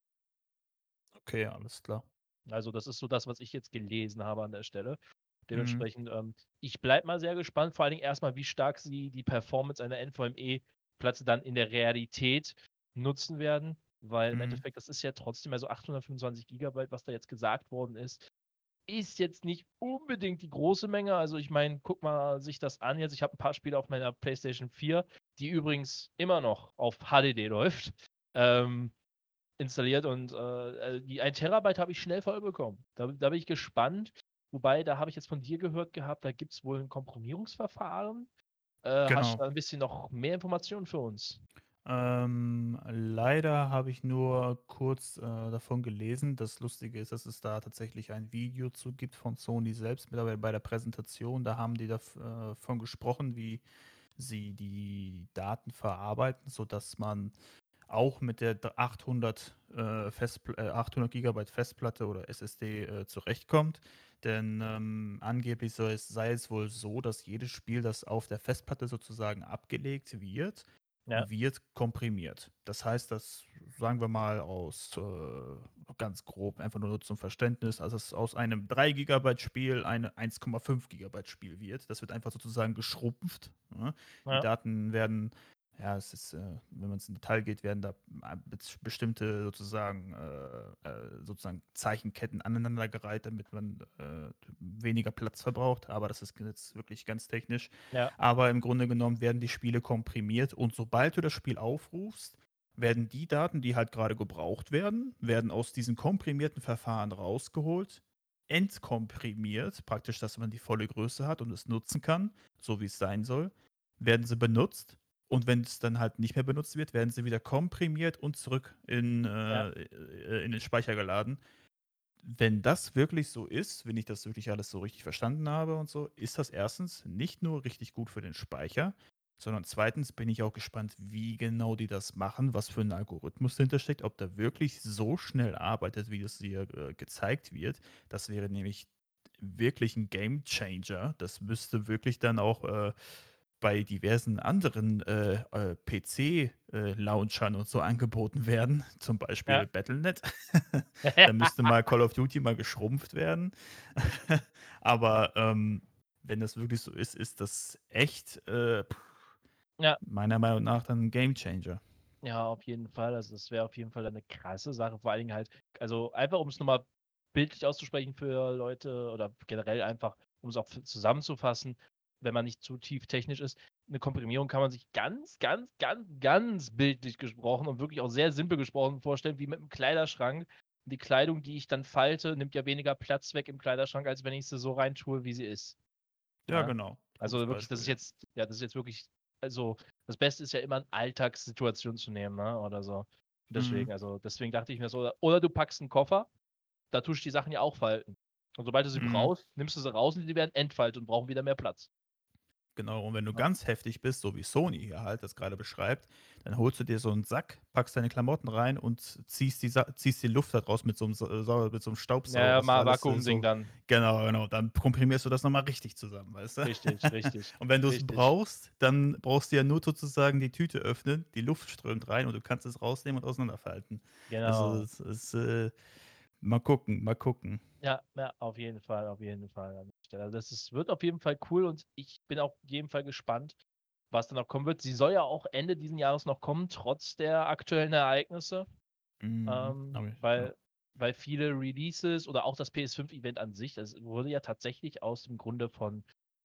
Okay, alles klar. Also das ist so das, was ich jetzt gelesen habe an der Stelle. Mhm. Dementsprechend, ähm, ich bleibe mal sehr gespannt, vor allen Dingen erstmal, wie stark sie die Performance einer NVMe-Platte dann in der Realität nutzen werden, weil im Mhm. Endeffekt, das ist ja trotzdem, also 825 Gigabyte, was da jetzt gesagt worden ist, ist jetzt nicht unbedingt die große Menge. Also ich meine, guck mal sich das an jetzt. Ich habe ein paar Spiele auf meiner PlayStation 4, die übrigens immer noch auf HDD läuft. Ähm, installiert und äh, die 1 Terabyte habe ich schnell voll bekommen. Da, da bin ich gespannt. Wobei, da habe ich jetzt von dir gehört gehabt, da gibt es wohl ein Komprimierungsverfahren. Äh, Hast Genau. du da ein bisschen noch mehr Informationen für uns? Ähm, leider habe ich nur kurz äh, davon gelesen. Das Lustige ist, dass es da tatsächlich ein Video zu gibt von Sony selbst, mittlerweile bei der Präsentation. Da haben die davon gesprochen, wie sie die Daten verarbeiten, sodass man auch mit der 800, äh, Festpl äh, 800 Gigabyte Festplatte oder SSD äh, zurechtkommt. Denn ähm, angeblich soll es, sei es wohl so, dass jedes Spiel, das auf der Festplatte sozusagen abgelegt wird, Ja. wird komprimiert. Das heißt, dass, sagen wir mal, aus äh, ganz grob, einfach nur zum Verständnis, also es aus einem 3 Gigabyte Spiel ein 1,5 Gigabyte Spiel wird. Das wird einfach sozusagen geschrumpft. Ne? Die Ja. Daten werden, ja, es ist, äh, wenn man ins Detail geht, werden da bes- bestimmte sozusagen, äh, äh, sozusagen Zeichenketten aneinandergereiht, damit man äh, weniger Platz verbraucht. Aber das ist jetzt wirklich ganz technisch. Ja. Aber im Grunde genommen werden die Spiele komprimiert und sobald du das Spiel aufrufst, werden die Daten, die halt gerade gebraucht werden, werden aus diesem komprimierten Verfahren rausgeholt, entkomprimiert, praktisch, dass man die volle Größe hat und es nutzen kann, so wie es sein soll, werden sie benutzt und wenn es dann halt nicht mehr benutzt wird, werden sie wieder komprimiert und zurück in, äh, Ja. äh, in den Speicher geladen. wenn das wirklich so ist, wenn ich das wirklich alles so richtig verstanden habe und so, ist das erstens nicht nur richtig gut für den Speicher, sondern zweitens bin ich auch gespannt, wie genau die das machen, was für ein Algorithmus dahinter steckt, ob der wirklich so schnell arbeitet, wie das hier äh, gezeigt wird. Das wäre nämlich wirklich ein Game Changer. Das müsste wirklich dann auch äh, bei diversen anderen äh, äh, PC-Launchern und so angeboten werden, zum Beispiel ja. Battle.net. da müsste mal Call of Duty mal geschrumpft werden. Aber ähm, wenn das wirklich so ist, ist das echt äh, ja. meiner Meinung nach dann ein Game Changer. Ja, auf jeden Fall. Also das wäre auf jeden Fall eine krasse Sache. Vor allen Dingen halt, also einfach um es nochmal bildlich auszusprechen für Leute oder generell einfach, um es auch zusammenzufassen, wenn man nicht zu tief technisch ist. Eine Komprimierung kann man sich ganz, ganz, ganz, ganz bildlich gesprochen und wirklich auch sehr simpel gesprochen vorstellen, wie mit einem Kleiderschrank. Die Kleidung, die ich dann falte, nimmt ja weniger Platz weg im Kleiderschrank, als wenn ich sie so rein tue, wie sie ist. Ja, ja genau. Also Gutes wirklich, Beispiel. das ist jetzt, ja, das ist jetzt wirklich, also das Beste ist ja immer eine Alltagssituation zu nehmen, ne? Oder so. Deswegen, mhm. also deswegen dachte ich mir so, oder du packst einen Koffer, da tust du die Sachen ja auch falten. Und sobald du sie mhm. brauchst, nimmst du sie raus und die werden entfaltet und brauchen wieder mehr Platz. Genau, und wenn du ja. ganz heftig bist, so wie Sony hier halt das gerade beschreibt, dann holst du dir so einen Sack, packst deine Klamotten rein und ziehst die, ziehst die Luft da raus mit so einem, mit so einem Staubsauger. Ja, mal Vakuumding so, dann. Genau, genau. Dann komprimierst du das nochmal richtig zusammen, weißt du? Richtig, richtig. und wenn du es brauchst, dann brauchst du ja nur sozusagen die Tüte öffnen, die Luft strömt rein und du kannst es rausnehmen und auseinanderfalten. Genau. Also, es ist, äh, mal gucken, mal gucken. Ja, ja, auf jeden Fall, auf jeden Fall. Also das ist, wird auf jeden Fall cool und ich bin auf jeden Fall gespannt, was da noch kommen wird. Sie soll ja auch Ende dieses Jahres noch kommen, trotz der aktuellen Ereignisse. Mhm, ähm, weil, ja. weil viele Releases oder auch das PS5-Event an sich, das wurde ja tatsächlich aus dem Grunde von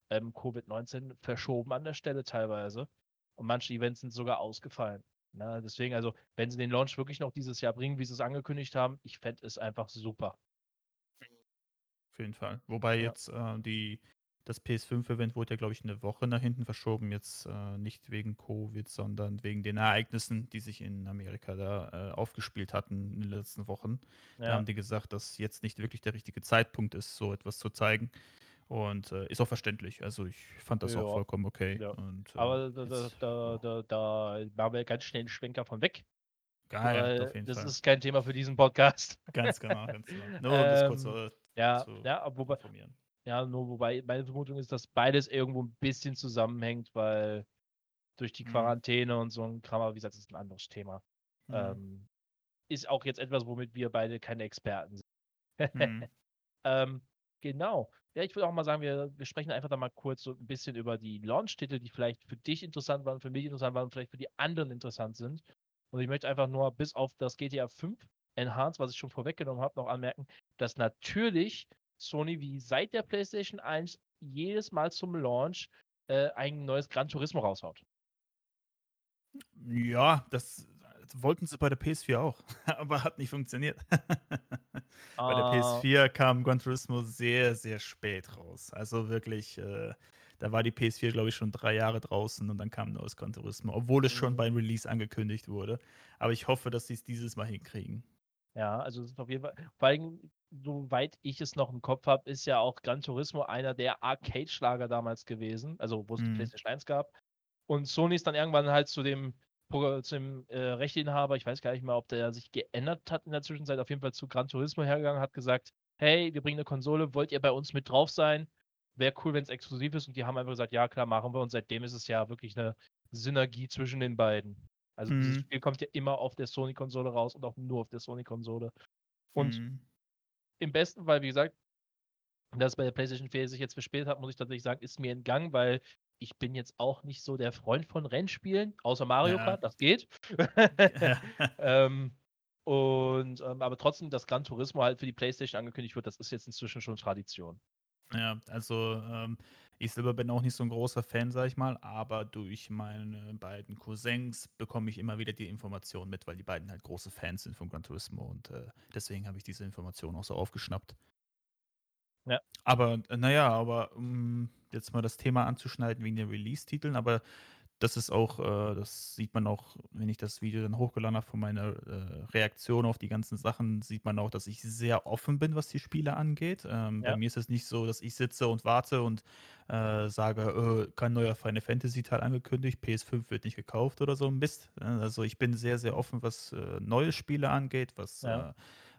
ähm, Covid-19 verschoben an der Stelle teilweise. Und manche Events sind sogar ausgefallen. Na, ne? deswegen, also, wenn sie den Launch wirklich noch dieses Jahr bringen, wie sie es angekündigt haben, ich fände es einfach super jeden Fall. Wobei ja. jetzt äh, die, das PS5-Event wurde ja, glaube ich, eine Woche nach hinten verschoben. Jetzt äh, nicht wegen Covid, sondern wegen den Ereignissen, die sich in Amerika da äh, aufgespielt hatten in den letzten Wochen. Ja. Da haben die gesagt, dass jetzt nicht wirklich der richtige Zeitpunkt ist, so etwas zu zeigen. Und äh, ist auch verständlich. Also ich fand das ja. auch vollkommen okay. Ja. Und, äh, Aber da, da, da, da, da machen wir ganz schnell einen Schwenker von weg. Geil, auf jeden das Fall. ist kein Thema für diesen Podcast. Ganz genau, ganz genau. Nur um das kurz ja, ja, wobei, ja, nur wobei meine Vermutung ist, dass beides irgendwo ein bisschen zusammenhängt, weil durch die mhm. Quarantäne mhm. und so ein Kram, aber wie gesagt, das ist ein anderes Thema. Mhm. Ähm, ist auch jetzt etwas, womit wir beide keine Experten sind. Mhm. ähm, genau. Ja, ich würde auch mal sagen, wir, wir sprechen einfach da mal kurz so ein bisschen über die Launch-Titel, die vielleicht für dich interessant waren, für mich interessant waren, vielleicht für die anderen interessant sind. Und ich möchte einfach nur bis auf das GTA 5 Enhanced, was ich schon vorweggenommen habe, noch anmerken, dass natürlich Sony wie seit der PlayStation 1 jedes Mal zum Launch äh, ein neues Gran Turismo raushaut. Ja, das wollten sie bei der PS4 auch, aber hat nicht funktioniert. bei der PS4 ah. kam Gran Turismo sehr, sehr spät raus. Also wirklich, äh, da war die PS4, glaube ich, schon drei Jahre draußen und dann kam ein neues Gran Turismo, obwohl es schon mhm. beim Release angekündigt wurde. Aber ich hoffe, dass sie es dieses Mal hinkriegen. Ja, also es ist auf jeden Fall, vor allem, soweit ich es noch im Kopf habe, ist ja auch Gran Turismo einer der Arcade-Schlager damals gewesen, also wo es mhm. PlayStation 1 gab. Und Sony ist dann irgendwann halt zu dem, zu dem äh, Rechteinhaber, ich weiß gar nicht mehr, ob der sich geändert hat in der Zwischenzeit, auf jeden Fall zu Gran Turismo hergegangen, hat gesagt, hey, wir bringen eine Konsole, wollt ihr bei uns mit drauf sein? Wäre cool, wenn es exklusiv ist. Und die haben einfach gesagt, ja klar, machen wir. Und seitdem ist es ja wirklich eine Synergie zwischen den beiden. Also mhm. dieses Spiel kommt ja immer auf der Sony-Konsole raus und auch nur auf der Sony-Konsole. Und mhm. im besten Fall, wie gesagt, dass bei der PlayStation 4 sich jetzt verspätet hat, muss ich tatsächlich sagen, ist mir entgangen, weil ich bin jetzt auch nicht so der Freund von Rennspielen, außer Mario ja. Kart, das geht. ähm, und ähm, aber trotzdem, dass Gran Turismo halt für die PlayStation angekündigt wird, das ist jetzt inzwischen schon Tradition. Ja, also ähm, ich selber bin auch nicht so ein großer Fan, sag ich mal, aber durch meine beiden Cousins bekomme ich immer wieder die Informationen mit, weil die beiden halt große Fans sind von Gran Turismo und äh, deswegen habe ich diese Informationen auch so aufgeschnappt. Ja. Aber, äh, naja, aber um jetzt mal das Thema anzuschneiden wegen den Release-Titeln, aber das ist auch, äh, das sieht man auch, wenn ich das Video dann hochgeladen habe von meiner äh, Reaktion auf die ganzen Sachen, sieht man auch, dass ich sehr offen bin, was die Spiele angeht. Ähm, bei Ja. mir ist es nicht so, dass ich sitze und warte und äh, sage, äh, kein neuer Final Fantasy Teil angekündigt, PS5 wird nicht gekauft oder so ein Mist. Also ich bin sehr, sehr offen, was äh, neue Spiele angeht, was, Ja. äh,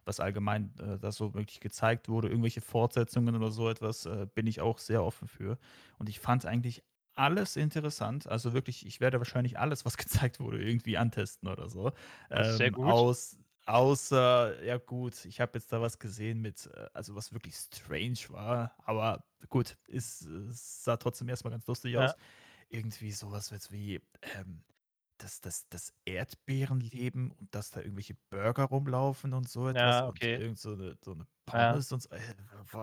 was allgemein äh, da so wirklich gezeigt wurde, irgendwelche Fortsetzungen oder so etwas, äh, bin ich auch sehr offen für. Und ich fand eigentlich alles interessant. Also wirklich, ich werde wahrscheinlich alles, was gezeigt wurde, irgendwie antesten oder so. Ist sehr Ähm, gut. aus, außer, ja gut, ich habe jetzt da was gesehen mit, äh, also was wirklich strange war, aber gut, es sah trotzdem erstmal ganz lustig aus. Ja. Irgendwie sowas jetzt wie, ähm, das, das, das Erdbeerenleben und dass da irgendwelche Burger rumlaufen und so etwas Ja, und okay. irgend so eine, so eine Ja. Pommes und so. Äh,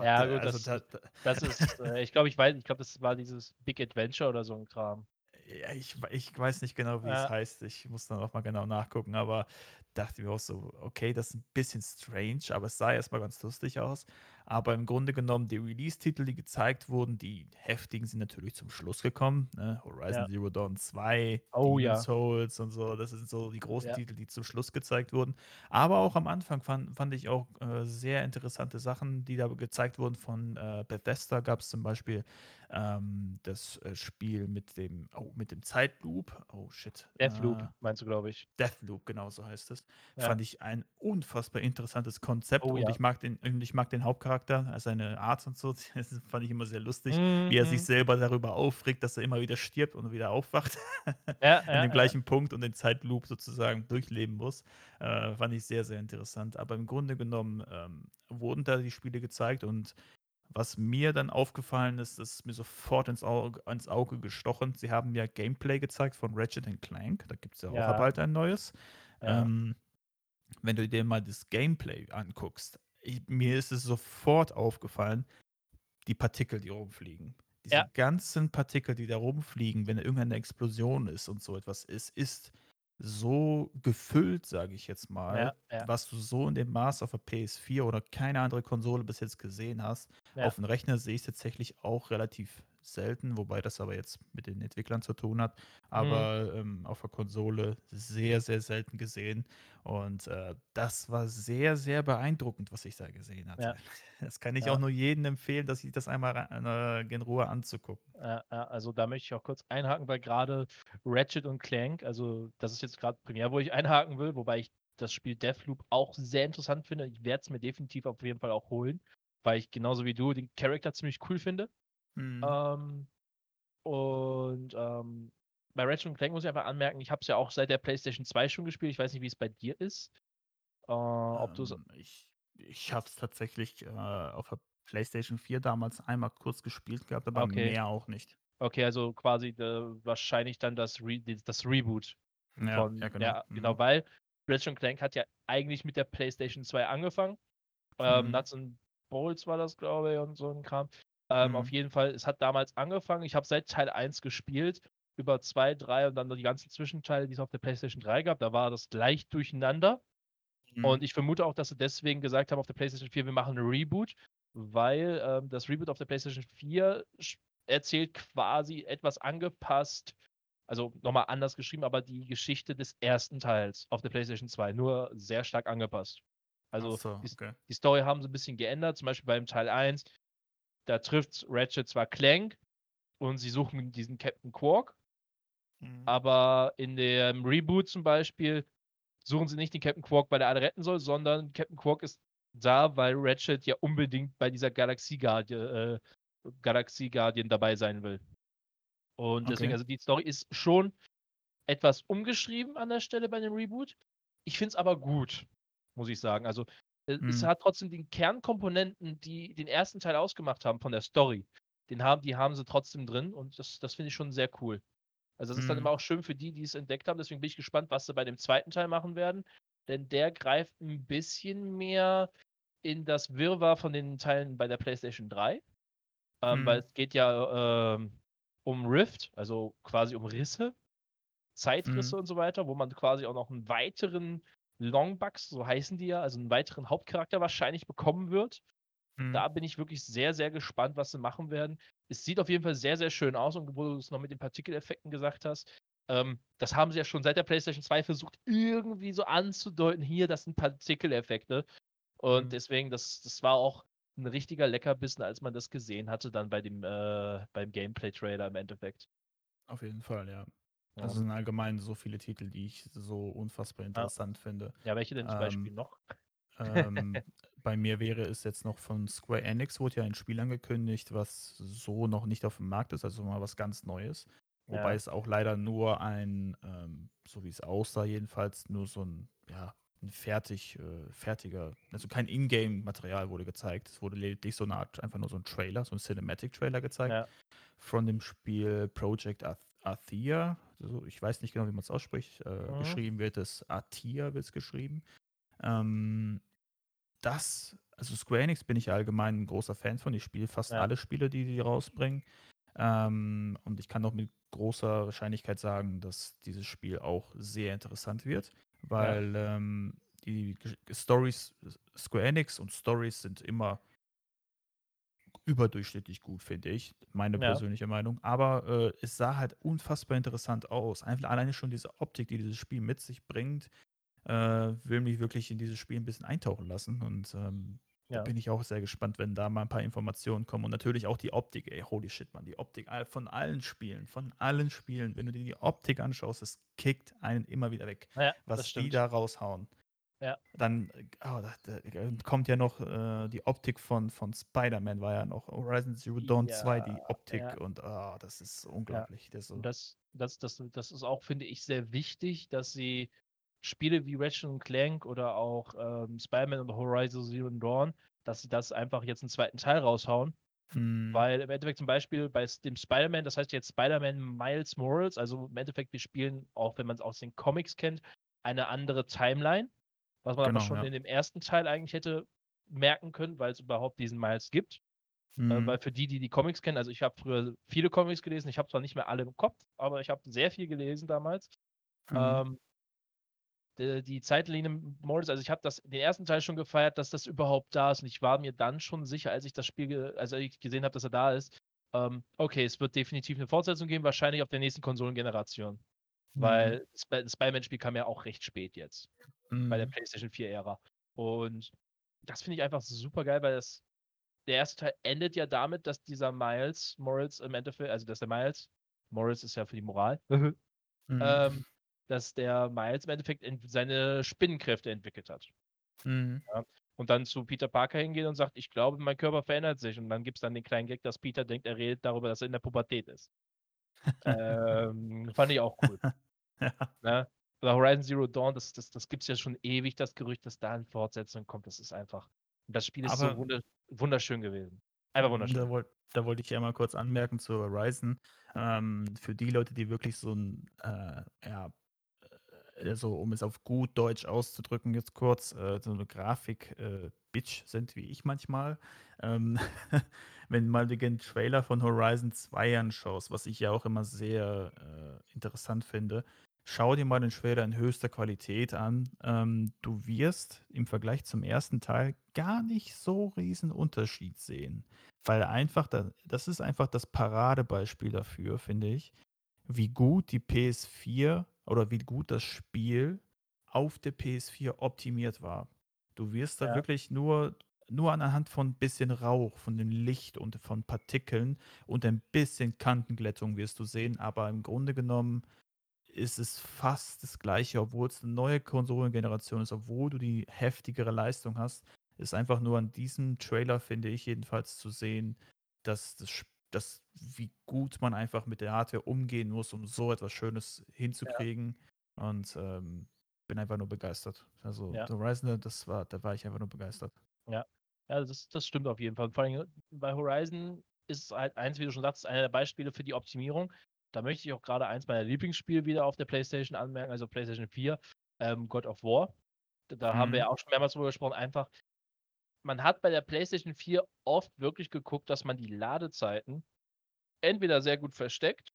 Ja, gut, also das da, da, Das ist, äh, ich glaube, ich weiß, ich glaube, das war dieses Big Adventure oder so ein Kram. Ja, ich, ich weiß nicht genau, wie es Ja. heißt. Ich muss dann auch mal genau nachgucken, aber dachte mir auch so, okay, das ist ein bisschen strange, aber es sah erstmal ganz lustig aus. Aber im Grunde genommen, die Release-Titel, die gezeigt wurden, die heftigen sind natürlich zum Schluss gekommen. Ne? Horizon Ja. Zero Dawn 2, Oh Demon's ja. Souls und so, das sind so die großen Ja. Titel, die zum Schluss gezeigt wurden. Aber auch am Anfang fand, fand ich auch äh, sehr interessante Sachen, die da gezeigt wurden. Von äh, Bethesda gab es zum Beispiel ähm, das äh, Spiel mit dem, oh, mit dem Zeitloop. Oh shit. Deathloop, Äh, meinst du, glaube ich. Deathloop, genau so heißt es. Ja. Fand ich ein unfassbar interessantes Konzept Oh und ja. ich mag den, ich mag den Hauptcharakter, äh, seine Art und so. Das fand ich immer sehr lustig, wie er sich Mhm. selber darüber aufregt, dass er immer wieder stirbt und wieder aufwacht Ja, an dem gleichen Punkt und den Zeitloop sozusagen durchleben muss. Äh, fand ich sehr, sehr interessant. Aber im Grunde genommen ähm, wurden da die Spiele gezeigt und was mir dann aufgefallen ist, das ist mir sofort ins Auge, ins Auge gestochen. Sie haben ja Gameplay gezeigt von Ratchet Clank. Da gibt es ja auch Ja. bald ein neues. Ja. Ähm, wenn du dir mal das Gameplay anguckst, ich, mir ist es sofort aufgefallen, die Partikel, die rumfliegen. Diese Ja. ganzen Partikel, die da rumfliegen, wenn irgendeine Explosion ist und so etwas ist, ist so gefüllt, sage ich jetzt mal, Ja, ja. was du so in dem Maß auf der PS4 oder keine andere Konsole bis jetzt gesehen hast. Ja. Auf dem Rechner sehe ich es tatsächlich auch relativ selten, wobei das aber jetzt mit den Entwicklern zu tun hat. Mhm. Aber ähm, auf der Konsole sehr, sehr selten gesehen. Und äh, das war sehr, sehr beeindruckend, was ich da gesehen hatte. Ja. Das kann ich Ja. auch nur jedem empfehlen, dass sich das einmal äh, in Ruhe anzugucken. Also da möchte ich auch kurz einhaken, weil gerade Ratchet und Clank, also das ist jetzt gerade Premiere, wo ich einhaken will, wobei ich das Spiel Deathloop auch sehr interessant finde. Ich werde es mir definitiv auf jeden Fall auch holen, weil ich genauso wie du den Charakter ziemlich cool finde. Mhm. Ähm, und ähm, bei Ratchet Clank muss ich einfach anmerken, ich habe es ja auch seit der PlayStation 2 schon gespielt. Ich weiß nicht, wie es bei dir ist. Äh, ob du Ähm, ich ich habe es tatsächlich äh, auf der PlayStation 4 damals einmal kurz gespielt gehabt, aber Okay. mehr auch nicht. Okay, also quasi äh, wahrscheinlich dann das, Re das Reboot Ja, von, ja, genau. ja, Mhm. genau, weil Ratchet Clank hat ja eigentlich mit der PlayStation 2 angefangen. Ähm, Mhm. Nuts and Bolts war das, glaube ich, und so ein Kram. Ähm, Auf Mhm. jeden Fall, es hat damals angefangen. Ich habe seit Teil 1 gespielt, über 2, 3 und dann die ganzen Zwischenteile, die es auf der PlayStation 3 gab. Da war das leicht durcheinander. Mhm. Und ich vermute auch, dass sie deswegen gesagt haben auf der PlayStation 4, wir machen ein Reboot, weil ähm, das Reboot auf der PlayStation 4 sch- erzählt quasi etwas angepasst, also nochmal anders geschrieben, aber die Geschichte des ersten Teils auf der PlayStation 2, nur sehr stark angepasst. Also so, die, okay. die Story haben sie ein bisschen geändert, zum Beispiel beim Teil 1, da trifft Ratchet zwar Clank und sie suchen diesen Captain Quark, Mhm. aber in dem Reboot zum Beispiel suchen sie nicht den Captain Quark, weil er alle retten soll, sondern Captain Quark ist da, weil Ratchet ja unbedingt bei dieser Galaxie Guardian, äh, Galaxie Guardian dabei sein will. Und deswegen, Okay. also die Story ist schon etwas umgeschrieben an der Stelle bei dem Reboot. Ich finde es aber gut, muss ich sagen. Also es Mhm. hat trotzdem die Kernkomponenten, die den ersten Teil ausgemacht haben von der Story. Den haben, die haben sie trotzdem drin und das, das finde ich schon sehr cool. Also das ist dann Mhm. immer auch schön für die, die es entdeckt haben. Deswegen bin ich gespannt, was sie bei dem zweiten Teil machen werden. Denn der greift ein bisschen mehr in das Wirrwarr von den Teilen bei der PlayStation 3. Ähm, Mhm. Weil es geht ja ähm, um Rift, also quasi um Risse, Zeitrisse Mhm. und so weiter, wo man quasi auch noch einen weiteren Longbugs, so heißen die ja, also einen weiteren Hauptcharakter wahrscheinlich bekommen wird. Mhm. Da bin ich wirklich sehr, sehr gespannt, was sie machen werden. Es sieht auf jeden Fall sehr, sehr schön aus und wo du es noch mit den Partikeleffekten gesagt hast, ähm, das haben sie ja schon seit der PlayStation 2 versucht, irgendwie so anzudeuten, hier, das sind Partikeleffekte. Und mhm. deswegen, das, das war auch ein richtiger Leckerbissen, als man das gesehen hatte, dann bei dem, äh, beim Gameplay-Trailer im Endeffekt. Auf jeden Fall, ja. Ja. Also sind allgemein so viele Titel, die ich so unfassbar interessant ja. finde. Ja, welche denn zum ähm, Beispiel noch? Ähm, bei mir wäre es jetzt noch von Square Enix, wurde ja ein Spiel angekündigt, was so noch nicht auf dem Markt ist, also mal was ganz Neues. Wobei ja. es auch leider nur ein, ähm, so wie es aussah, jedenfalls nur so ein, ja, ein fertig, äh, fertiger, also kein Ingame-Material wurde gezeigt. Es wurde lediglich so eine Art, einfach nur so ein Trailer, so ein Cinematic-Trailer gezeigt ja. von dem Spiel Project Athia. Also ich weiß nicht genau, wie man es ausspricht. Äh, mhm. Geschrieben wird es Athia, wird es geschrieben. Ähm, das, also Square Enix bin ich allgemein ein großer Fan von. Ich spiele fast ja. alle Spiele, die die rausbringen. Ähm, und ich kann auch mit großer Wahrscheinlichkeit sagen, dass dieses Spiel auch sehr interessant wird, weil ja. ähm, die Stories, Square Enix und Stories sind immer überdurchschnittlich gut, finde ich. Meine ja. persönliche Meinung. Aber äh, es sah halt unfassbar interessant aus. Einfach alleine schon diese Optik, die dieses Spiel mit sich bringt, äh, will mich wirklich in dieses Spiel ein bisschen eintauchen lassen. Und ähm, ja. Da bin ich auch sehr gespannt, wenn da mal ein paar Informationen kommen. Und natürlich auch die Optik, ey, holy shit, man, die Optik von allen Spielen, von allen Spielen. Wenn du dir die Optik anschaust, es kickt einen immer wieder weg, ja, was die da raushauen. Ja. Dann oh, da, da kommt ja noch äh, die Optik von, von Spider-Man, war ja noch Horizon Zero Dawn ja, 2, die Optik. Ja. Und oh, das ist unglaublich. Das, so. das, das, das, das ist auch, finde ich, sehr wichtig, dass sie Spiele wie Ratchet Clank oder auch ähm, Spider-Man und Horizon Zero Dawn, dass sie das einfach jetzt einen zweiten Teil raushauen. Hm. Weil im Endeffekt zum Beispiel bei dem Spider-Man, das heißt jetzt Spider-Man Miles Morals, also im Endeffekt, wir spielen, auch wenn man es aus den Comics kennt, eine andere Timeline, was man genau, aber schon ja. in dem ersten Teil eigentlich hätte merken können, weil es überhaupt diesen Miles gibt. Mhm. Äh, weil für die, die die Comics kennen, also ich habe früher viele Comics gelesen, ich habe zwar nicht mehr alle im Kopf, aber ich habe sehr viel gelesen damals. Mhm. Ähm, die, die Zeitlinie Morris, also ich habe das den ersten Teil schon gefeiert, dass das überhaupt da ist und ich war mir dann schon sicher, als ich das Spiel, also ich gesehen habe, dass er da ist, ähm, okay, es wird definitiv eine Fortsetzung geben, wahrscheinlich auf der nächsten Konsolengeneration. Mhm. Weil das Spider-Man-Spiel kam ja auch recht spät jetzt. Mhm. Bei der mhm. PlayStation 4-Ära. Und das finde ich einfach super geil, weil das, der erste Teil endet ja damit, dass dieser Miles Morris im Endeffekt, also dass der Miles, Morris ist ja für die Moral, mhm. ähm, dass der Miles im Endeffekt seine Spinnenkräfte entwickelt hat. Mhm. Ja, und dann zu Peter Parker hingeht und sagt, ich glaube, mein Körper verändert sich. Und dann gibt es dann den kleinen Gag, dass Peter denkt, er redet darüber, dass er in der Pubertät ist. ähm, fand ich auch cool. ja. Ne? Oder Horizon Zero Dawn, das, das, das gibt es ja schon ewig, das Gerücht, dass da eine Fortsetzung kommt. Das ist einfach. Das Spiel ist Aber so wunderschön gewesen. Einfach wunderschön. Da, wollt, wollte ich ja mal kurz anmerken zu Horizon. Ähm, für die Leute, die wirklich so ein äh, ja, also um es auf gut Deutsch auszudrücken, jetzt kurz, äh, so eine Grafik-Bitch äh, sind wie ich manchmal. Ähm, wenn mal den Trailer von Horizon 2 anschaust, was ich ja auch immer sehr äh, interessant finde, schau dir mal den Trailer in höchster Qualität an. Ähm, du wirst im Vergleich zum ersten Teil gar nicht so riesen Unterschied sehen. Weil einfach, da, das ist einfach das Paradebeispiel dafür, finde ich, wie gut die PS4 oder wie gut das Spiel auf der PS4 optimiert war. Du wirst da ja. wirklich nur, nur anhand von ein bisschen Rauch, von dem Licht und von Partikeln und ein bisschen Kantenglättung wirst du sehen, aber im Grunde genommen ist es fast das gleiche, obwohl es eine neue Konsolengeneration ist, obwohl du die heftigere Leistung hast, ist einfach nur an diesem Trailer, finde ich jedenfalls, zu sehen, dass das Spiel das, wie gut man einfach mit der Hardware umgehen muss, um so etwas Schönes hinzukriegen. Ja. Und ähm, bin einfach nur begeistert. Also ja. Horizon, das war, da war ich einfach nur begeistert. Ja, ja das, das stimmt auf jeden Fall. Vor allem bei Horizon ist halt eins, wie du schon sagst, einer der Beispiele für die Optimierung. Da möchte ich auch gerade eins meiner Lieblingsspiele wieder auf der PlayStation anmerken, also PlayStation 4, ähm, God of War. Da mhm. haben wir mhm. ja auch schon mehrmals drüber gesprochen. Einfach, man hat bei der PlayStation 4 oft wirklich geguckt, dass man die Ladezeiten entweder sehr gut versteckt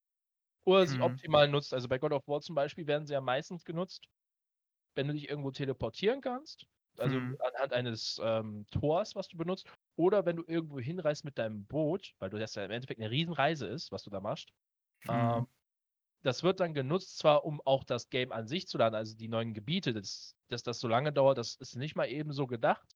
oder sie mhm. optimal nutzt. Also bei God of War zum Beispiel werden sie ja meistens genutzt, wenn du dich irgendwo teleportieren kannst, also mhm. anhand eines ähm, Tors, was du benutzt, oder wenn du irgendwo hinreist mit deinem Boot, weil du das ja im Endeffekt eine Riesenreise ist, was du da machst, mhm. ähm, das wird dann genutzt, zwar um auch das Game an sich zu laden, also die neuen Gebiete, dass, dass das so lange dauert, das ist nicht mal eben so gedacht,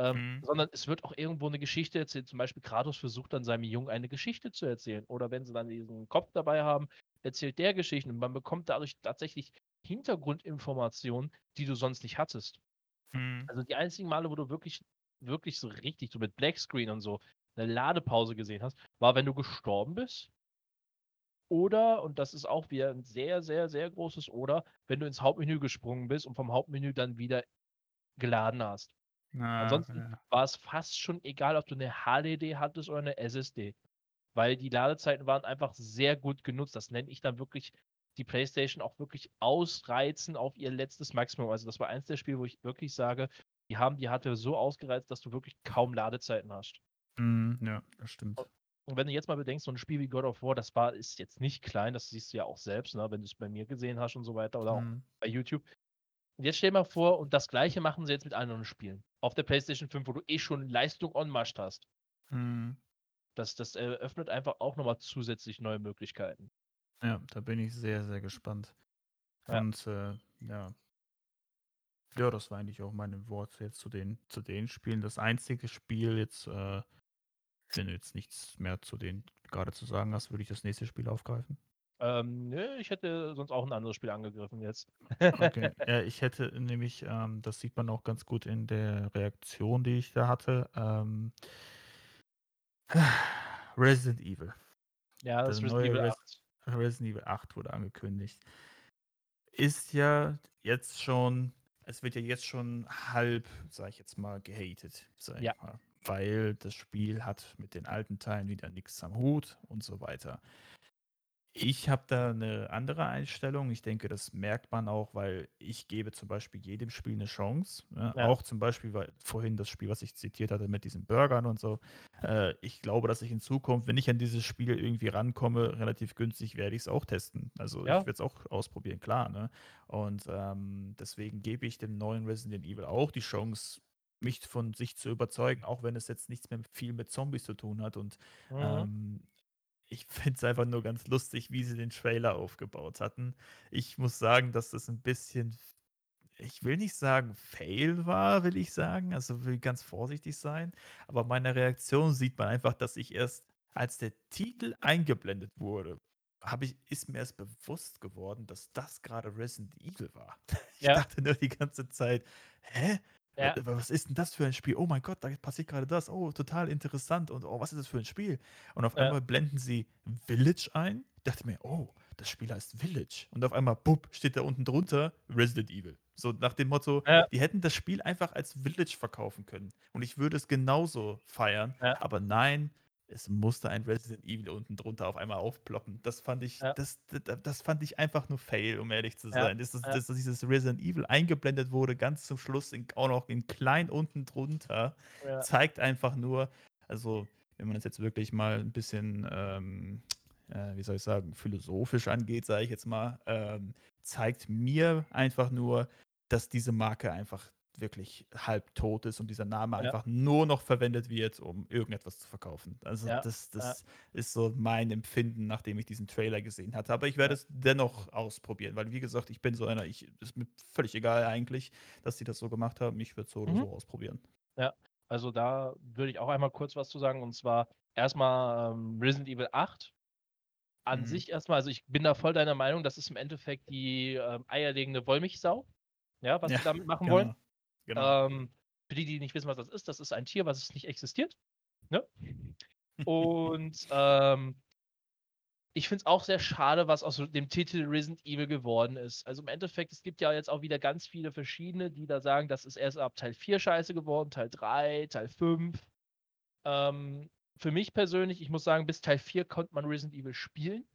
ähm, mhm. sondern es wird auch irgendwo eine Geschichte erzählt. Zum Beispiel Kratos versucht dann seinem Jungen eine Geschichte zu erzählen. Oder wenn sie dann diesen Kopf dabei haben, erzählt der Geschichten. Und man bekommt dadurch tatsächlich Hintergrundinformationen, die du sonst nicht hattest. Mhm. Also die einzigen Male, wo du wirklich, wirklich so richtig, so mit Blackscreen und so, eine Ladepause gesehen hast, war, wenn du gestorben bist. Oder, und das ist auch wieder ein sehr, sehr, sehr großes Oder, wenn du ins Hauptmenü gesprungen bist und vom Hauptmenü dann wieder geladen hast. Na, Ansonsten ja. war es fast schon egal, ob du eine HDD hattest oder eine SSD. Weil die Ladezeiten waren einfach sehr gut genutzt. Das nenne ich dann wirklich die PlayStation auch wirklich ausreizen auf ihr letztes Maximum. Also das war eins der Spiele, wo ich wirklich sage, die haben die Hardware so ausgereizt, dass du wirklich kaum Ladezeiten hast. Mm, ja, das stimmt. Und wenn du jetzt mal bedenkst, so ein Spiel wie God of War, das war, ist jetzt nicht klein, das siehst du ja auch selbst, ne, wenn du es bei mir gesehen hast und so weiter oder mm. auch mhm. bei YouTube. Und jetzt stell dir mal vor, und das gleiche machen sie jetzt mit anderen Spielen. Auf der PlayStation 5, wo du eh schon Leistung on Marsch hast. Mm. Das, das eröffnet einfach auch nochmal zusätzlich neue Möglichkeiten. Ja, da bin ich sehr, sehr gespannt. Ja. Und äh, ja. Ja, das war eigentlich auch meine Worte jetzt zu den, zu den Spielen. Das einzige Spiel jetzt, äh, wenn du jetzt nichts mehr zu denen gerade zu sagen hast, würde ich das nächste Spiel aufgreifen. Ähm, nö, ich hätte sonst auch ein anderes Spiel angegriffen jetzt. okay. Ja, ich hätte nämlich, ähm, das sieht man auch ganz gut in der Reaktion, die ich da hatte. Ähm, Resident Evil. Ja, das, das Resident Evil 8. Resident Evil 8 wurde angekündigt. Ist ja jetzt schon, es wird ja jetzt schon halb, sag ich jetzt mal, gehatet, sag ja. ich mal. Weil das Spiel hat mit den alten Teilen wieder nichts am Hut und so weiter. Ich habe da eine andere Einstellung. Ich denke, das merkt man auch, weil ich gebe zum Beispiel jedem Spiel eine Chance, ne? Ja. Auch zum Beispiel, weil vorhin das Spiel, was ich zitiert hatte mit diesen Burgern und so. Äh, ich glaube, dass ich in Zukunft, wenn ich an dieses Spiel irgendwie rankomme, relativ günstig, werde ich es auch testen. Also Ja. ich werde es auch ausprobieren, klar, ne? Und, ähm, deswegen gebe ich dem neuen Resident Evil auch die Chance, mich von sich zu überzeugen, auch wenn es jetzt nichts mehr viel mit Zombies zu tun hat und, Mhm. ähm ich finde es einfach nur ganz lustig, wie sie den Trailer aufgebaut hatten. Ich muss sagen, dass das ein bisschen, ich will nicht sagen Fail war, will ich sagen, also will ganz vorsichtig sein, aber meiner Reaktion sieht man einfach, dass ich erst, als der Titel eingeblendet wurde, habe ich, ist mir erst bewusst geworden, dass das gerade Resident Evil war. Ich ja. dachte nur die ganze Zeit, hä? Ja. Was ist denn das für ein Spiel? Oh mein Gott, da passiert gerade das. Oh, total interessant. Und oh, was ist das für ein Spiel? Und auf ja. einmal blenden sie Village ein. Ich dachte mir, oh, das Spiel heißt Village. Und auf einmal, bupp, steht da unten drunter Resident Evil. So nach dem Motto, ja. die hätten das Spiel einfach als Village verkaufen können. Und ich würde es genauso feiern. Aber nein, es musste ein Resident Evil unten drunter auf einmal aufploppen. Das fand ich, ja. das, das, das, fand ich einfach nur fail, um ehrlich zu sein. Ja. Dass, dass, dass, dieses Resident Evil eingeblendet wurde, ganz zum Schluss, in, auch noch in klein unten drunter, ja. zeigt einfach nur, also wenn man das jetzt wirklich mal ein bisschen, ähm, äh, wie soll ich sagen, philosophisch angeht, sage ich jetzt mal, ähm, zeigt mir einfach nur, dass diese Marke einfach wirklich halb tot ist und dieser Name ja. einfach nur noch verwendet wird, um irgendetwas zu verkaufen. Also ja. das, das ja. ist so mein Empfinden, nachdem ich diesen Trailer gesehen hatte. Aber ich werde es dennoch ausprobieren, weil wie gesagt, ich bin so einer, ich ist mir völlig egal eigentlich, dass sie das so gemacht haben. Ich würde es so mhm. oder so ausprobieren. Ja, also da würde ich auch einmal kurz was zu sagen und zwar erstmal ähm, Resident Evil 8 an mhm. sich erstmal, also ich bin da voll deiner Meinung, das ist im Endeffekt die ähm, eierlegende Wollmilchsau, ja, was sie damit machen genau. wollen. Genau. Ähm, für die, die nicht wissen, was das ist, das ist ein Tier, was nicht existiert. Ne? Und ähm, ich finde es auch sehr schade, was aus dem Titel Resident Evil geworden ist. Also im Endeffekt, es gibt ja jetzt auch wieder ganz viele verschiedene, die da sagen, das ist erst ab Teil 4 scheiße geworden, Teil 3, Teil 5. Ähm, für mich persönlich, ich muss sagen, bis Teil 4 konnte man Resident Evil spielen.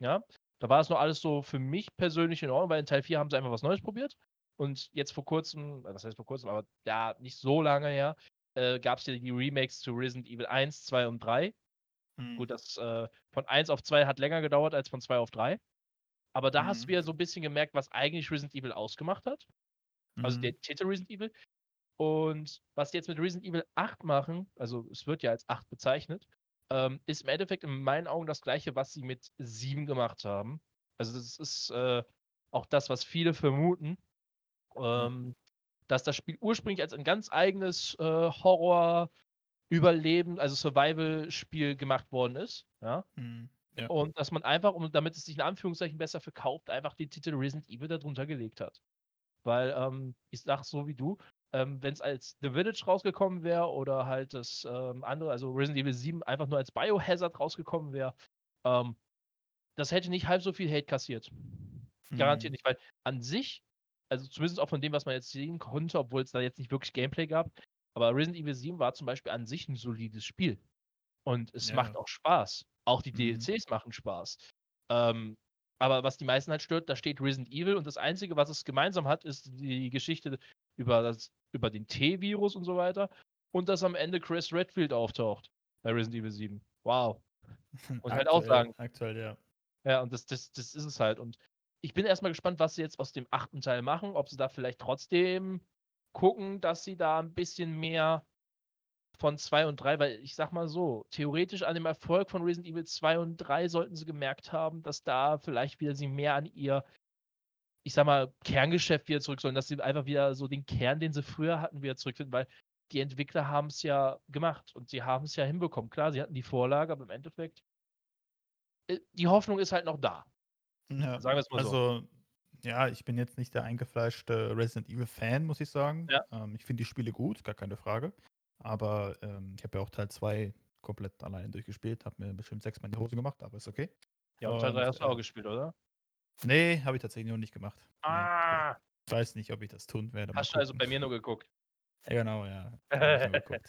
Ja, da war es noch alles so für mich persönlich in Ordnung, weil in Teil 4 haben sie einfach was Neues probiert. Und jetzt vor kurzem, äh, was heißt vor kurzem, aber ja, nicht so lange her, äh, gab es ja die Remakes zu Resident Evil 1, 2 und 3. Hm. Gut, das äh, von 1 auf 2 hat länger gedauert als von 2 auf 3. Aber da hm. hast du ja so ein bisschen gemerkt, was eigentlich Resident Evil ausgemacht hat. Also hm. Also der Titel Resident Evil. Und was die jetzt mit Resident Evil 8 machen, also es wird ja als 8 bezeichnet, ähm, ist im Endeffekt in meinen Augen das gleiche, was sie mit 7 gemacht haben. Also das ist äh, auch das, was viele vermuten, ähm, dass das Spiel ursprünglich als ein ganz eigenes äh, Horror, Überleben, also Survival-Spiel gemacht worden ist. Ja? Mhm. Ja. Und dass man einfach, um, damit es sich in Anführungszeichen besser verkauft, einfach den Titel Resident Evil darunter gelegt hat. Weil, ähm, ich sag so wie du, ähm, wenn es als The Village rausgekommen wäre oder halt das ähm, andere, also Resident Evil 7 einfach nur als Biohazard rausgekommen wäre, ähm, das hätte nicht halb so viel Hate kassiert. Garantiert mhm. nicht, weil an sich, also zumindest auch von dem, was man jetzt sehen konnte, obwohl es da jetzt nicht wirklich Gameplay gab, aber Resident Evil 7 war zum Beispiel an sich ein solides Spiel. Und es ja. macht auch Spaß. Auch die mhm. DLCs machen Spaß. Ähm, aber was die meisten halt stört, da steht Resident Evil und das Einzige, was es gemeinsam hat, ist die Geschichte über, das, über den T-Virus und so weiter und dass am Ende Chris Redfield auftaucht bei Resident Evil 7. Wow. Und halt auch sagen. Aktuell, ja. Ja, und das, das, das ist es halt. Und ich bin erstmal gespannt, was sie jetzt aus dem achten Teil machen, ob sie da vielleicht trotzdem gucken, dass sie da ein bisschen mehr von 2 und 3, weil ich sag mal so, theoretisch an dem Erfolg von Resident Evil 2 und 3 sollten sie gemerkt haben, dass da vielleicht wieder sie mehr an ihr, ich sag mal, Kerngeschäft wieder zurück sollen, dass sie einfach wieder so den Kern, den sie früher hatten, wieder zurückfinden, weil die Entwickler haben es ja gemacht und sie haben es ja hinbekommen. Klar, sie hatten die Vorlage, aber im Endeffekt, äh, die Hoffnung ist halt noch da. Ja, Sagen wir es mal also, so ja, ich bin jetzt nicht der eingefleischte Resident Evil Fan, muss ich sagen. Ja. Ähm, ich finde die Spiele gut, gar keine Frage. Aber ähm, ich habe ja auch Teil 2 komplett alleine durchgespielt, habe mir bestimmt sechsmal in die Hose gemacht, aber ist okay. Ja, und Teil 3 hast du auch äh, gespielt, oder? Nee, habe ich tatsächlich noch nicht gemacht. Ah! Ich weiß nicht, ob ich das tun werde. Hast du also bei mir nur geguckt? Ja, genau, ja.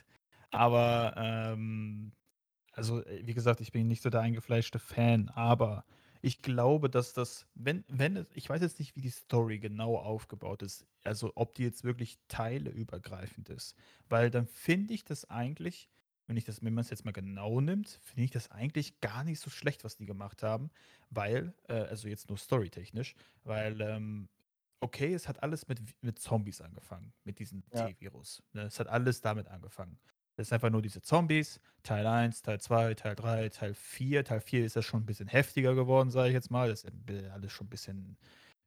Aber, ähm, also, äh, wie gesagt, ich bin nicht so der eingefleischte Fan, aber ich glaube, dass das, wenn, wenn es, ich weiß jetzt nicht, wie die Story genau aufgebaut ist, also ob die jetzt wirklich teileübergreifend ist, weil dann finde ich das eigentlich, wenn ich das, wenn man es jetzt mal genau nimmt, finde ich das eigentlich gar nicht so schlecht, was die gemacht haben, weil, äh, also jetzt nur storytechnisch, weil, ähm, okay, es hat alles mit, mit Zombies angefangen, mit diesem ja. T-Virus. Ne? Es hat alles damit angefangen. Das ist einfach nur diese Zombies. Teil 1, Teil 2, Teil 3, Teil 4. Teil 4 ist ja schon ein bisschen heftiger geworden, sage ich jetzt mal. Das ist alles schon ein bisschen.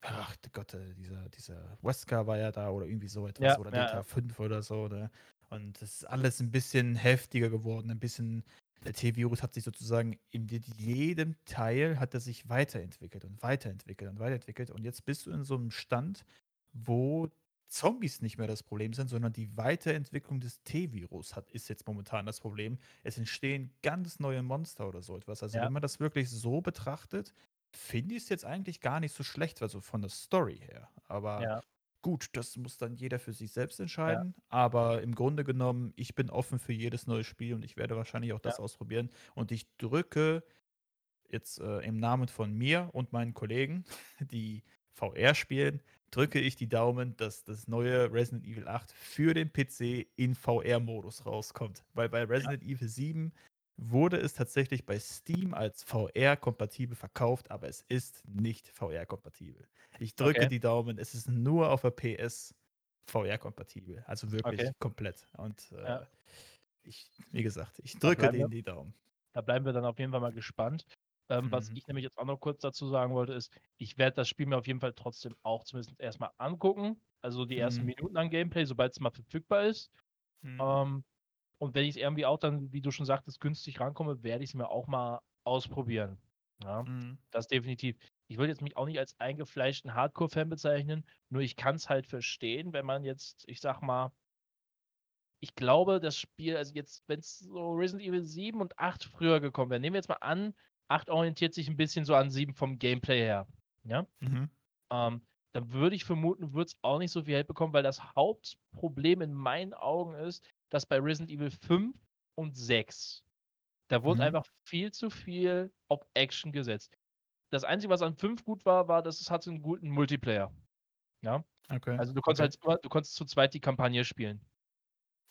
Ach Gott, äh, dieser, dieser Wesker war ja da oder irgendwie so etwas. Ja, oder ja, Teil 5 oder so. Ne? Und das ist alles ein bisschen heftiger geworden. Ein bisschen. Der T-Virus hat sich sozusagen in jedem Teil hat er sich weiterentwickelt und weiterentwickelt und weiterentwickelt. Und jetzt bist du in so einem Stand, wo Zombies nicht mehr das Problem sind, sondern die Weiterentwicklung des T-Virus ist jetzt momentan das Problem. Es entstehen ganz neue Monster oder so etwas. Also, ja. wenn man das wirklich so betrachtet, finde ich es jetzt eigentlich gar nicht so schlecht, also von der Story her. Aber ja. gut, das muss dann jeder für sich selbst entscheiden. Ja. Aber im Grunde genommen, ich bin offen für jedes neue Spiel und ich werde wahrscheinlich auch das ausprobieren. Und ich drücke jetzt äh, im Namen von mir und meinen Kollegen, die VR spielen, drücke ich die Daumen, dass das neue Resident Evil 8 für den PC in VR-Modus rauskommt. Weil bei Resident ja. Evil 7 wurde es tatsächlich bei Steam als VR-kompatibel verkauft, aber es ist nicht VR-kompatibel. Ich drücke okay. die Daumen, es ist nur auf der PS VR-kompatibel. Also wirklich okay. komplett. Und äh, ja. ich, wie gesagt, ich drücke denen die Daumen. Da bleiben wir dann auf jeden Fall mal gespannt. Ähm, mhm. Was ich nämlich jetzt auch noch kurz dazu sagen wollte, ist, ich werde das Spiel mir auf jeden Fall trotzdem auch zumindest erstmal angucken. Also die ersten mhm. Minuten an Gameplay, sobald es mal verfügbar ist. Mhm. Ähm, und wenn ich es irgendwie auch dann, wie du schon sagtest, günstig rankomme, werde ich es mir auch mal ausprobieren. Ja, mhm. das definitiv. Ich würde jetzt mich auch nicht als eingefleischten Hardcore-Fan bezeichnen, nur ich kann es halt verstehen, wenn man jetzt, ich sag mal, ich glaube, das Spiel, also jetzt, wenn es so Resident Evil 7 und 8 früher gekommen wäre, nehmen wir jetzt mal an, 8 orientiert sich ein bisschen so an 7 vom Gameplay her. Ja? Mhm. Ähm, dann würde ich vermuten, wird es auch nicht so viel Hate bekommen, weil das Hauptproblem in meinen Augen ist, dass bei Resident Evil 5 und 6, da wurde mhm. einfach viel zu viel auf Action gesetzt. Das Einzige, was an 5 gut war, war, dass es hatte einen guten Multiplayer. Ja. Okay. Also du konntest okay. halt du konntest zu zweit die Kampagne spielen.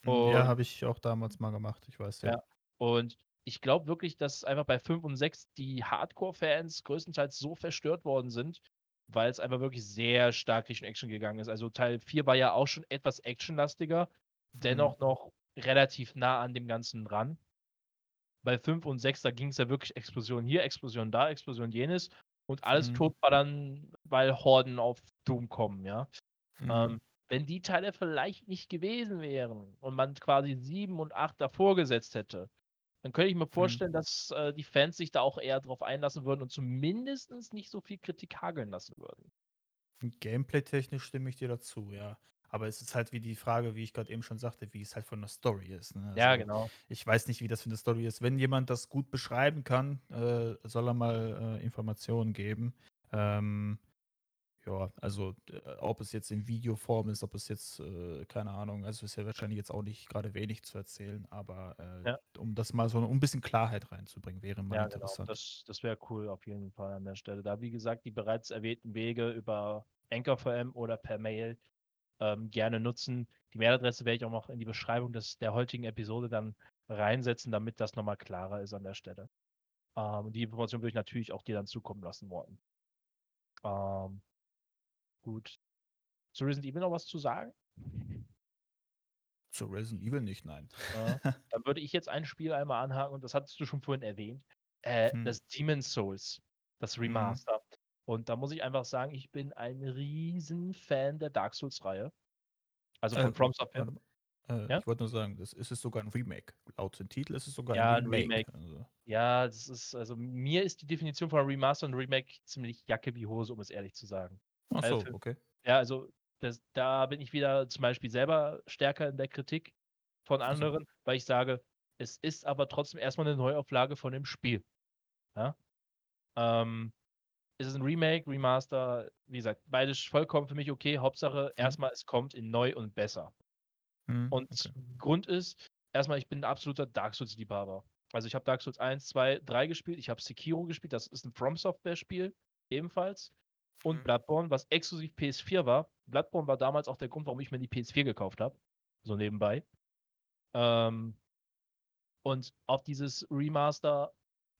Und, ja, habe ich auch damals mal gemacht, ich weiß ja. ja. Und ich glaube wirklich, dass einfach bei 5 und 6 die Hardcore-Fans größtenteils so verstört worden sind, weil es einfach wirklich sehr stark Richtung Action gegangen ist. Also Teil 4 war ja auch schon etwas actionlastiger, mhm. dennoch noch relativ nah an dem Ganzen dran. Bei 5 und 6, da ging es ja wirklich Explosion hier, Explosion da, Explosion jenes. und alles mhm. tot war dann, weil Horden auf Doom kommen, ja. Mhm. Ähm, wenn die Teile vielleicht nicht gewesen wären und man quasi 7 und 8 davor gesetzt hätte, dann könnte ich mir mhm. vorstellen, mhm. dass äh, die Fans sich da auch eher drauf einlassen würden und zumindest nicht so viel Kritik hageln lassen würden. Gameplay-technisch stimme ich dir dazu, ja. Aber es ist halt wie die Frage, wie ich gerade eben schon sagte, wie es halt von der Story ist. Ne? Also ja, genau. Ich weiß nicht, wie das für eine Story ist. Wenn jemand das gut beschreiben kann, äh, soll er mal äh, Informationen geben. Ähm, ja, also äh, ob es jetzt in Videoform ist, ob es jetzt, äh, keine Ahnung, also ist ja wahrscheinlich jetzt auch nicht gerade wenig zu erzählen, aber äh, ja. um das mal so um ein bisschen Klarheit reinzubringen, wäre mal ja, genau. interessant. Das, das wäre cool auf jeden Fall an der Stelle. Da, wie gesagt, die bereits erwähnten Wege über Anchor VM oder per Mail ähm, gerne nutzen. Die Mailadresse werde ich auch noch in die Beschreibung des, der heutigen Episode dann reinsetzen, damit das nochmal klarer ist an der Stelle. Ähm, die Information würde ich natürlich auch dir dann zukommen lassen wollen. Ähm, gut. Zu Resident Evil noch was zu sagen? Zu Resident Evil nicht, nein. Ja, dann würde ich jetzt ein Spiel einmal anhaken und das hattest du schon vorhin erwähnt. Äh, hm. Das Demon's Souls, das mhm. Remaster. Hm. Und da muss ich einfach sagen, ich bin ein riesen Fan der Dark Souls-Reihe. Also von äh, From Software. Äh, ja? Ich wollte nur sagen, das ist es sogar ein Remake. Laut dem Titel ist es sogar ja, ein Remake. Remake. Also. Ja, das ist, also mir ist die Definition von Remaster und Remake ziemlich Jacke wie Hose, um es ehrlich zu sagen. Ach so, also, okay. Ja, also das, da bin ich wieder zum Beispiel selber stärker in der Kritik von anderen, also. weil ich sage, es ist aber trotzdem erstmal eine Neuauflage von dem Spiel. Ja? Ähm, ist es ein Remake, Remaster, wie gesagt, beides vollkommen für mich okay. Hauptsache, mhm. erstmal, es kommt in neu und besser. Mhm, und okay. Grund ist, erstmal, ich bin ein absoluter Dark Souls-Liebhaber. Also ich habe Dark Souls 1, 2, 3 gespielt, ich habe Sekiro gespielt, das ist ein From Software-Spiel, ebenfalls. Und mhm. Bloodborne, was exklusiv PS4 war. Bloodborne war damals auch der Grund, warum ich mir die PS4 gekauft habe. So nebenbei. Ähm, und auf dieses Remaster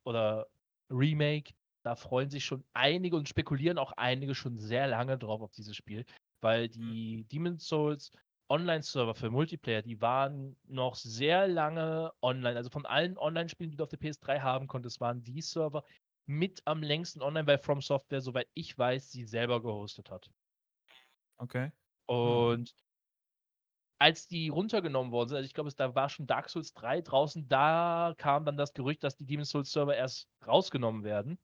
oder Remake da freuen sich schon einige und spekulieren auch einige schon sehr lange drauf auf dieses Spiel, weil mhm. die Demon's Souls Online-Server für Multiplayer, die waren noch sehr lange online. Also von allen Online-Spielen, die du auf der PS3 haben konntest, waren die Server mit am längsten online, weil From Software, soweit ich weiß, sie selber gehostet hat. Okay. Und als die runtergenommen worden sind, also ich glaube, da war schon Dark Souls 3 draußen, da kam dann das Gerücht, dass die Demon's Souls Server erst rausgenommen werden.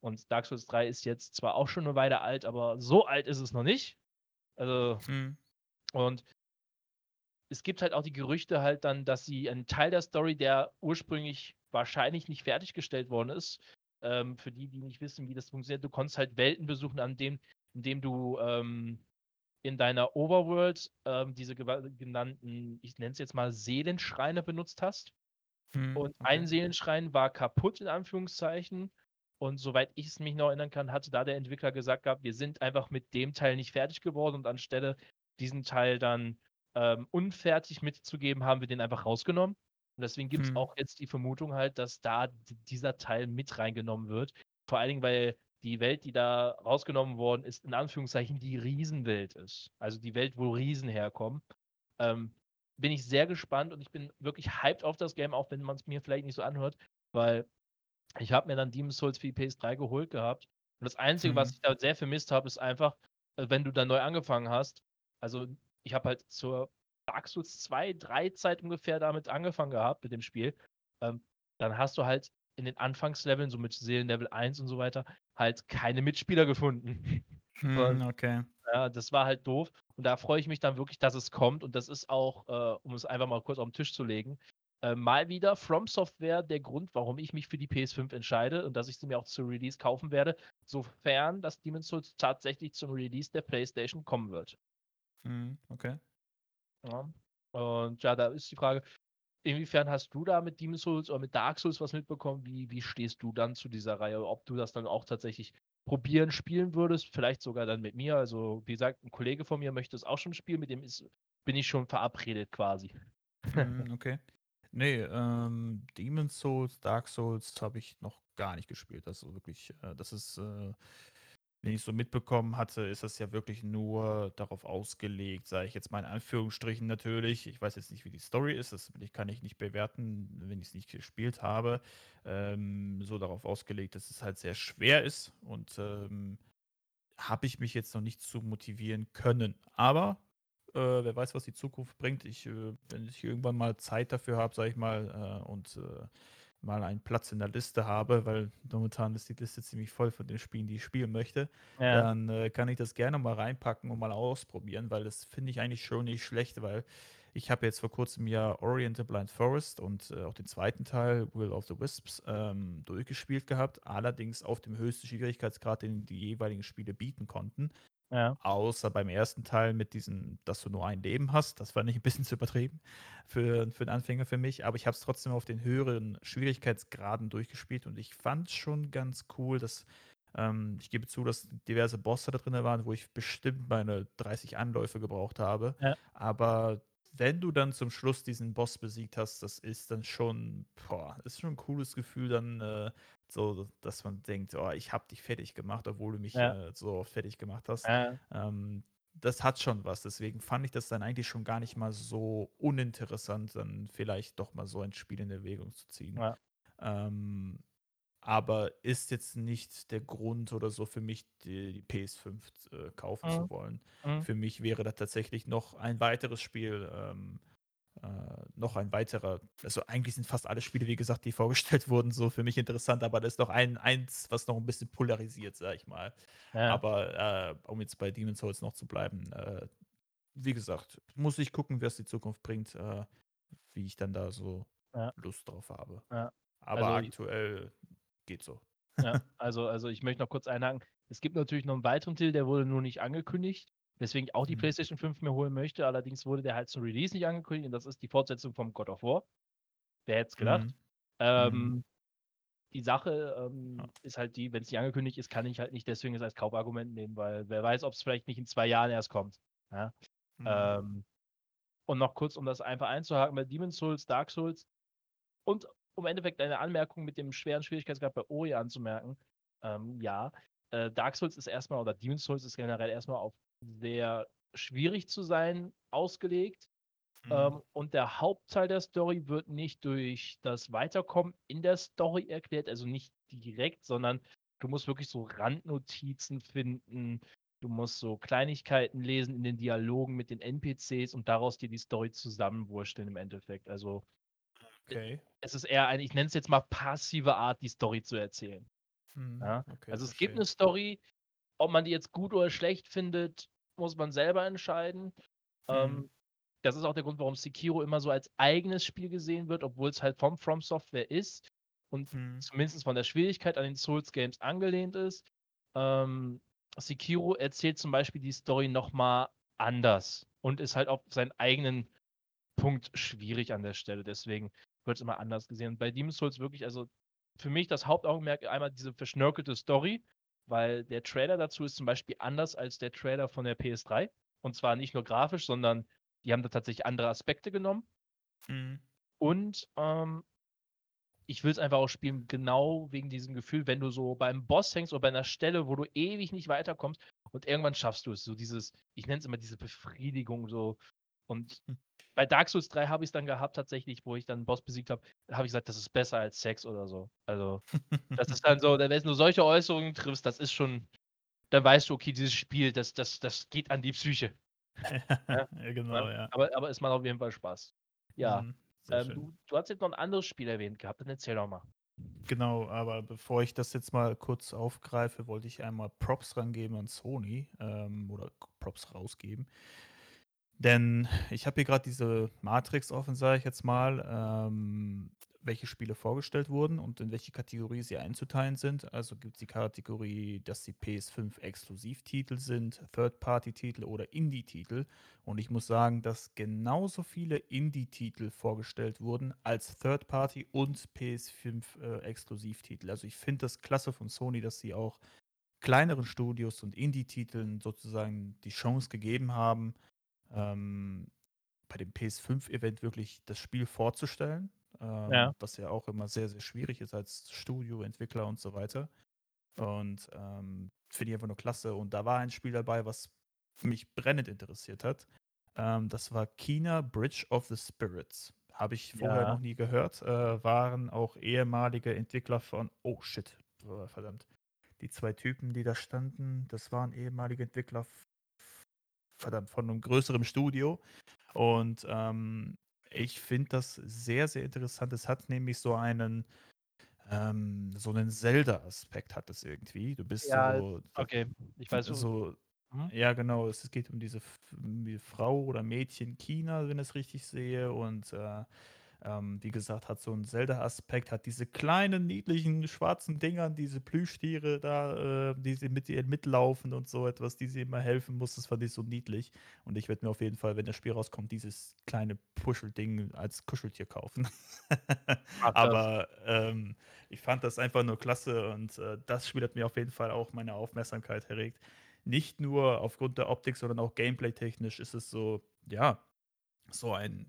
Und Dark Souls 3 ist jetzt zwar auch schon eine Weile alt, aber so alt ist es noch nicht. Also, mhm. und es gibt halt auch die Gerüchte halt dann, dass sie einen Teil der Story, der ursprünglich wahrscheinlich nicht fertiggestellt worden ist, ähm, für die, die nicht wissen, wie das funktioniert, du konntest halt Welten besuchen, an dem, indem du ähm, in deiner Overworld ähm, diese genannten, ich nenne es jetzt mal Seelenschreine benutzt hast. Mhm, und okay. ein Seelenschrein war kaputt, in Anführungszeichen. Und soweit ich es mich noch erinnern kann, hatte da der Entwickler gesagt gehabt, wir sind einfach mit dem Teil nicht fertig geworden und anstelle diesen Teil dann ähm, unfertig mitzugeben, haben wir den einfach rausgenommen. Und deswegen gibt es hm. auch jetzt die Vermutung halt, dass da dieser Teil mit reingenommen wird. Vor allen Dingen, weil die Welt, die da rausgenommen worden ist, in Anführungszeichen die Riesenwelt ist. Also die Welt, wo Riesen herkommen. Ähm, bin ich sehr gespannt und ich bin wirklich hyped auf das Game, auch wenn man es mir vielleicht nicht so anhört, weil ich habe mir dann Demon's Souls für die PS3 geholt gehabt. Und das Einzige, mhm. was ich da sehr vermisst habe, ist einfach, äh, wenn du da neu angefangen hast. Also, ich habe halt zur Dark Souls 2, 3 Zeit ungefähr damit angefangen gehabt mit dem Spiel. Ähm, dann hast du halt in den Anfangsleveln, so mit Seelenlevel 1 und so weiter, halt keine Mitspieler gefunden. Hm, okay. Ja, das war halt doof. Und da freue ich mich dann wirklich, dass es kommt. Und das ist auch, äh, um es einfach mal kurz auf den Tisch zu legen, äh, mal wieder From Software der Grund, warum ich mich für die PS5 entscheide und dass ich sie mir auch zu Release kaufen werde, sofern das Demon's Souls tatsächlich zum Release der PlayStation kommen wird. Mhm, okay. Ja. Und ja, da ist die Frage, inwiefern hast du da mit Demon's Souls oder mit Dark Souls was mitbekommen? Wie, wie stehst du dann zu dieser Reihe? Ob du das dann auch tatsächlich probieren, spielen würdest, vielleicht sogar dann mit mir. Also, wie gesagt, ein Kollege von mir möchte es auch schon spielen, mit dem ist, bin ich schon verabredet quasi. Mhm, okay. Nee, ähm, Demon's Souls, Dark Souls habe ich noch gar nicht gespielt. Also wirklich, äh, das ist, äh, wenn ich so mitbekommen hatte, ist das ja wirklich nur darauf ausgelegt, sage ich jetzt mal in Anführungsstrichen natürlich. Ich weiß jetzt nicht, wie die Story ist, das kann ich nicht bewerten, wenn ich es nicht gespielt habe. Ähm, so darauf ausgelegt, dass es halt sehr schwer ist und ähm, habe ich mich jetzt noch nicht zu motivieren können. Aber äh, wer weiß, was die Zukunft bringt. Ich, äh, wenn ich irgendwann mal Zeit dafür habe, sage ich mal, äh, und äh, mal einen Platz in der Liste habe, weil momentan ist die Liste ziemlich voll von den Spielen, die ich spielen möchte, ja. dann äh, kann ich das gerne mal reinpacken und mal ausprobieren, weil das finde ich eigentlich schon nicht schlecht, weil ich habe jetzt vor kurzem ja Oriental Blind Forest und äh, auch den zweiten Teil, Will of the Wisps, ähm, durchgespielt gehabt, allerdings auf dem höchsten Schwierigkeitsgrad, den die jeweiligen Spiele bieten konnten. Ja. Außer beim ersten Teil mit diesem, dass du nur ein Leben hast. Das fand ich ein bisschen zu übertrieben für, für einen Anfänger für mich. Aber ich habe es trotzdem auf den höheren Schwierigkeitsgraden durchgespielt und ich fand es schon ganz cool, dass ähm, ich gebe zu, dass diverse Bosse da drin waren, wo ich bestimmt meine 30 Anläufe gebraucht habe. Ja. Aber wenn du dann zum Schluss diesen Boss besiegt hast, das ist dann schon, boah, ist schon ein cooles Gefühl, dann äh, so, dass man denkt, oh, ich habe dich fertig gemacht, obwohl du mich ja. äh, so fertig gemacht hast. Ja. Ähm, das hat schon was. Deswegen fand ich das dann eigentlich schon gar nicht mal so uninteressant, dann vielleicht doch mal so ein Spiel in Erwägung zu ziehen. Ja. Ähm, aber ist jetzt nicht der Grund oder so für mich, die, die PS5 äh, kaufen mhm. zu wollen. Mhm. Für mich wäre da tatsächlich noch ein weiteres Spiel ähm, äh, noch ein weiterer, also eigentlich sind fast alle Spiele, wie gesagt, die vorgestellt wurden, so für mich interessant, aber da ist noch ein, eins, was noch ein bisschen polarisiert, sag ich mal. Ja. Aber äh, um jetzt bei Demon's Souls noch zu bleiben, äh, wie gesagt, muss ich gucken, was die Zukunft bringt, äh, wie ich dann da so ja. Lust drauf habe. Ja. Aber also, aktuell geht so. Ja, also, also ich möchte noch kurz einhaken. Es gibt natürlich noch einen weiteren Titel, der wurde nur nicht angekündigt weswegen ich auch die mhm. PlayStation 5 mir holen möchte. Allerdings wurde der halt zum Release nicht angekündigt und das ist die Fortsetzung vom God of War. Wer hätte es gedacht? Mhm. Ähm, mhm. Die Sache ähm, ja. ist halt die, wenn es nicht angekündigt ist, kann ich halt nicht deswegen es als Kaufargument nehmen, weil wer weiß, ob es vielleicht nicht in zwei Jahren erst kommt. Ja? Mhm. Ähm, und noch kurz, um das einfach einzuhaken, bei Demon's Souls, Dark Souls und um im Endeffekt eine Anmerkung mit dem schweren Schwierigkeitsgrad bei Ori anzumerken. Ähm, ja, äh, Dark Souls ist erstmal, oder Demon's Souls ist generell erstmal auf sehr schwierig zu sein ausgelegt. Mhm. Ähm, und der Hauptteil der Story wird nicht durch das Weiterkommen in der Story erklärt, also nicht direkt, sondern du musst wirklich so Randnotizen finden. Du musst so Kleinigkeiten lesen in den Dialogen mit den NPCs und daraus dir die Story zusammenwursteln im Endeffekt. Also okay. es ist eher eine, ich nenne es jetzt mal passive Art, die Story zu erzählen. Mhm. Ja? Okay, also es verstehe. gibt eine Story, ob man die jetzt gut oder schlecht findet, muss man selber entscheiden. Mhm. Ähm, das ist auch der Grund, warum Sekiro immer so als eigenes Spiel gesehen wird, obwohl es halt vom From Software ist und mhm. zumindest von der Schwierigkeit an den Souls Games angelehnt ist. Ähm, Sekiro erzählt zum Beispiel die Story nochmal anders und ist halt auf seinen eigenen Punkt schwierig an der Stelle. Deswegen wird es immer anders gesehen. Bei Demon's Souls wirklich, also für mich das Hauptaugenmerk einmal diese verschnörkelte Story, weil der Trailer dazu ist zum Beispiel anders als der Trailer von der PS3. Und zwar nicht nur grafisch, sondern die haben da tatsächlich andere Aspekte genommen. Mhm. Und ähm, ich will es einfach auch spielen, genau wegen diesem Gefühl, wenn du so beim Boss hängst oder bei einer Stelle, wo du ewig nicht weiterkommst und irgendwann schaffst du es. So dieses, ich nenne es immer diese Befriedigung, so. Und hm bei Dark Souls 3 habe ich es dann gehabt, tatsächlich, wo ich dann einen Boss besiegt habe, habe ich gesagt, das ist besser als Sex oder so. Also, das ist dann so, wenn du solche Äußerungen triffst, das ist schon, dann weißt du, okay, dieses Spiel, das, das, das geht an die Psyche. ja? ja, genau, ja. Aber, aber es macht auf jeden Fall Spaß. Ja. Mhm, ähm, du, du hast jetzt noch ein anderes Spiel erwähnt gehabt, dann erzähl doch mal. Genau, aber bevor ich das jetzt mal kurz aufgreife, wollte ich einmal Props rangeben an Sony ähm, oder Props rausgeben. Denn ich habe hier gerade diese Matrix offen, sage ich jetzt mal, ähm, welche Spiele vorgestellt wurden und in welche Kategorie sie einzuteilen sind. Also gibt es die Kategorie, dass die PS5 Exklusivtitel sind, Third-Party-Titel oder Indie-Titel. Und ich muss sagen, dass genauso viele Indie-Titel vorgestellt wurden als Third-Party und PS5 äh. Also ich finde das klasse von Sony, dass sie auch kleineren Studios und Indie-Titeln sozusagen die Chance gegeben haben, ähm, bei dem PS5-Event wirklich das Spiel vorzustellen, ähm, ja. was ja auch immer sehr, sehr schwierig ist als Studio, Entwickler und so weiter. Und ähm, finde ich einfach nur klasse. Und da war ein Spiel dabei, was mich brennend interessiert hat. Ähm, das war China Bridge of the Spirits. Habe ich vorher Ja. noch nie gehört. Äh, waren auch ehemalige Entwickler von. Oh shit, verdammt. Die zwei Typen, die da standen, das waren ehemalige Entwickler verdammt, von einem größeren Studio. Und ähm, ich finde das sehr, sehr interessant. Es hat nämlich so einen, ähm, so einen Zelda-Aspekt hat es irgendwie. Du bist Ja, so, Okay, ich weiß so. Mhm. ja genau, es geht um diese Frau oder Mädchen China, wenn ich es richtig sehe. Und äh, ähm, wie gesagt, hat so einen Zelda-Aspekt, hat diese kleinen, niedlichen, schwarzen Dinger, diese Plüschtiere da, äh, die sie mit ihr mitlaufen und so etwas, die sie immer helfen muss. Das fand ich so niedlich. Und ich werde mir auf jeden Fall, wenn das Spiel rauskommt, dieses kleine Puschelding als Kuscheltier kaufen. Aber ähm, ich fand das einfach nur klasse und äh, das Spiel hat mir auf jeden Fall auch meine Aufmerksamkeit erregt. Nicht nur aufgrund der Optik, sondern auch gameplay-technisch ist es so, ja, so ein,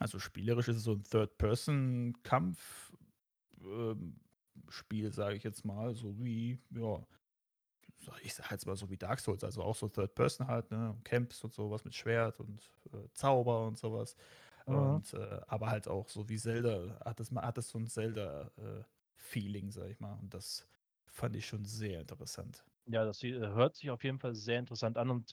also spielerisch ist es so ein Third-Person-Kampf-Spiel, sage ich jetzt mal, so wie, ja, ich sag jetzt mal so wie Dark Souls, also auch so Third-Person halt, ne, Camps und sowas mit Schwert und äh, Zauber und sowas. Mhm. Und äh, aber halt auch so wie Zelda, hat es, hat so ein Zelda-Feeling, sag ich mal. Und das fand ich schon sehr interessant. Ja, das sie- hört sich auf jeden Fall sehr interessant an und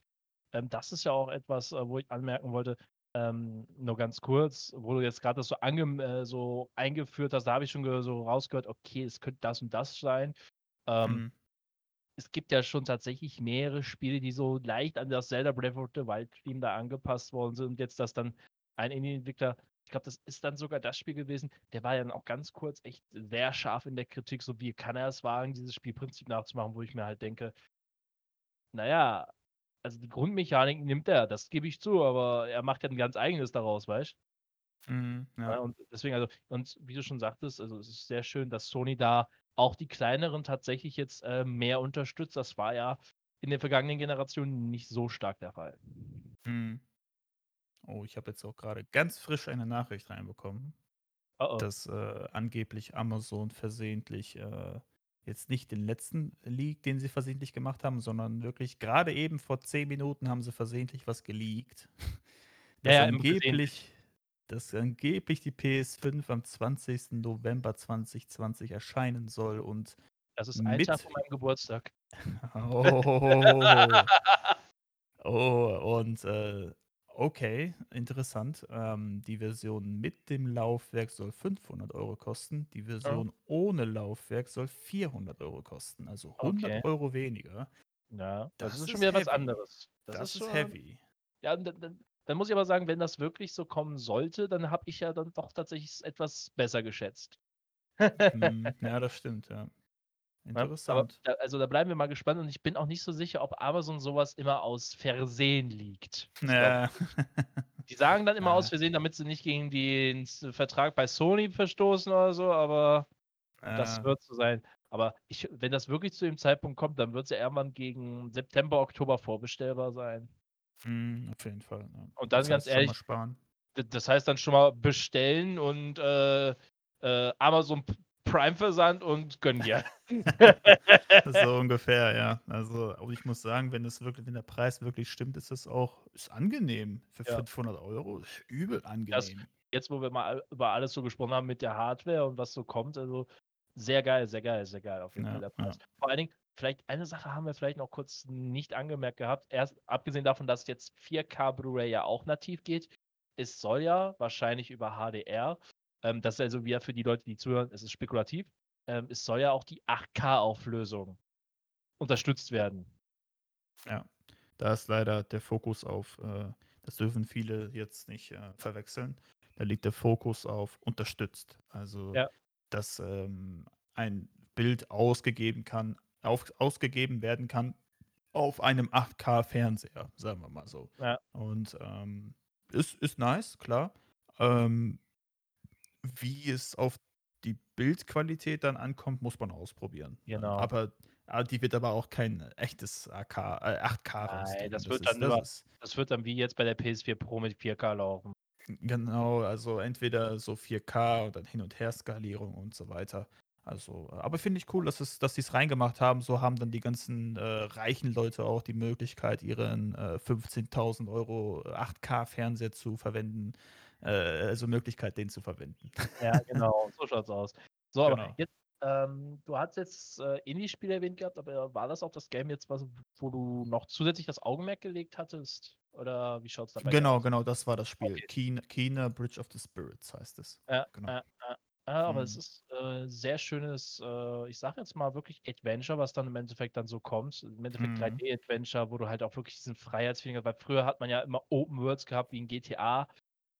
ähm, das ist ja auch etwas, äh, wo ich anmerken wollte, ähm, nur ganz kurz, wo du jetzt gerade das so, äh, so eingeführt hast, da habe ich schon so rausgehört, okay, es könnte das und das sein. Ähm, Mhm. Es gibt ja schon tatsächlich mehrere Spiele, die so leicht an das Zelda Breath of the Wild Theme da angepasst worden sind und jetzt das dann ein Indie-Entwickler, ich glaube, das ist dann sogar das Spiel gewesen, der war ja dann auch ganz kurz echt sehr scharf in der Kritik, so wie kann er es wagen, dieses Spielprinzip nachzumachen, wo ich mir halt denke, naja, also die Grundmechanik nimmt er, das gebe ich zu, aber er macht ja ein ganz eigenes daraus, weißt Mhm. du? Ja. und deswegen, also, und wie du schon sagtest, also es ist sehr schön, dass Sony da auch die kleineren tatsächlich jetzt äh, mehr unterstützt. Das war ja in den vergangenen Generationen nicht so stark der Fall. Mhm. Oh, ich habe jetzt auch gerade ganz frisch eine Nachricht reinbekommen, Oh oh. dass äh, angeblich Amazon versehentlich äh, jetzt nicht den letzten Leak, den sie versehentlich gemacht haben, sondern wirklich gerade eben vor zehn Minuten haben sie versehentlich was geleakt. Ja, Dass ja, angeblich, dass angeblich die PS5 am 20. November 2020 erscheinen soll und Das ist ein Tag mit- vor meinem Geburtstag. Oh, oh und äh, okay, interessant. Ähm, die Version mit dem Laufwerk soll 500 Euro kosten. Die Version ohne Laufwerk soll 400 Euro kosten. Also 100 Okay. Euro weniger. Ja, das, Das ist schon ist wieder was heavy. anderes. Das, ist schon- heavy. Ja, dann, dann muss ich aber sagen, wenn das wirklich so kommen sollte, dann habe ich ja dann doch tatsächlich etwas besser geschätzt. Hm, ja, das stimmt, ja. Ja, Interessant. Da, also da bleiben wir mal gespannt und ich bin auch nicht so sicher, ob Amazon sowas immer aus Versehen liegt. Ich glaub, Ja. Die sagen dann immer Ja. aus Versehen, damit sie nicht gegen den Vertrag bei Sony verstoßen oder so, aber das Ja. wird so sein. Aber ich, wenn das wirklich zu dem Zeitpunkt kommt, dann wird es ja irgendwann gegen September, Oktober vorbestellbar sein. Hm, auf jeden Fall. Ja. Und dann Das ganz ehrlich, Das heißt dann schon mal bestellen und äh, äh, Amazon P- Prime Versand und gönn dir. So ungefähr, ja. Also, aber ich muss sagen, wenn es wirklich, wenn der Preis wirklich stimmt, ist es auch ist angenehm. Für Ja. 500 Euro übel angenehm. Jetzt, wo wir mal über alles so gesprochen haben mit der Hardware und was so kommt, also sehr geil, sehr geil, sehr geil auf jeden Ja, Fall der ja. Preis. Vor allen Dingen, vielleicht eine Sache haben wir vielleicht noch kurz nicht angemerkt gehabt. Erst abgesehen davon, dass jetzt 4K Blu-ray ja auch nativ geht, es soll ja wahrscheinlich über HDR, ähm, das ist also wieder für die Leute, die zuhören, es ist spekulativ, ähm, es soll ja auch die 8K-Auflösung unterstützt werden. Da ist leider der Fokus auf, äh, das dürfen viele jetzt nicht äh, verwechseln. Da liegt der Fokus auf unterstützt. Also, Ja. dass ähm, ein Bild ausgegeben kann, auf, ausgegeben werden kann auf einem 8K-Fernseher, sagen wir mal so. Ja. Und ähm, ist, ist nice, klar. Ähm, wie es auf die Bildqualität dann ankommt, muss man ausprobieren. Genau. Aber die wird aber auch kein echtes AK, äh, 8K Nein, rausgeben. das wird ist, dann das ist, Das wird dann wie jetzt bei der PS4 Pro mit 4K laufen. Genau, also entweder so 4K und dann Hin- und Her-Skalierung und so weiter. Also, aber finde ich cool, dass es dass sie's reingemacht haben. So haben dann die ganzen, äh, reichen Leute auch die Möglichkeit, ihren, äh, 15.000 € 8K-Fernseher zu verwenden also Möglichkeit, den zu verwenden. Ja, genau, so schaut's aus. So, aber Genau. jetzt, ähm, du hast jetzt, äh, Indie-Spiele erwähnt gehabt, aber war das auch das Game jetzt, was wo du noch zusätzlich das Augenmerk gelegt hattest? Oder wie schaut's da bei dir Genau, aus? genau, das war das Spiel. Okay. Kena Bridge of the Spirits heißt es. Ja, Genau. ja, ja. Ja, aber es Mhm. ist, äh, sehr schönes, äh, ich sage jetzt mal wirklich Adventure, was dann im Endeffekt dann so kommt. Im Endeffekt Mhm. 3D-Adventure, wo du halt auch wirklich diesen Freiheitsfeeling hast, weil früher hat man ja immer Open Worlds gehabt wie in GTA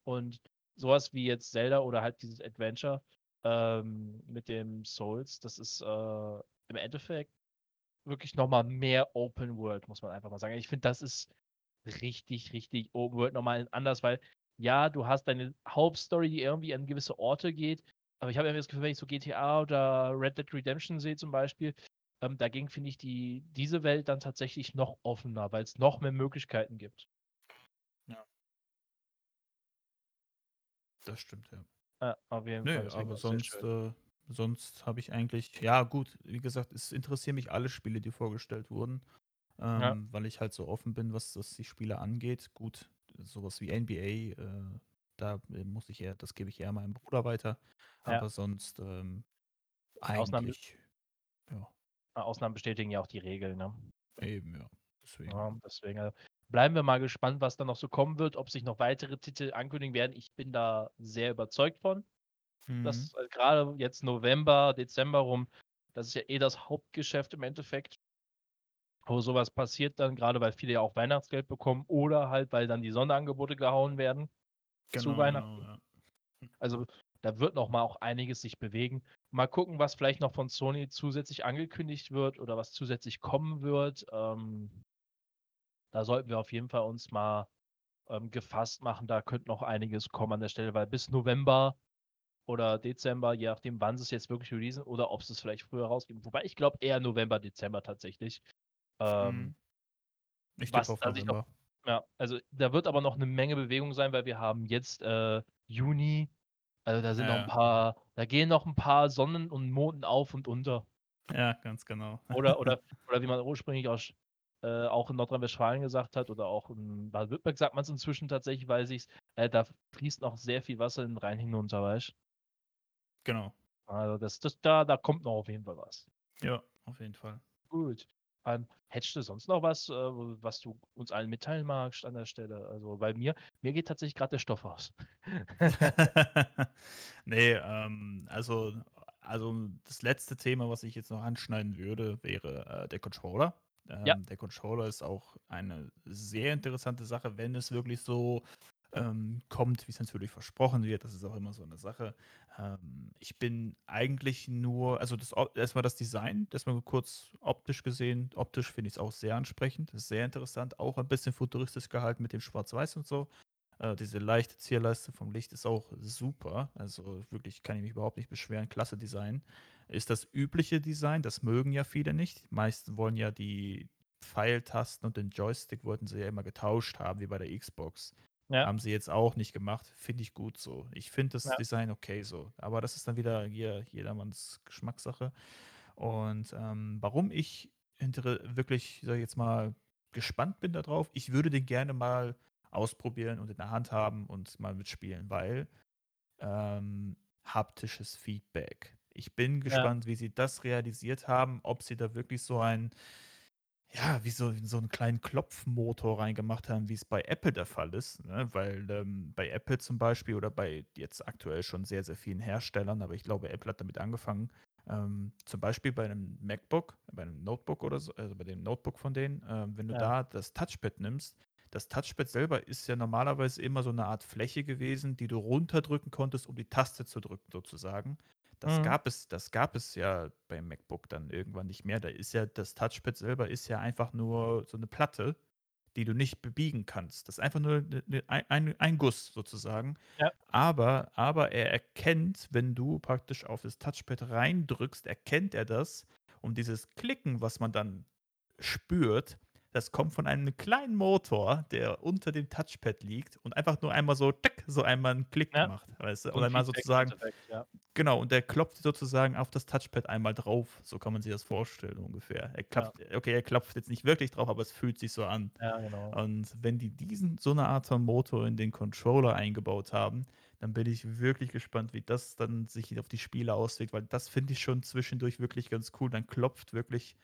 und so was wie jetzt Zelda oder halt dieses Adventure, ähm, mit dem Souls, das ist, äh, im Endeffekt wirklich noch mal mehr Open World, muss man einfach mal sagen. Ich finde, das ist richtig, richtig Open World noch mal anders, weil ja, du hast deine Hauptstory, die irgendwie an gewisse Orte geht, aber ich habe irgendwie das Gefühl, wenn ich so GTA oder Red Dead Redemption sehe zum Beispiel, ähm, dagegen finde ich die diese Welt dann tatsächlich noch offener, weil's noch mehr Möglichkeiten gibt. Das stimmt, ja. Ja, auf jeden Fall, Nö, deswegen aber sonst, äh sonst habe ich eigentlich ja gut, wie gesagt, es interessieren mich alle Spiele, die vorgestellt wurden, Ja. ähm, weil ich halt so offen bin, was was die Spiele angeht. Gut, so was wie NBA, äh, da, muss ich eher das gebe ich eher meinem Bruder weiter, Ja. aber sonst, ähm, Ausnahmen eigentlich ja. Ausnahmen bestätigen ja auch die Regeln, ne? Eben, ja. Deswegen. Ja, deswegen, äh, bleiben wir mal gespannt, was da noch so kommen wird, ob sich noch weitere Titel ankündigen werden. Ich bin da sehr überzeugt von, Mhm. dass, äh, grade jetzt November, Dezember rum, das ist ja eh das Hauptgeschäft im Endeffekt wo so was passiert dann, grade weil viele ja auch Weihnachtsgeld bekommen oder halt, weil dann die Sonderangebote gehauen werden zu Genau, genau, Weihnachten. ja. Hm. Also, da wird noch mal auch einiges sich bewegen. Mal gucken, was vielleicht noch von Sony zusätzlich angekündigt wird oder was zusätzlich kommen wird. Ähm da sollten wir auf jeden Fall uns mal, ähm, gefasst machen. Da könnte noch einiges kommen an der Stelle, weil bis November oder Dezember, je nachdem, wann sie's jetzt wirklich releasen oder ob sie's vielleicht früher rausgeben wobei ich glaube eher November, Dezember tatsächlich. Ähm Mhm. Ich tippe was auf noch November. ja, also da wird aber noch 'ne Menge Bewegung sein, weil wir haben jetzt, äh, Juni. Also, da sind noch 'n Ja. paar da gehen noch 'n paar Sonnen und Monden auf und unter. Ja, ganz genau. Oder oder oder wie man ursprünglich auch sch äh, auch in Nordrhein-Westfalen gesagt hat oder auch in Baden-Württemberg sagt man's inzwischen tatsächlich, weiß ich's, äh, da fließt noch sehr viel Wasser in den Rhein hinunter, weißt du? Genau. Also, das das da da kommt noch auf jeden Fall was. Ja, auf jeden Fall. Gut. Ähm, hättest du sonst noch was, äh, was du uns allen mitteilen magst an der Stelle? Also, bei mir mir geht tatsächlich grad der Stoff aus. Ne, ähm, also also das letzte Thema, was ich jetzt noch anschneiden würde, wäre, äh, der Controller. Ja. Ähm, der Controller ist auch eine sehr interessante Sache, wenn es wirklich so, ähm, kommt, wie's natürlich versprochen wird. Das ist auch immer so 'ne Sache. Ähm, ich bin eigentlich nur also das o erst mal das Design, das mal kurz optisch gesehen. Optisch finde ich's auch sehr ansprechend, ist sehr interessant, auch ein bisschen futuristisch gehalten mit dem Schwarz-Weiß und so. Äh, diese leichte Zierleiste vom Licht ist auch super. Also, wirklich kann ich mich überhaupt nicht beschweren. Klasse Design. Ist das übliche Design, das mögen ja viele nicht. Die meisten wollen ja die Pfeiltasten und den Joystick wollten sie ja immer getauscht haben, wie bei der Xbox. Ja. Haben sie jetzt auch nicht gemacht. Finde ich gut so. Ich finde das Ja. Design okay so, aber das ist dann wieder hier jedermanns Geschmackssache. Und, ähm, warum ich wirklich, sage ich jetzt mal, gespannt bin da drauf, ich würde den gerne mal ausprobieren und in der Hand haben und mal mitspielen, weil, ähm, haptisches Feedback. Ich bin Ja. gespannt, wie sie das realisiert haben, ob sie da wirklich so ein ja, wie so so 'n kleinen Klopfmotor reingemacht haben, wie's bei Apple der Fall ist, ne? Weil, ähm, bei Apple zum Beispiel oder bei jetzt aktuell schon sehr, sehr vielen Herstellern, aber ich glaube, Apple hat damit angefangen, ähm, zum Beispiel bei 'nem MacBook, bei 'nem Notebook oder so also bei dem Notebook von denen, ähm, wenn du Ja. da das Touchpad nimmst das Touchpad selber ist ja normalerweise immer so 'ne Art Fläche gewesen, die du runterdrücken konntest, um die Taste zu drücken sozusagen. Das Mhm. gab es das gab es ja beim MacBook dann irgendwann nicht mehr. Da ist ja das Touchpad selber ist ja einfach nur so 'ne Platte, die du nicht bebiegen kannst. Das ist einfach nur 'ne 'ne ei ein ein Guss sozusagen. Ja. Aber aber er erkennt, wenn du praktisch auf das Touchpad reindrückst, erkennt er das und dieses Klicken, was man dann spürt, das kommt von einem kleinen Motor, der unter dem Touchpad liegt und einfach nur einmal so tick, so einmal 'n Klick Ja. macht, weißt du? Und einmal sozusagen Endeffekt, ja. Genau, und der klopft sozusagen auf das Touchpad einmal drauf. So kann man sich das vorstellen ungefähr. Er klopft, ja. okay, er klopft jetzt nicht wirklich drauf, aber es fühlt sich so an. Ja, genau. Und wenn die diesen so eine Art von Motor in den Controller eingebaut haben, dann bin ich wirklich gespannt, wie das dann sich auf die Spiele auswirkt, weil das finde ich schon zwischendurch wirklich ganz cool. Dann klopft wirklich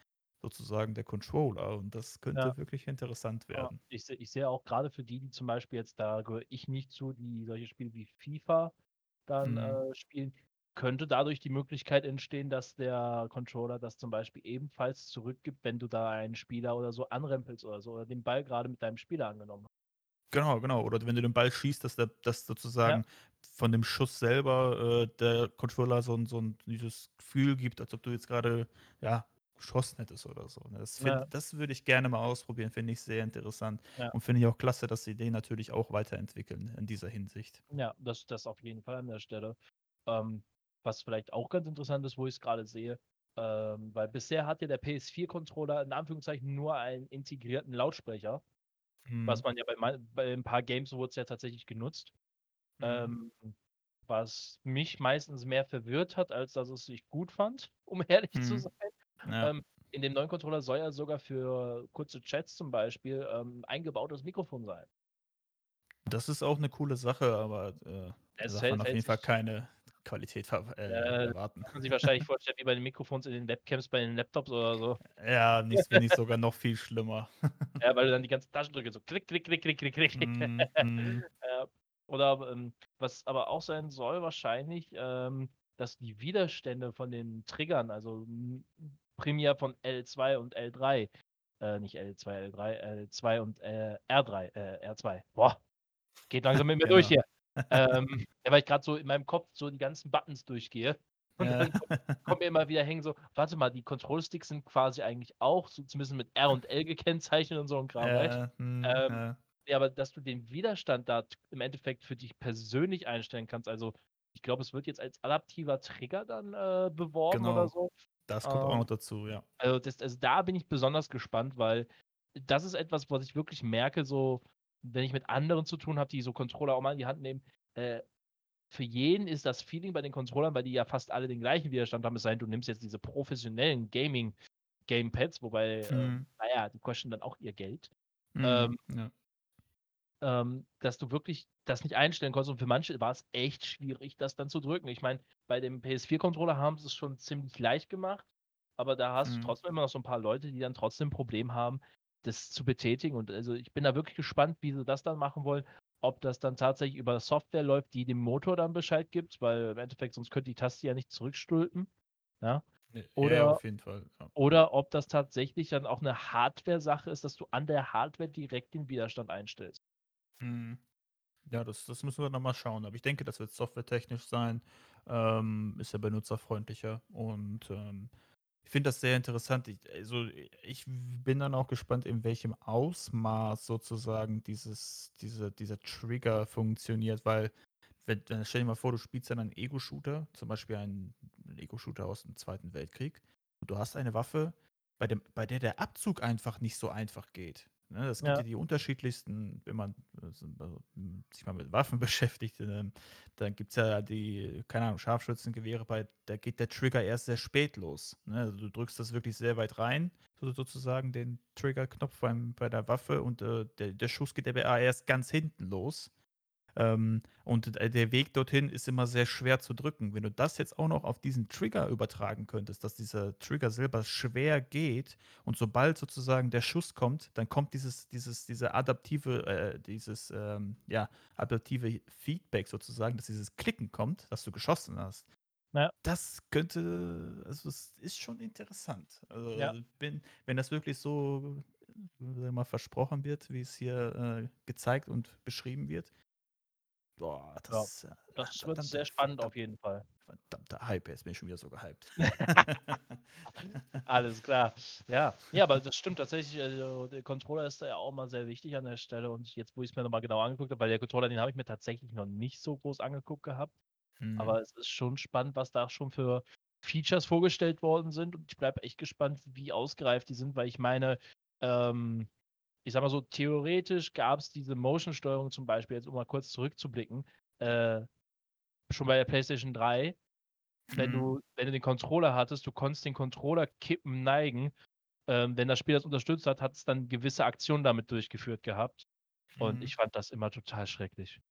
sozusagen der Controller und das könnte ja. wirklich interessant werden. Ja, ich, ich sehe auch gerade für die, die zum Beispiel jetzt, da gehöre ich nicht zu, die solche Spiele wie FIFA dann mhm. äh, spielen, könnte dadurch die Möglichkeit entstehen, dass der Controller das zum Beispiel ebenfalls zurückgibt, wenn du da einen Spieler oder so anrempelst oder so, oder den Ball gerade mit deinem Spieler angenommen hast. Genau, genau. Oder wenn du den Ball schießt, dass der, dass sozusagen ja. von dem Schuss selber äh, der Controller so ein, so ein dieses Gefühl gibt, als ob du jetzt gerade ja, geschossen hättest oder so. Ne? Das, ja. das würde ich gerne mal ausprobieren, finde ich sehr interessant. Ja. Und finde ich auch klasse, dass sie den natürlich auch weiterentwickeln in dieser Hinsicht. Ja, das, das auf jeden Fall an der Stelle. Ähm, was vielleicht auch ganz interessant ist, wo ich es gerade sehe, ähm, weil bisher hat ja der PS4-Controller in Anführungszeichen nur einen integrierten Lautsprecher, mhm. was man ja bei, bei, ein paar Games wurde es ja tatsächlich genutzt. Mhm. Ähm, was mich meistens mehr verwirrt hat, als dass es sich gut fand, um ehrlich mhm. zu sein. Ja. Ähm, in dem neuen Controller soll ja sogar für kurze Chats zum Beispiel ähm, eingebautes Mikrofon sein. Das ist auch eine coole Sache, aber äh, da darf man auf jeden Fall keine Qualität äh, äh, erwarten. Kann man sich wahrscheinlich vorstellen, wie bei den Mikrofons in den Webcams, bei den Laptops oder so. Ja, nichts finde ich sogar noch viel schlimmer. ja, weil du dann die ganzen Taschendrücke so klick, klick, klick, klick, klick, klick. Mm, mm. oder ähm, was aber auch sein soll, wahrscheinlich, ähm, dass die Widerstände von den Triggern, also primär von L2 und L3, äh, nicht L2, L3, L2 und äh, R3, äh, R2. Boah, geht langsam mit mir genau. durch hier ähm, ja, weil ich gerade so in meinem Kopf so die ganzen Buttons durchgehe. Und ja. dann kommt, kommt, mir immer wieder hängen so, warte mal, die Control-Sticks sind quasi eigentlich auch so zumindest mit R und L gekennzeichnet und so ein Kram, ja, hm, ähm, ja. ja, aber dass du den Widerstand da im Endeffekt für dich persönlich einstellen kannst, also ich glaube, es wird jetzt als adaptiver Trigger dann äh, beworben genau. oder so. Das kommt ähm, auch noch dazu, ja. Also, das, also da bin ich besonders gespannt, weil das ist etwas, was ich wirklich merke, so wenn ich mit anderen zu tun habe, die so Controller auch mal in die Hand nehmen, äh, für jeden ist das Feeling bei den Controllern, weil die ja fast alle den gleichen Widerstand haben, es sei denn, du nimmst jetzt diese professionellen Gaming Gamepads, wobei, äh, mhm. äh, naja, die kosten dann auch ihr Geld. Mhm, ähm, ja. Ähm, dass du wirklich das nicht einstellen konntest und für manche war es echt schwierig, das dann zu drücken. Ich meine, bei dem PS4-Controller haben sie es schon ziemlich leicht gemacht, aber da hast mhm. du trotzdem immer noch so ein paar Leute, die dann trotzdem ein Problem haben, das zu betätigen. Und also ich bin da wirklich gespannt, wie sie das dann machen wollen. Ob das dann tatsächlich über Software läuft, die dem Motor dann Bescheid gibt, weil im Endeffekt sonst könnte die Taste ja nicht zurückstülpen. Ja. Oder, ja, auf jeden Fall. Ja. Oder ob das tatsächlich dann auch eine Hardware-Sache ist, dass du an der Hardware direkt den Widerstand einstellst. Mhm. Ja, das, das müssen wir nochmal schauen. Aber ich denke, das wird softwaretechnisch sein. Ähm, ist ja benutzerfreundlicher und ähm, ich finde das sehr interessant. Ich, also, ich bin dann auch gespannt, in welchem Ausmaß sozusagen dieses, diese, dieser Trigger funktioniert, weil, wenn, stell dir mal vor, du spielst dann einen Ego-Shooter, zum Beispiel einen Ego-Shooter aus dem Zweiten Weltkrieg, du hast eine Waffe, bei, dem, bei der der Abzug einfach nicht so einfach geht. Ne, es gibt ja. ja die unterschiedlichsten, wenn man also, sich mal mit Waffen beschäftigt, äh, dann gibt es ja die, keine Ahnung, Scharfschützengewehre, bei, da geht der Trigger erst sehr spät los. Ne? Also du drückst das wirklich sehr weit rein, so, sozusagen den Triggerknopf beim, bei der Waffe und äh, der, der Schuss geht aber erst ganz hinten los. Ähm, und der Weg dorthin ist immer sehr schwer zu drücken. Wenn du das jetzt auch noch auf diesen Trigger übertragen könntest, dass dieser Trigger selber schwer geht und sobald sozusagen der Schuss kommt, dann kommt dieses, dieses, diese adaptive, äh, dieses ähm, ja, adaptive Feedback sozusagen, dass dieses Klicken kommt, dass du geschossen hast. Ja. Das könnte, also es ist schon interessant. Also ja. wenn, wenn das wirklich so mal versprochen wird, wie es hier äh, gezeigt und beschrieben wird, Boah, das, ja, das wird sehr spannend auf jeden Fall. Verdammter Hype, jetzt bin ich schon wieder so gehypt. Alles klar. Ja. ja, aber das stimmt tatsächlich. Also der Controller ist da ja auch mal sehr wichtig an der Stelle. Und jetzt, wo ich es mir nochmal genau angeguckt habe, weil der Controller, den habe ich mir tatsächlich noch nicht so groß angeguckt gehabt. Mhm. Aber es ist schon spannend, was da schon für Features vorgestellt worden sind. Und ich bleibe echt gespannt, wie ausgereift die sind, weil ich meine, ähm, ich sag mal so, theoretisch gab es diese Motion-Steuerung zum Beispiel, jetzt um mal kurz zurückzublicken, äh, schon bei der PlayStation 3. wenn, Mhm. du, wenn du den Controller hattest, du konntest den Controller kippen, neigen. Ähm, wenn das Spiel das unterstützt hat, hat es dann gewisse Aktionen damit durchgeführt gehabt. Und Mhm. ich fand das immer total schrecklich.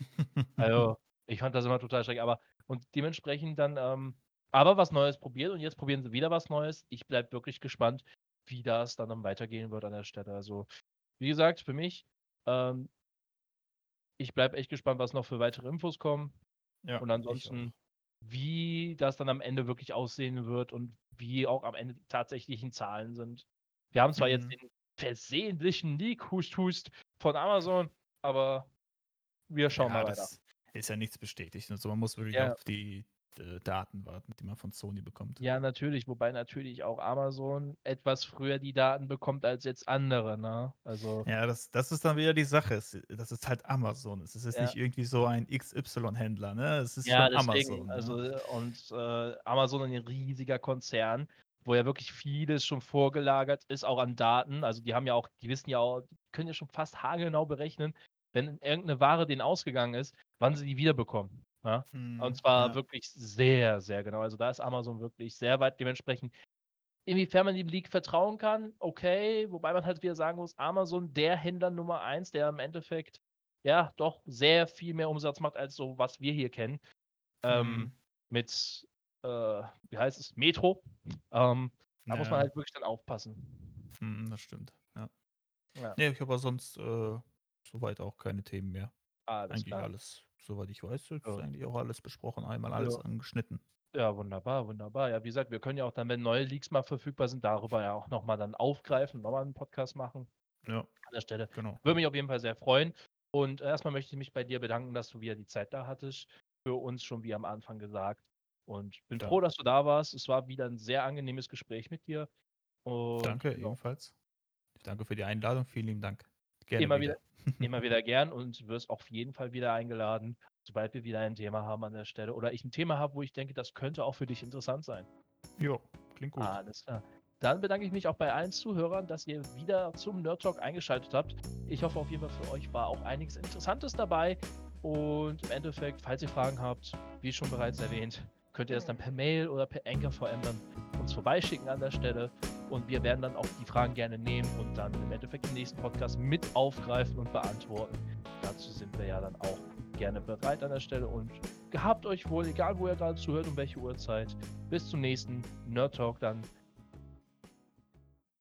Also, ich fand das immer total schrecklich. Aber und dementsprechend dann, ähm, aber was Neues probiert und jetzt probieren sie wieder was Neues. Ich bleibe wirklich gespannt, wie das dann, dann weitergehen wird an der Stelle. Also, wie gesagt, für mich, ähm, ich bleibe echt gespannt, was noch für weitere Infos kommen. Ja, Und ansonsten, wie das dann am Ende wirklich aussehen wird und wie auch am Ende die tatsächlichen Zahlen sind. Wir haben zwar jetzt Mhm. den versehentlichen Leak, Hust, Hust von Amazon, aber wir schauen Ja, mal weiter. das ist ja nichts bestätigt. Also man muss wirklich Ja. auf die Daten warten, die man von Sony bekommt. Ja, natürlich, wobei natürlich auch Amazon etwas früher die Daten bekommt als jetzt andere, ne? Also, Ja, das, das ist dann wieder die Sache. Es, das ist halt Amazon. Es ist jetzt Ja. nicht irgendwie so ein XY-Händler, ne? Es ist ja, deswegen, Amazon. also, ne? und äh, Amazon ein riesiger Konzern, wo ja wirklich vieles schon vorgelagert ist, auch an Daten. Also, die haben ja auch, die wissen ja auch, die können ja schon fast haargenau berechnen, wenn irgendeine Ware denen ausgegangen ist, wann sie die wiederbekommen. Ja? Mhm, Und zwar ja. wirklich sehr, sehr genau. Also da ist Amazon wirklich sehr weit dementsprechend. Inwiefern man dem League vertrauen kann, okay, wobei man halt wieder sagen muss, Amazon, der Händler Nummer eins, der im Endeffekt ja doch sehr viel mehr Umsatz macht als so, was wir hier kennen. Ähm, Mhm. mit, äh, wie heißt es, Metro. Ähm, da muss man Ja. halt wirklich dann aufpassen. Mhm, das stimmt. Ja. Ja. Nee, ich habe aber sonst äh, soweit auch keine Themen mehr. Alles eigentlich klar. alles, soweit ich weiß, ist Ja. eigentlich auch alles besprochen, einmal alles Ja. angeschnitten. Ja, wunderbar, wunderbar. Ja, wie gesagt, wir können ja auch dann, wenn neue Leaks mal verfügbar sind, darüber ja auch nochmal dann aufgreifen, nochmal einen Podcast machen Ja, an der Stelle. genau. Würde mich auf jeden Fall sehr freuen. Und erstmal möchte ich mich bei dir bedanken, dass du wieder die Zeit da hattest. Für uns schon wie am Anfang gesagt. Und bin Ja. froh, dass du da warst. Es war wieder ein sehr angenehmes Gespräch mit dir. Und Danke, ja, ebenfalls. Danke für die Einladung, vielen lieben Dank. Gerne immer wieder, immer wieder gern und wirst auf jeden Fall wieder eingeladen, sobald wir wieder ein Thema haben an der Stelle. Oder ich ein Thema habe, wo ich denke, das könnte auch für dich interessant sein. Jo, klingt gut. Alles klar. Dann bedanke ich mich auch bei allen Zuhörern, dass ihr wieder zum Nerd Talk eingeschaltet habt. Ich hoffe auf jeden Fall für euch war auch einiges Interessantes dabei. Und im Endeffekt, falls ihr Fragen habt, wie schon bereits erwähnt, könnt ihr das dann per Mail oder per Anchor dann uns vorbeischicken an der Stelle. Und wir werden dann auch die Fragen gerne nehmen und dann im Endeffekt im nächsten Podcast mit aufgreifen und beantworten. Dazu sind wir ja dann auch gerne bereit an der Stelle und gehabt euch wohl, egal wo ihr gerade zuhört und welche Uhrzeit. Bis zum nächsten Nerd Talk dann